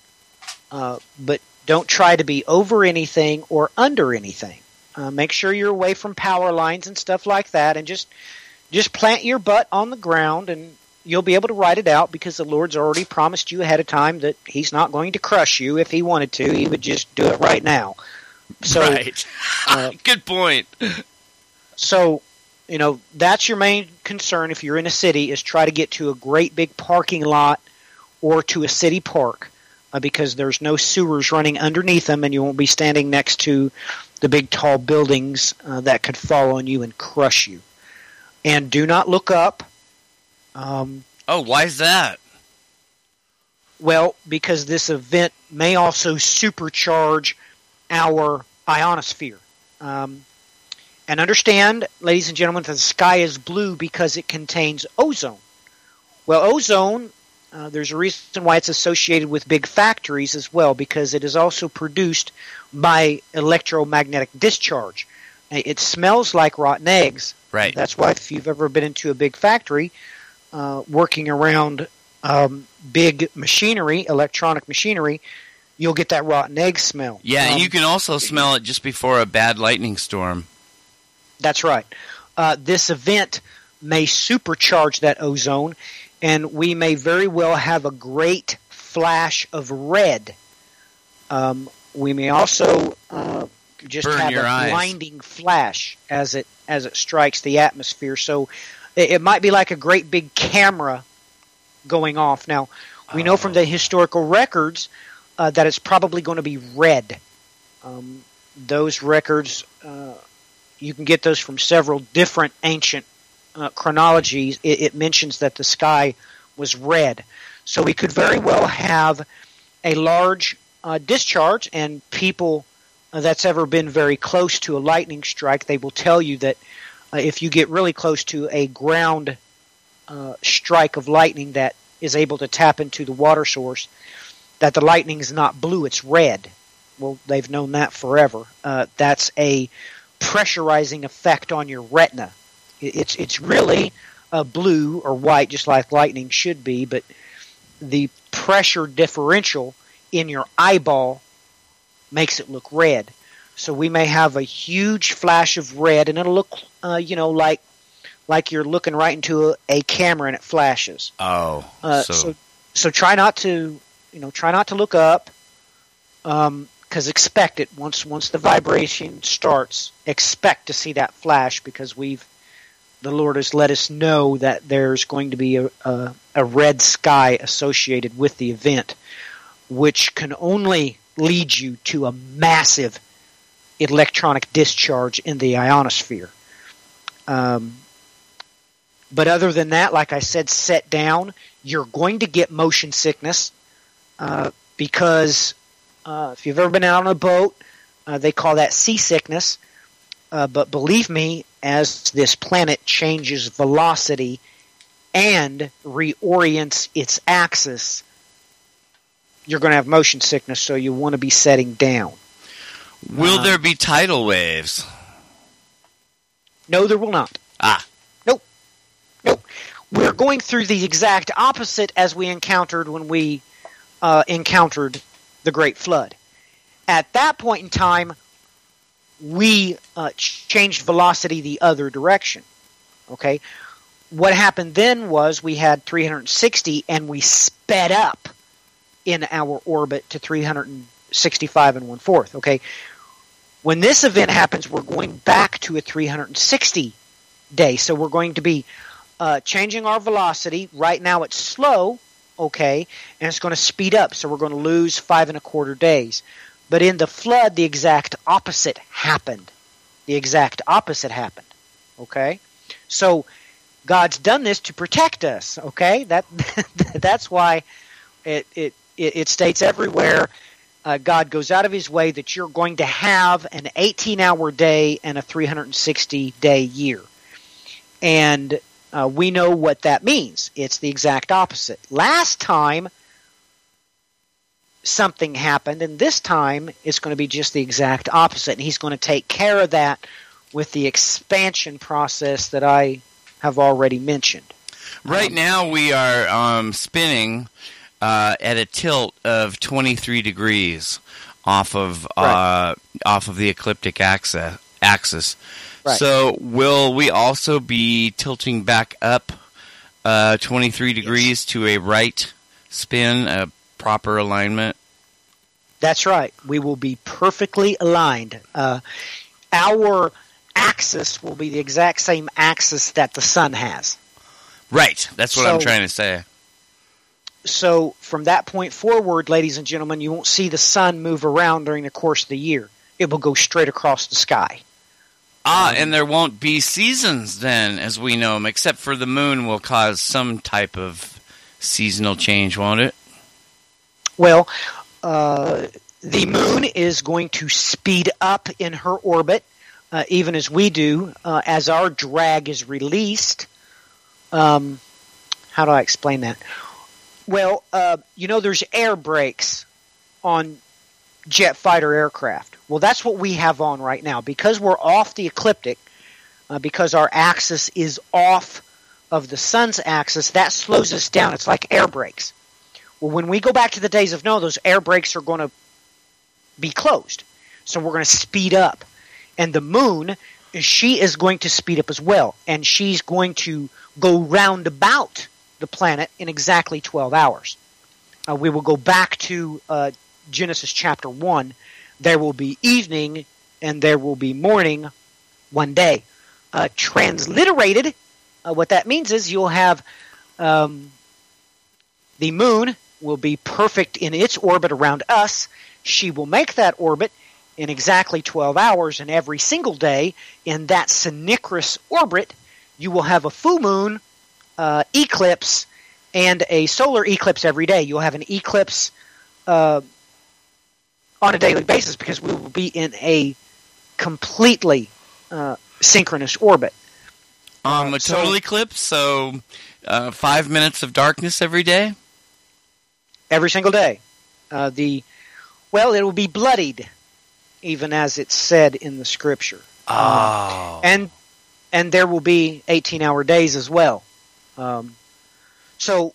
Uh, but don't try to be over anything or under anything. Uh, make sure you're away from power lines and stuff like that, and just just plant your butt on the ground, and you'll be able to write it out because the Lord's already promised you ahead of time that He's not going to crush you. If He wanted to, He would just do it right now. So, right. uh, Good point. so you know that's your main concern if you're in a city is try to get to a great big parking lot or to a city park uh, because there's no sewers running underneath them and you won't be standing next to the big tall buildings uh, that could fall on you and crush you and do not look up um, Oh, why is that? well because this event may also supercharge our ionosphere um, and understand, ladies and gentlemen, that the sky is blue because it contains ozone. Well, ozone, uh, there's a reason why it's associated with big factories as well, because it is also produced by electromagnetic discharge. It smells like rotten eggs. Right. That's why if you've ever been into a big factory, uh, working around um, big machinery, electronic machinery, you'll get that rotten egg smell. Yeah, and Um, you can also smell it just before a bad lightning storm. That's right. Uh, this event may supercharge that ozone, and we may very well have a great flash of red. Um, we may also uh, just Burn have a eyes. blinding flash as it as it strikes the atmosphere. So it, it might be like a great big camera going off. Now we know from the historical records uh, that it's probably going to be red. Um, those records, uh, you can get those from several different ancient uh, chronologies. It, it mentions that the sky was red. So we could very well have a large uh, discharge, and people uh, that's ever been very close to a lightning strike, they will tell you that uh, if you get really close to a ground uh, strike of lightning that is able to tap into the water source, that the lightning is not blue, it's red. Well, they've known that forever. Uh, that's a pressurizing effect on your retina. It's it's really a blue or white, just like lightning should be, but the pressure differential in your eyeball makes it look red. So we may have a huge flash of red, and it'll look, uh, you know, like like you're looking right into a, a camera and it flashes. Oh, Uh, so, so so try not to, you know, try not to look up, because expect it once once the vibration starts. Expect to see that flash because we've the Lord has let us know that there's going to be a, a, a red sky associated with the event, which can only lead you to a massive electronic discharge in the ionosphere. Um, but other than that, like I said, set down. You're going to get motion sickness uh, because uh, if you've ever been out on a boat, uh, they call that seasickness. Uh, but believe me, as this planet changes velocity and reorients its axis, you're going to have motion sickness, so you want to be setting down. Will uh, there be tidal waves? No, there will not. Ah, Nope. Nope. We're going through the exact opposite as we encountered when we uh, encountered the Great Flood. At that point in time, we uh, changed velocity the other direction. Okay? What happened then was we had 360 and we sped up in our orbit to 365 and one fourth. Okay? When this event happens, we're going back to a 360 day. So we're going to be uh, changing our velocity. Right now it's slow, okay, and it's going to speed up. So we're going to lose five and a quarter days. But in the flood, the exact opposite happened. The exact opposite happened, okay. So God's done this to protect us, okay. That that's why it it, it states everywhere. Uh, God goes out of His way that you're going to have an 18-hour day and a 360-day year and uh, we know what that means. It's the exact opposite. Last time something happened, and this time it's going to be just the exact opposite. And he's going to take care of that with the expansion process that I have already mentioned. right now we are um, spinning uh, at a tilt of 23 degrees off of uh, off of the ecliptic axis. Axis. Right. So will we also be tilting back up uh, 23 degrees to a right spin, a proper alignment? That's right. We will be perfectly aligned. Uh, our axis will be the exact same axis that the sun has. Right. That's what I'm trying to say. So from that point forward, ladies and gentlemen, you won't see the sun move around during the course of the year. It will go straight across the sky. Ah, and there won't be seasons then, as we know them, except for the moon will cause some type of seasonal change, won't it? Well, uh, the moon is going to speed up in her orbit, uh, even as we do, uh, as our drag is released. Um, how do I explain that? Well, uh, you know, there's air brakes on jet fighter aircraft. Well, that's what we have on right now because we're off the ecliptic, uh, because our axis is off of the sun's axis. That slows us down. It's like air brakes. Well, when we go back to the days of Noah, those air brakes are going to be closed. So we're going to speed up. And the moon, she is going to speed up as well. And she's going to go round about the planet in exactly 12 hours. Uh, we will go back to uh, Genesis chapter 1. There will be evening and there will be morning one day. Uh, transliterated, uh, what that means is you'll have um, the moon will be perfect in its orbit around us. She will make that orbit in exactly 12 hours, and every single day in that synchronous orbit, you will have a full moon uh, eclipse and a solar eclipse every day. You'll have an eclipse uh, on a daily basis because we will be in a completely uh, synchronous orbit. Um, a so- total eclipse, so uh, five minutes of darkness every day. every single day. Uh, the well, it will be bloodied, even as it's said in the scripture, Oh, and and there will be eighteen-hour days as well. Um, so,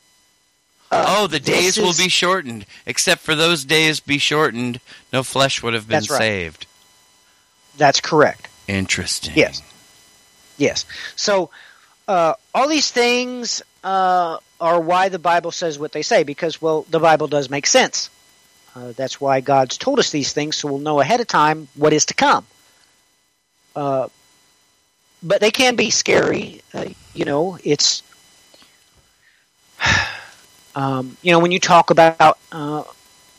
uh, oh, the this days will be shortened. Except for those days be shortened, no flesh would have been That's right. saved. That's correct. Interesting. Yes. Yes. So, uh, all these things uh, are why the Bible says what they say, because, well, the Bible does make sense. Uh, that's why God's told us these things, so we'll know ahead of time what is to come. Uh, but they can be scary. Uh, you know, it's. Um, you know, when you talk about, uh,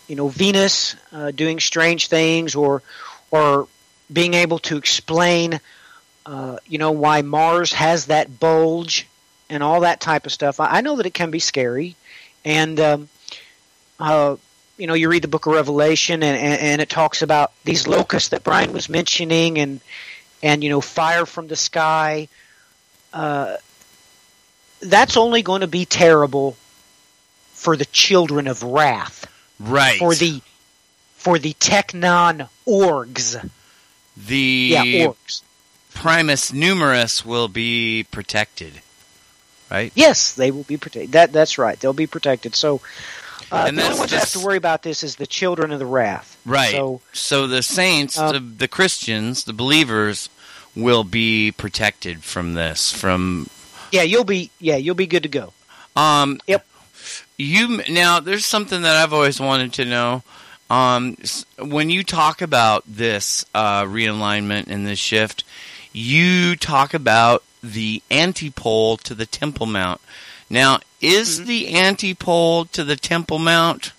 you know, Venus uh, doing strange things or, or being able to explain uh, you know why Mars has that bulge and all that type of stuff. I, I know that it can be scary, and um, uh, you know you read the Book of Revelation and, and, and it talks about these locusts that Brian was mentioning, and and you know fire from the sky. Uh, that's only going to be terrible for the children of wrath, Right. for the for the Technon orgs. the Yeah, orgs. Primus numerus will be protected. Right. Yes, they will be protected. That that's right. They'll be protected. So uh, And the only ones that have to worry about this is the children of the wrath. Right. So So the saints, Uh, the, the Christians, the believers, will be protected from this. From yeah, you'll be yeah you'll be good to go. um. Yep. You now. There's something that I've always wanted to know. Um, when you talk about this uh, realignment and this shift, you talk about the antipole to the Temple Mount. Now, is Mm-hmm. the antipole to the Temple Mount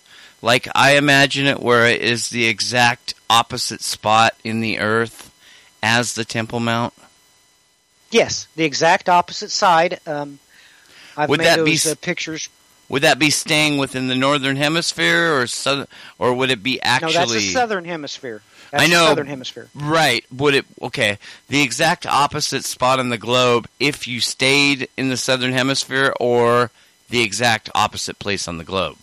like I imagine it, where it is the exact opposite spot in the earth as the Temple Mount? Yes, the exact opposite side. Um, I've Would made that those s- uh, pictures. Would that be staying within the northern hemisphere, or southern, or would it be actually? no, that's the southern hemisphere. That's I know. the southern hemisphere. Right. Would it okay, the exact opposite spot on the globe if you stayed in the southern hemisphere or the exact opposite place on the globe?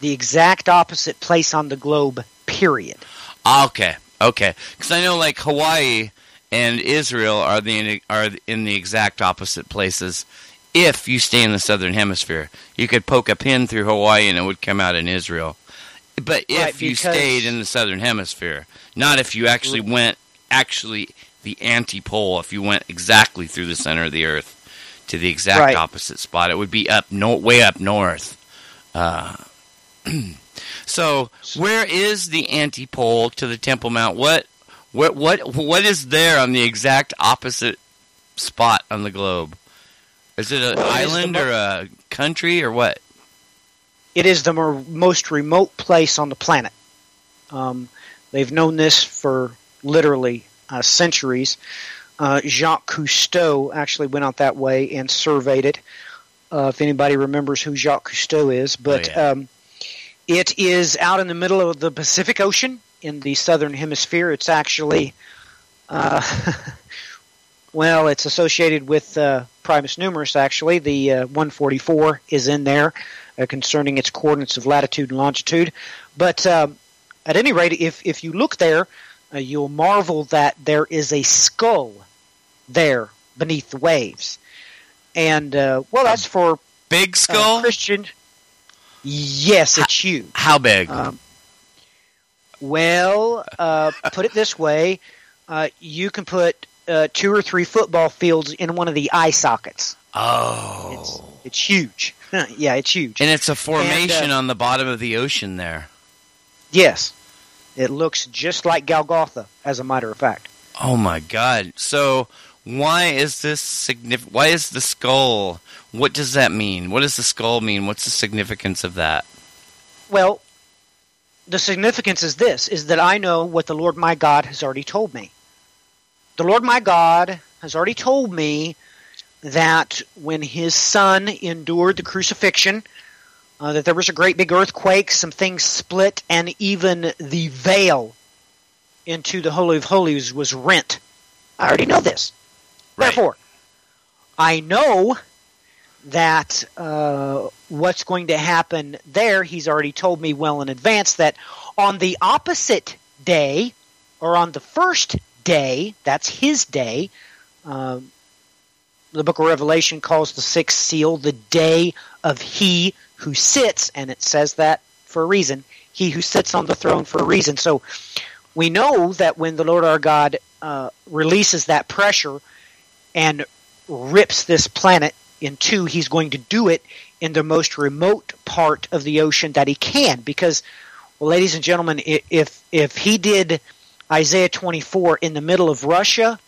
The exact opposite place on the globe. Period. Ah, Okay. Okay. Cuz I know like Hawaii and Israel are the are in the exact opposite places. If you stay in the southern hemisphere, you could poke a pin through Hawaii and it would come out in Israel. But if Right, you stayed in the southern hemisphere, not if you actually went actually the antipole, if you went exactly through the center of the earth to the exact Right. opposite spot, it would be up no, way up north. Uh, so, where is the antipole to the Temple Mount? What, what, what, what is there on the exact opposite spot on the globe? Is it an Well, it is the island mo- or a country or what? It is the most remote place on the planet. Um, they've known this for literally uh, centuries. Uh, Jacques Cousteau actually went out that way and surveyed it. Uh, if anybody remembers who Jacques Cousteau is, but Oh, yeah. um, it is out in the middle of the Pacific Ocean in the southern hemisphere. It's actually, uh, well, it's associated with uh, Primus Numerus. Actually, the uh, 144 is in there uh, concerning its coordinates of latitude and longitude. But um, at any rate, if if you look there, uh, you'll marvel that there is a skull there beneath the waves. And uh, well, that's for Big skull? Christian. Yes, it's huge. How big? Um, well, uh, put it this way: uh, you can put uh, two or three football fields in one of the eye sockets. oh. It's it's huge. yeah, it's huge. and it's a formation and, uh, on the bottom of the ocean there. Yes, it looks just like Golgotha, as a matter of fact. Oh my god. So why is this significant? Why is the skull? What does that mean? What does the skull mean? What's the significance of that? Well, the significance is this: is that I know what the Lord my God has already told me. The Lord my God has already told me that when his son endured the crucifixion, uh, that there was a great big earthquake, some things split, and even the veil into the Holy of Holies was rent. I already know this. Right. Therefore, I know that uh, what's going to happen there, he's already told me well in advance that on the opposite day, or on the first day, that's his day, um, the book of Revelation calls the sixth seal the day of he who sits, and it says that for a reason. He who sits on the throne for a reason. So we know that when the Lord our God uh, releases that pressure and rips this planet in two, he's going to do it in the most remote part of the ocean that he can. Because, well, ladies and gentlemen, if if he did Isaiah 24 in the middle of Russia,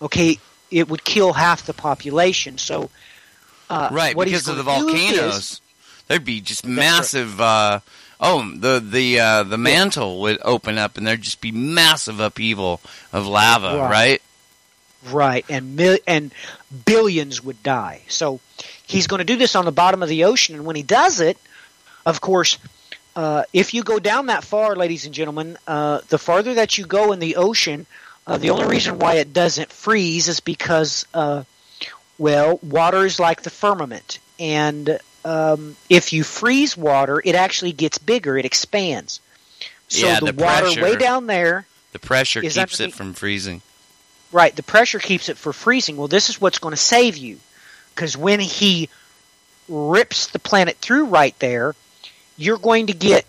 okay, it would kill half the population. So, uh, right, because of the volcanoes, is- there'd be just right. massive. Uh, oh, the the uh, the mantle would open up, and there'd just be massive upheaval of lava. Right. Right. Right, and mil- and billions would die. So he's going to do this on the bottom of the ocean, and when he does it, of course, uh, if you go down that far, ladies and gentlemen, uh, the farther that you go in the ocean, uh, the only reason why it doesn't freeze is because, uh, well, water is like the firmament, and um, if you freeze water, it actually gets bigger, it expands. So Yeah, the, the water way pressure. down there The pressure keeps it from freezing. Right, the pressure keeps it for freezing. Well, this is what's going to save you. Because when he rips the planet through right there, you're going to get.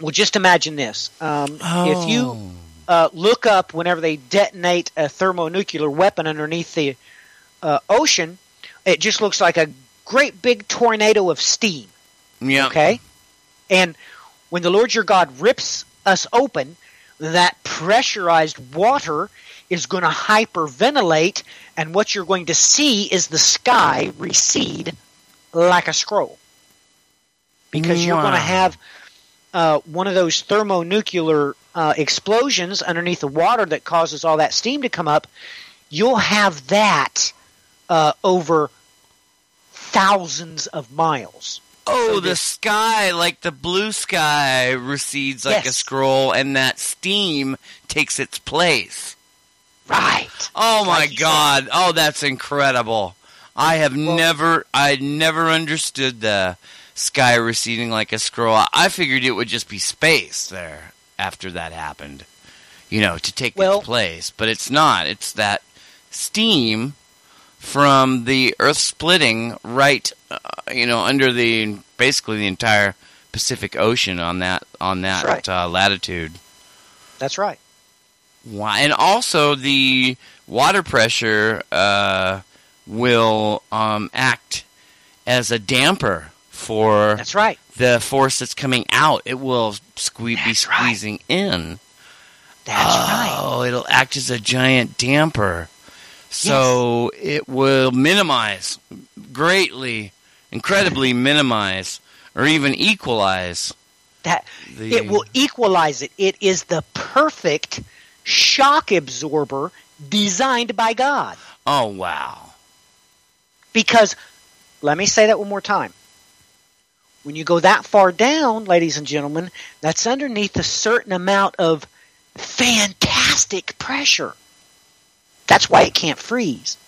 Well, just imagine this. Um, If you Oh. uh, look up whenever they detonate a thermonuclear weapon underneath the uh, ocean, it just looks like a great big tornado of steam. yeah, Okay? And when the Lord your God rips us open, that pressurized water is going to hyperventilate, and what you're going to see is the sky recede like a scroll. Because you're going to have uh, one of those thermonuclear uh, explosions underneath the water that causes all that steam to come up. You'll have that uh, over thousands of miles. Oh, So the sky, like the blue sky, recedes like a scroll, and that steam takes its place. Right. Oh my Like you said. god! Oh, that's incredible. I have Well- never, I never understood the sky receding like a scroll. I figured it would just be space there after that happened, you know, to take Well- its place. But it's not. It's that steam from the Earth splitting right, uh, you know, under the basically the entire Pacific Ocean on that on that right. uh, latitude. That's right. And also the water pressure uh, will um, act as a damper for That's right. the force that's coming out. It will sque- be That's right. squeezing in. That's right. Oh, it'll act as a giant damper. So it will minimize greatly, incredibly minimize, or even equalize That the. it will equalize it. It is the perfect shock absorber designed by God. Oh wow! Because let me say that one more time. When you go that far down, ladies and gentlemen, that's underneath a certain amount of fantastic pressure. That's why it can't freeze.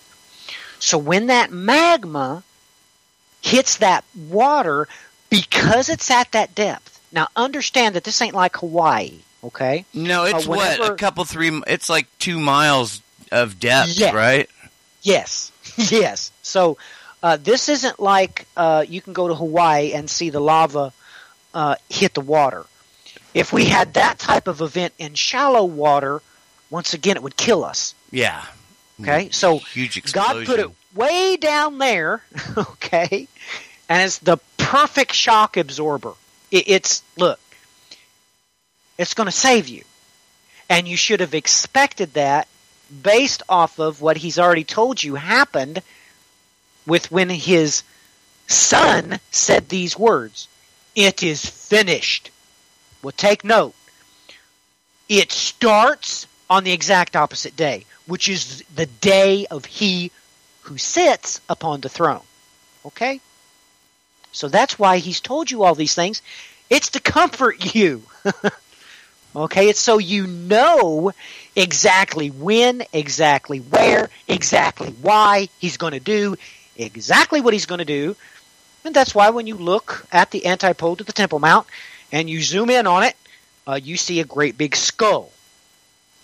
So when that magma hits that water, because it's at that depth. Now understand that this ain't like Hawaii, okay? No, it's Uh, what a couple three. It's like two miles of depth, Yeah. right? Yes, yes. So uh, this isn't like uh, you can go to Hawaii and see the lava uh, hit the water. If we had that type of event in shallow water, once again, it would kill us. Yeah. Okay, so Huge explosion. God put it way down there, okay, and it's the perfect shock absorber. It, it's look, it's going to save you, and you should have expected that based off of what He's already told you happened with when His Son said these words: "It is finished." Well, take note. It starts on the exact opposite day, which is the day of he who sits upon the throne. Okay? So that's why he's told you all these things. It's to comfort you. okay? It's so you know exactly when, exactly where, exactly why he's going to do exactly what he's going to do. And that's why when you look at the antipode to the Temple Mount and you zoom in on it, uh, you see a great big skull.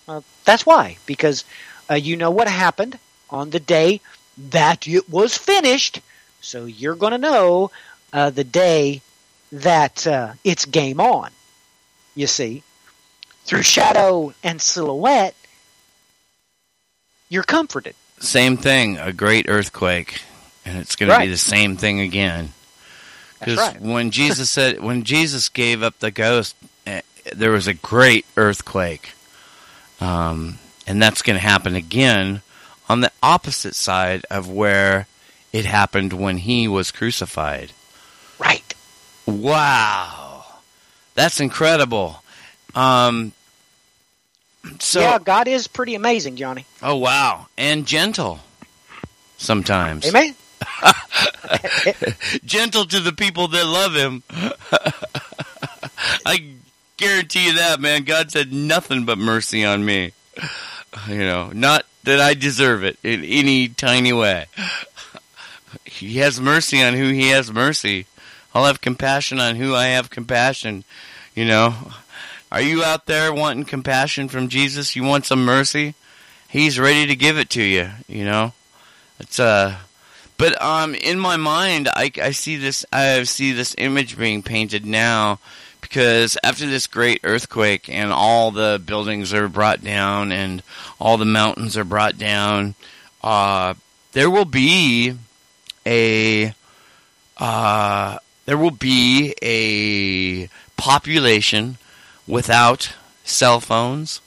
Uh, that's why, because uh, you know what happened on the day that it was finished. So you're going to know uh, the day that uh, it's game on. You see, through shadow and silhouette, you're comforted. Same thing, a great earthquake, and it's going Right. to be the same thing again. Because right. when Jesus said, when Jesus gave up the ghost, eh, there was a great earthquake, um, and that's going to happen again on the opposite side of where it happened when he was crucified. Right. Wow, that's incredible. Um, so, yeah, God is pretty amazing, Johnny. oh wow, and gentle sometimes. Amen. gentle to the people that love him. I guarantee you that, man. God said nothing but mercy on me. You know, not that I deserve it in any tiny way. He has mercy on who he has mercy. I'll have compassion on who I have compassion. You know, are you out there wanting compassion from Jesus? You want some mercy? He's ready to give it to you. You know, it's uh but um, in my mind, I, I see this. I see this image being painted now, because after this great earthquake and all the buildings are brought down and all the mountains are brought down, uh, there will be a uh, there will be a population without cell phones,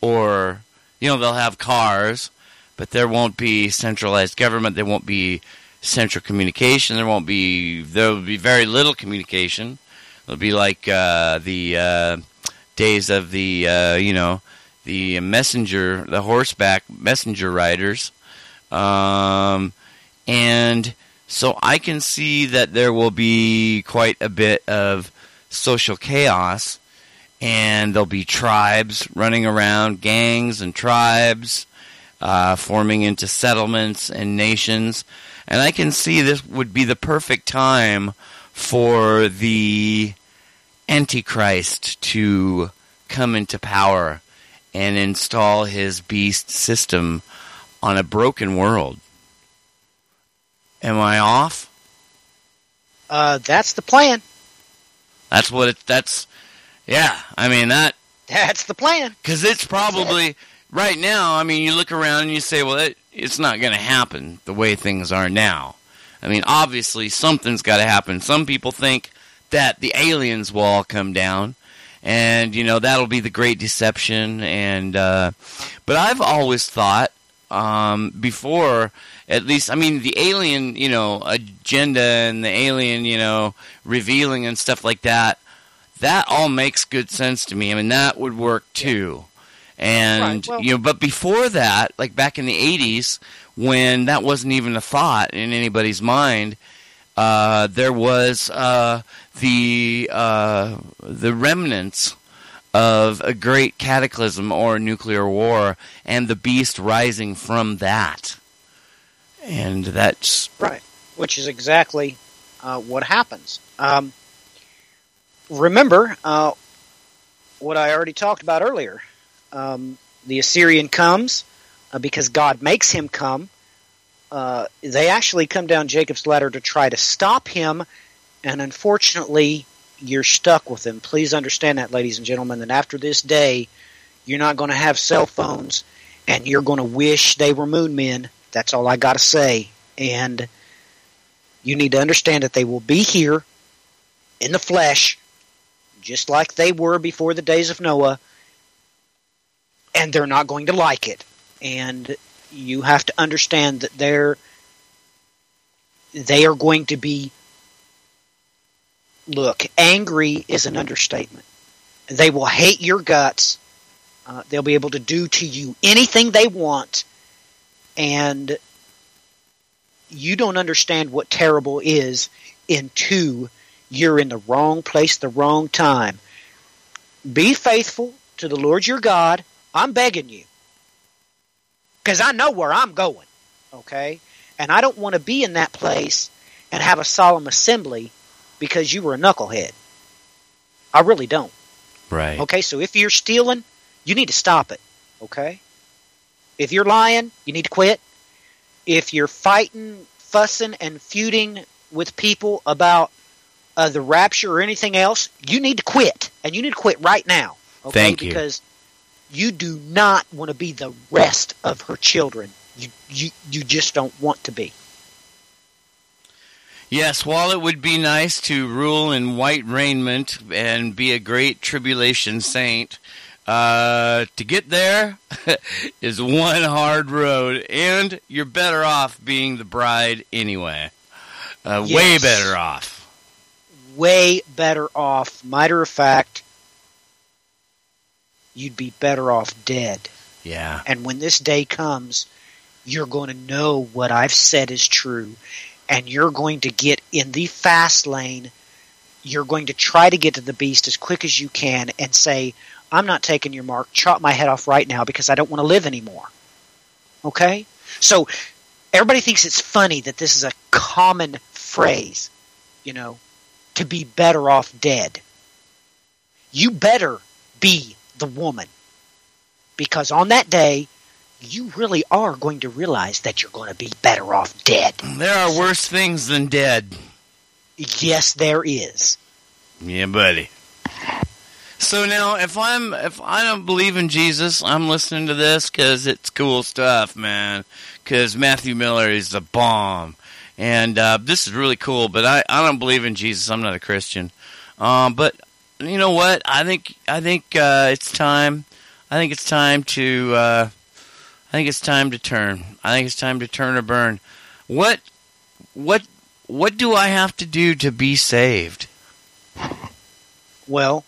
or you know they'll have cars but there won't be centralized government. There won't be central communication. There won't be. There will be very little communication. It'll be like uh, the uh, days of the uh, you know the messenger, the horseback messenger riders, um, and so I can see that there will be quite a bit of social chaos, and there'll be tribes running around, gangs and tribes uh, forming into settlements and nations. And I can see this would be the perfect time for the Antichrist to come into power and install his beast system on a broken world. Am I off? Uh, that's the plan. That's what it. That's yeah. I mean that That's the plan. Because it's probably right now. I mean, you look around and you say, "Well, it, it's not going to happen the way things are now." I mean, obviously, something's got to happen. Some people think that the aliens will all come down, and you know that'll be the great deception. And uh, but I've always thought um, before, at least, I mean, the alien, you know, agenda and the alien, you know, revealing and stuff like that. That all makes good sense to me. I mean, that would work too. And Right, well- you know, but before that, like back in the '80s, when that wasn't even a thought in anybody's mind, uh, there was uh, the uh, the remnants of a great cataclysm or nuclear war, and the beast rising from that. And that's Right. Which is exactly uh, what happens. Um, remember uh, what I already talked about earlier. Um, the Assyrian comes uh, because God makes him come. Uh, they actually come down Jacob's ladder to try to stop him, and unfortunately, you're stuck with him. Please understand that, ladies and gentlemen, that after this day, you're not going to have cell phones, and you're going to wish they were moon men. That's all I got to say. And you need to understand that they will be here in the flesh, just like they were before the days of Noah, and they're not going to like it. And you have to understand that they're they are going to be look angry is an understatement. They will hate your guts. Uh, they'll be able to do to you anything they want, and you don't understand what terrible is until you're in the wrong place, the wrong time. Be faithful to the Lord your God. I'm begging you. Because I know where I'm going. Okay? And I don't want to be in that place and have a solemn assembly because you were a knucklehead. I really don't. Right. Okay, so if you're stealing, you need to stop it. Okay? If you're lying, you need to quit. If you're fighting, fussing, and feuding with people about uh, the rapture or anything else, you need to quit. And you need to quit right now. Okay? Thank you. Because you do not want to be the rest of her children. You, you, you just don't want to be. Yes, while it would be nice to rule in white raiment and be a great tribulation saint, uh, to get there is one hard road, and you're better off being the bride anyway. Uh, Way better off. Way better off. Matter of fact, you'd be better off dead. Yeah. And when this day comes, you're going to know what I've said is true. And you're going to get in the fast lane. You're going to try to get to the beast as quick as you can and say, I'm not taking your mark. Chop my head off right now because I don't want to live anymore. Okay? So everybody thinks it's funny that this is a common phrase, you know, to be better off dead. You better be the woman because on that day, you really are going to realize that you're going to be better off dead. There are worse things than dead. Yes, there is. Yeah, buddy. So now, if I'm if I don't believe in Jesus, I'm listening to this because it's cool stuff, man. Because Mathew Miller is the bomb, and uh, this is really cool. But I, I don't believe in Jesus. I'm not a Christian. Um, but you know what? I think I think uh, it's time. I think it's time to. Uh, I think it's time to turn. I think it's time to turn or burn. What what what do I have to do to be saved? Well,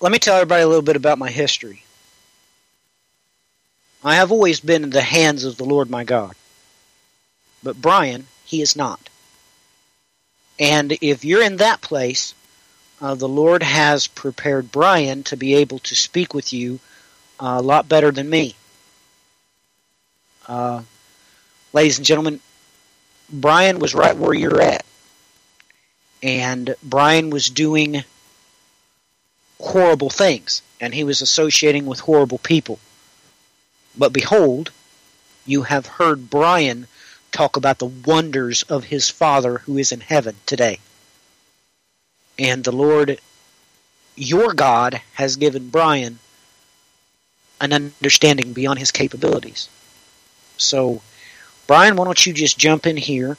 let me tell everybody a little bit about my history. I have always been in the hands of the Lord my God. But Brian, he is not. And if you're in that place, uh, the Lord has prepared Brian to be able to speak with you uh, a lot better than me. Uh, ladies and gentlemen, Brian was right where you're at and Brian was doing horrible things, and he was associating with horrible people. But behold, you have heard Brian talk about the wonders of his Father who is in heaven today. And the Lord, your God, has given Brian an understanding beyond his capabilities. So, Brian, why don't you just jump in here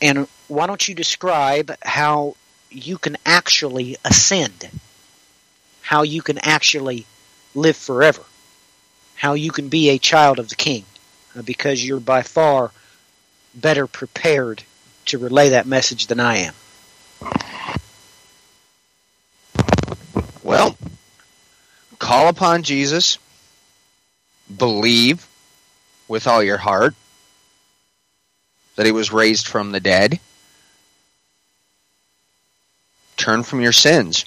and why don't you describe how you can actually ascend? How you can actually live forever? How you can be a child of the King? Uh, because you're by far better prepared to relay that message than I am. Well, call upon Jesus, believe with all your heart that he was raised from the dead, turn from your sins.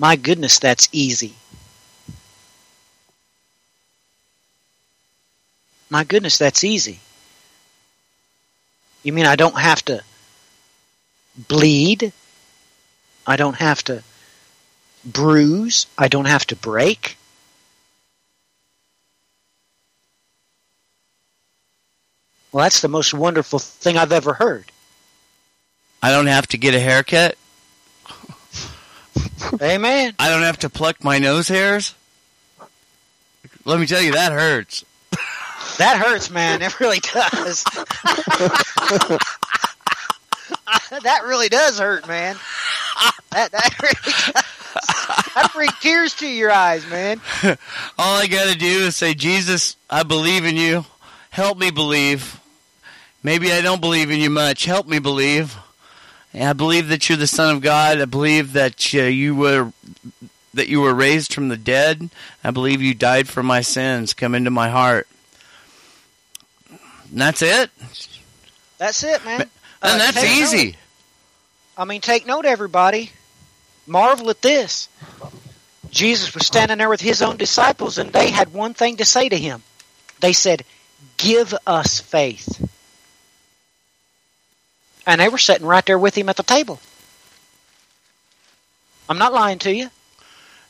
My goodness, that's easy. My goodness, that's easy. You mean I don't have to bleed? I don't have to bruise? I don't have to break? Well, that's the most wonderful thing I've ever heard. I don't have to get a haircut. Amen. I don't have to pluck my nose hairs. Let me tell you, that hurts. That hurts, man. It really does. that really does hurt, man. That that really does. That brings tears to your eyes, man. All I got to do is say, Jesus, I believe in you. Help me believe. Maybe I don't believe in you much. Help me believe. I believe that you're the Son of God. I believe that uh, you were that you were raised from the dead. I believe you died for my sins. Come into my heart. And that's it. That's it, man. And Uh, that's easy. note. I mean, take note, everybody. Marvel at this. Jesus was standing there with his own disciples, and they had one thing to say to him. They said, Give us faith. And they were sitting right there with him at the table. I'm not lying to you.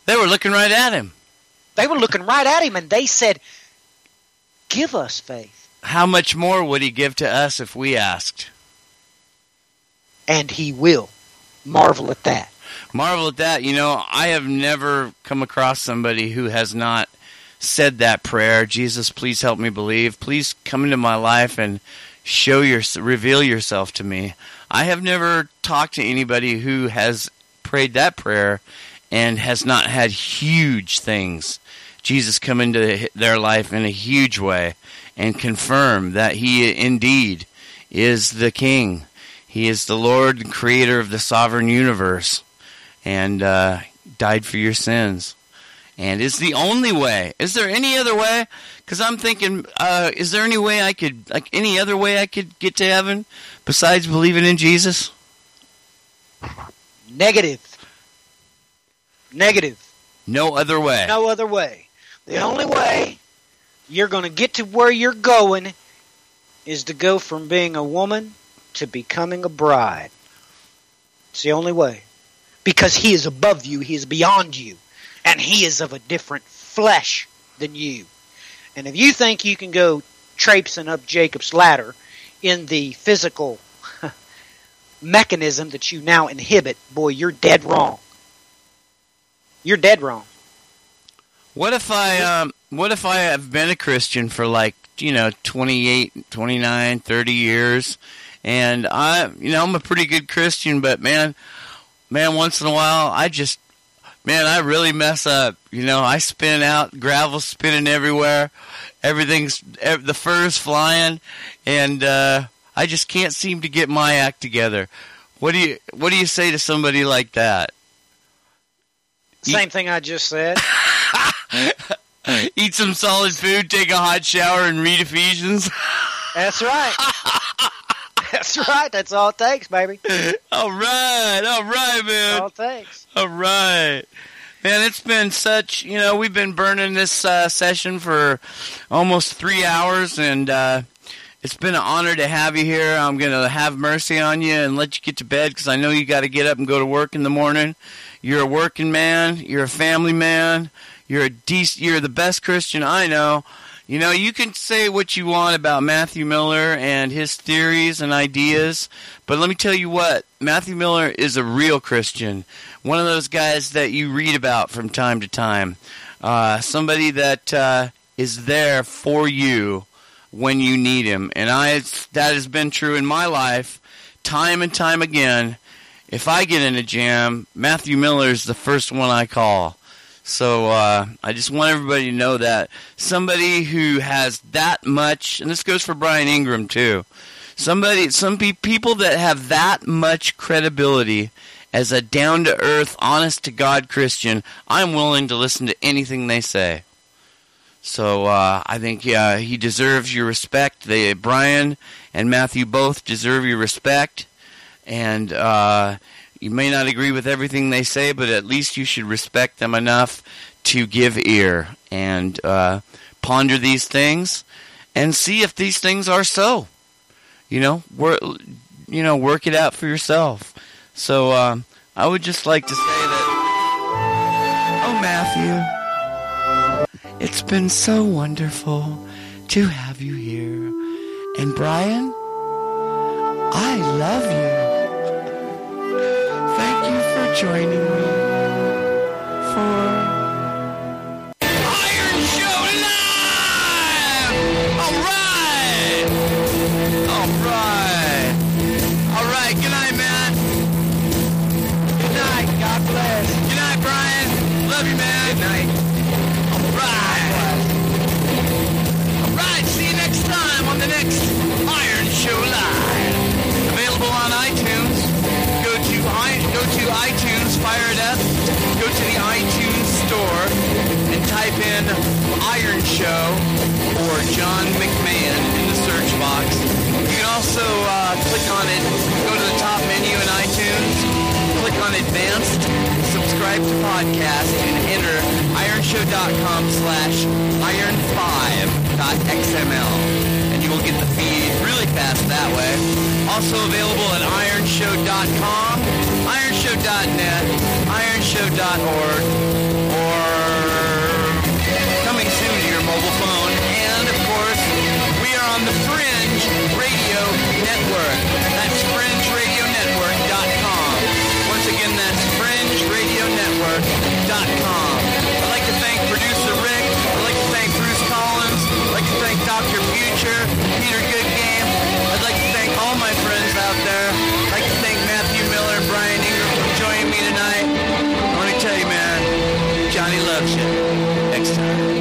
They were looking right at him. They were looking right at him, and they said, Give us faith. How much more would he give to us if we asked? And he will. Marvel at that. Marvel at that. You know, I have never come across somebody who has not said that prayer. Jesus, please help me believe. Please come into my life and show your reveal yourself to me. I have never talked to anybody who has prayed that prayer and has not had huge things. Jesus come into their life in a huge way and confirm that he indeed is the king. He is the Lord and creator of the sovereign universe and uh, died for your sins. And is the only way. Is there any other way? Because I'm thinking, uh, is there any way I could, like any other way I could get to heaven besides believing in Jesus? Negative. Negative. No other way. No other way. The only way you're going to get to where you're going is to go from being a woman to becoming a bride. It's the only way. Because he is above you, he is beyond you, and he is of a different flesh than you. And if you think you can go traipsing up Jacob's ladder in the physical mechanism that you now inhibit, boy, you're dead wrong. You're dead wrong. What if I um what if I have been a Christian for like, you know, 28, 29, 30 years and I you know, I'm a pretty good Christian, but man, man once in a while I just man, I really mess up. You know, I spin out, gravel spinning everywhere. Everything's ev- the fur's flying and uh I just can't seem to get my act together. What do you what do you say to somebody like that? Same thing I just said. Eat some solid food, take a hot shower, and read Ephesians. That's right. That's right. That's all it takes, baby. all right, all right, man. All it takes. All right. Man, it's been such, you know, we've been burning this uh, session for almost three hours, and uh, it's been an honor to have you here. I'm going to have mercy on you and let you get to bed because I know you got to get up and go to work in the morning. You're a working man, you're a family man, you're a dec- you're the best Christian I know. You know, you can say what you want about Mathew Miller and his theories and ideas, but let me tell you what, Mathew Miller is a real Christian. One of those guys that you read about from time to time. Uh, somebody that uh, is there for you when you need him. And I that has been true in my life time and time again. If I get in a jam, Mathew Miller is the first one I call. So uh, I just want everybody to know that somebody who has that much, and this goes for Brian Ingram too. Somebody, some pe- people that have that much credibility as a down to earth, honest to God Christian, I'm willing to listen to anything they say. So uh, I think yeah, he deserves your respect. They, Brian and Mathew both deserve your respect, and uh, you may not agree with everything they say, but at least you should respect them enough to give ear and uh, ponder these things and see if these things are so. You know, you know, work it out for yourself. So um, I would just like to say that. Oh, Mathew. It's been so wonderful to have you here. And Brian, I love you. Thank you for joining me love you, man. Good night. All right. All right. See you next time on the next Iron Show Live. Available on iTunes. Go to go to iTunes Fire it up. Go to the iTunes store and type in Iron Show or John McMahon in the search box. You can also uh, click on it. Go to the top menu in iTunes. Click on Advanced subscribe to podcast, and enter ironshow.com slash iron5.xml. And you will get the feed really fast that way. Also available at ironshow.com, ironshow.net, ironshow.org, or coming soon to your mobile phone. And of course, we are on the Fringe Radio Network. That's fringeradionetwork.com. www.thebrainfuel.com. I'd like to thank producer Rick. I'd like to thank Bruce Collins. I'd like to thank Dr. Future, Peter Goodgame. I'd like to thank all my friends out there. I'd like to thank Mathew Miller and Brian Ingram for joining me tonight. Let me tell you, man, Johnny loves you. Next time.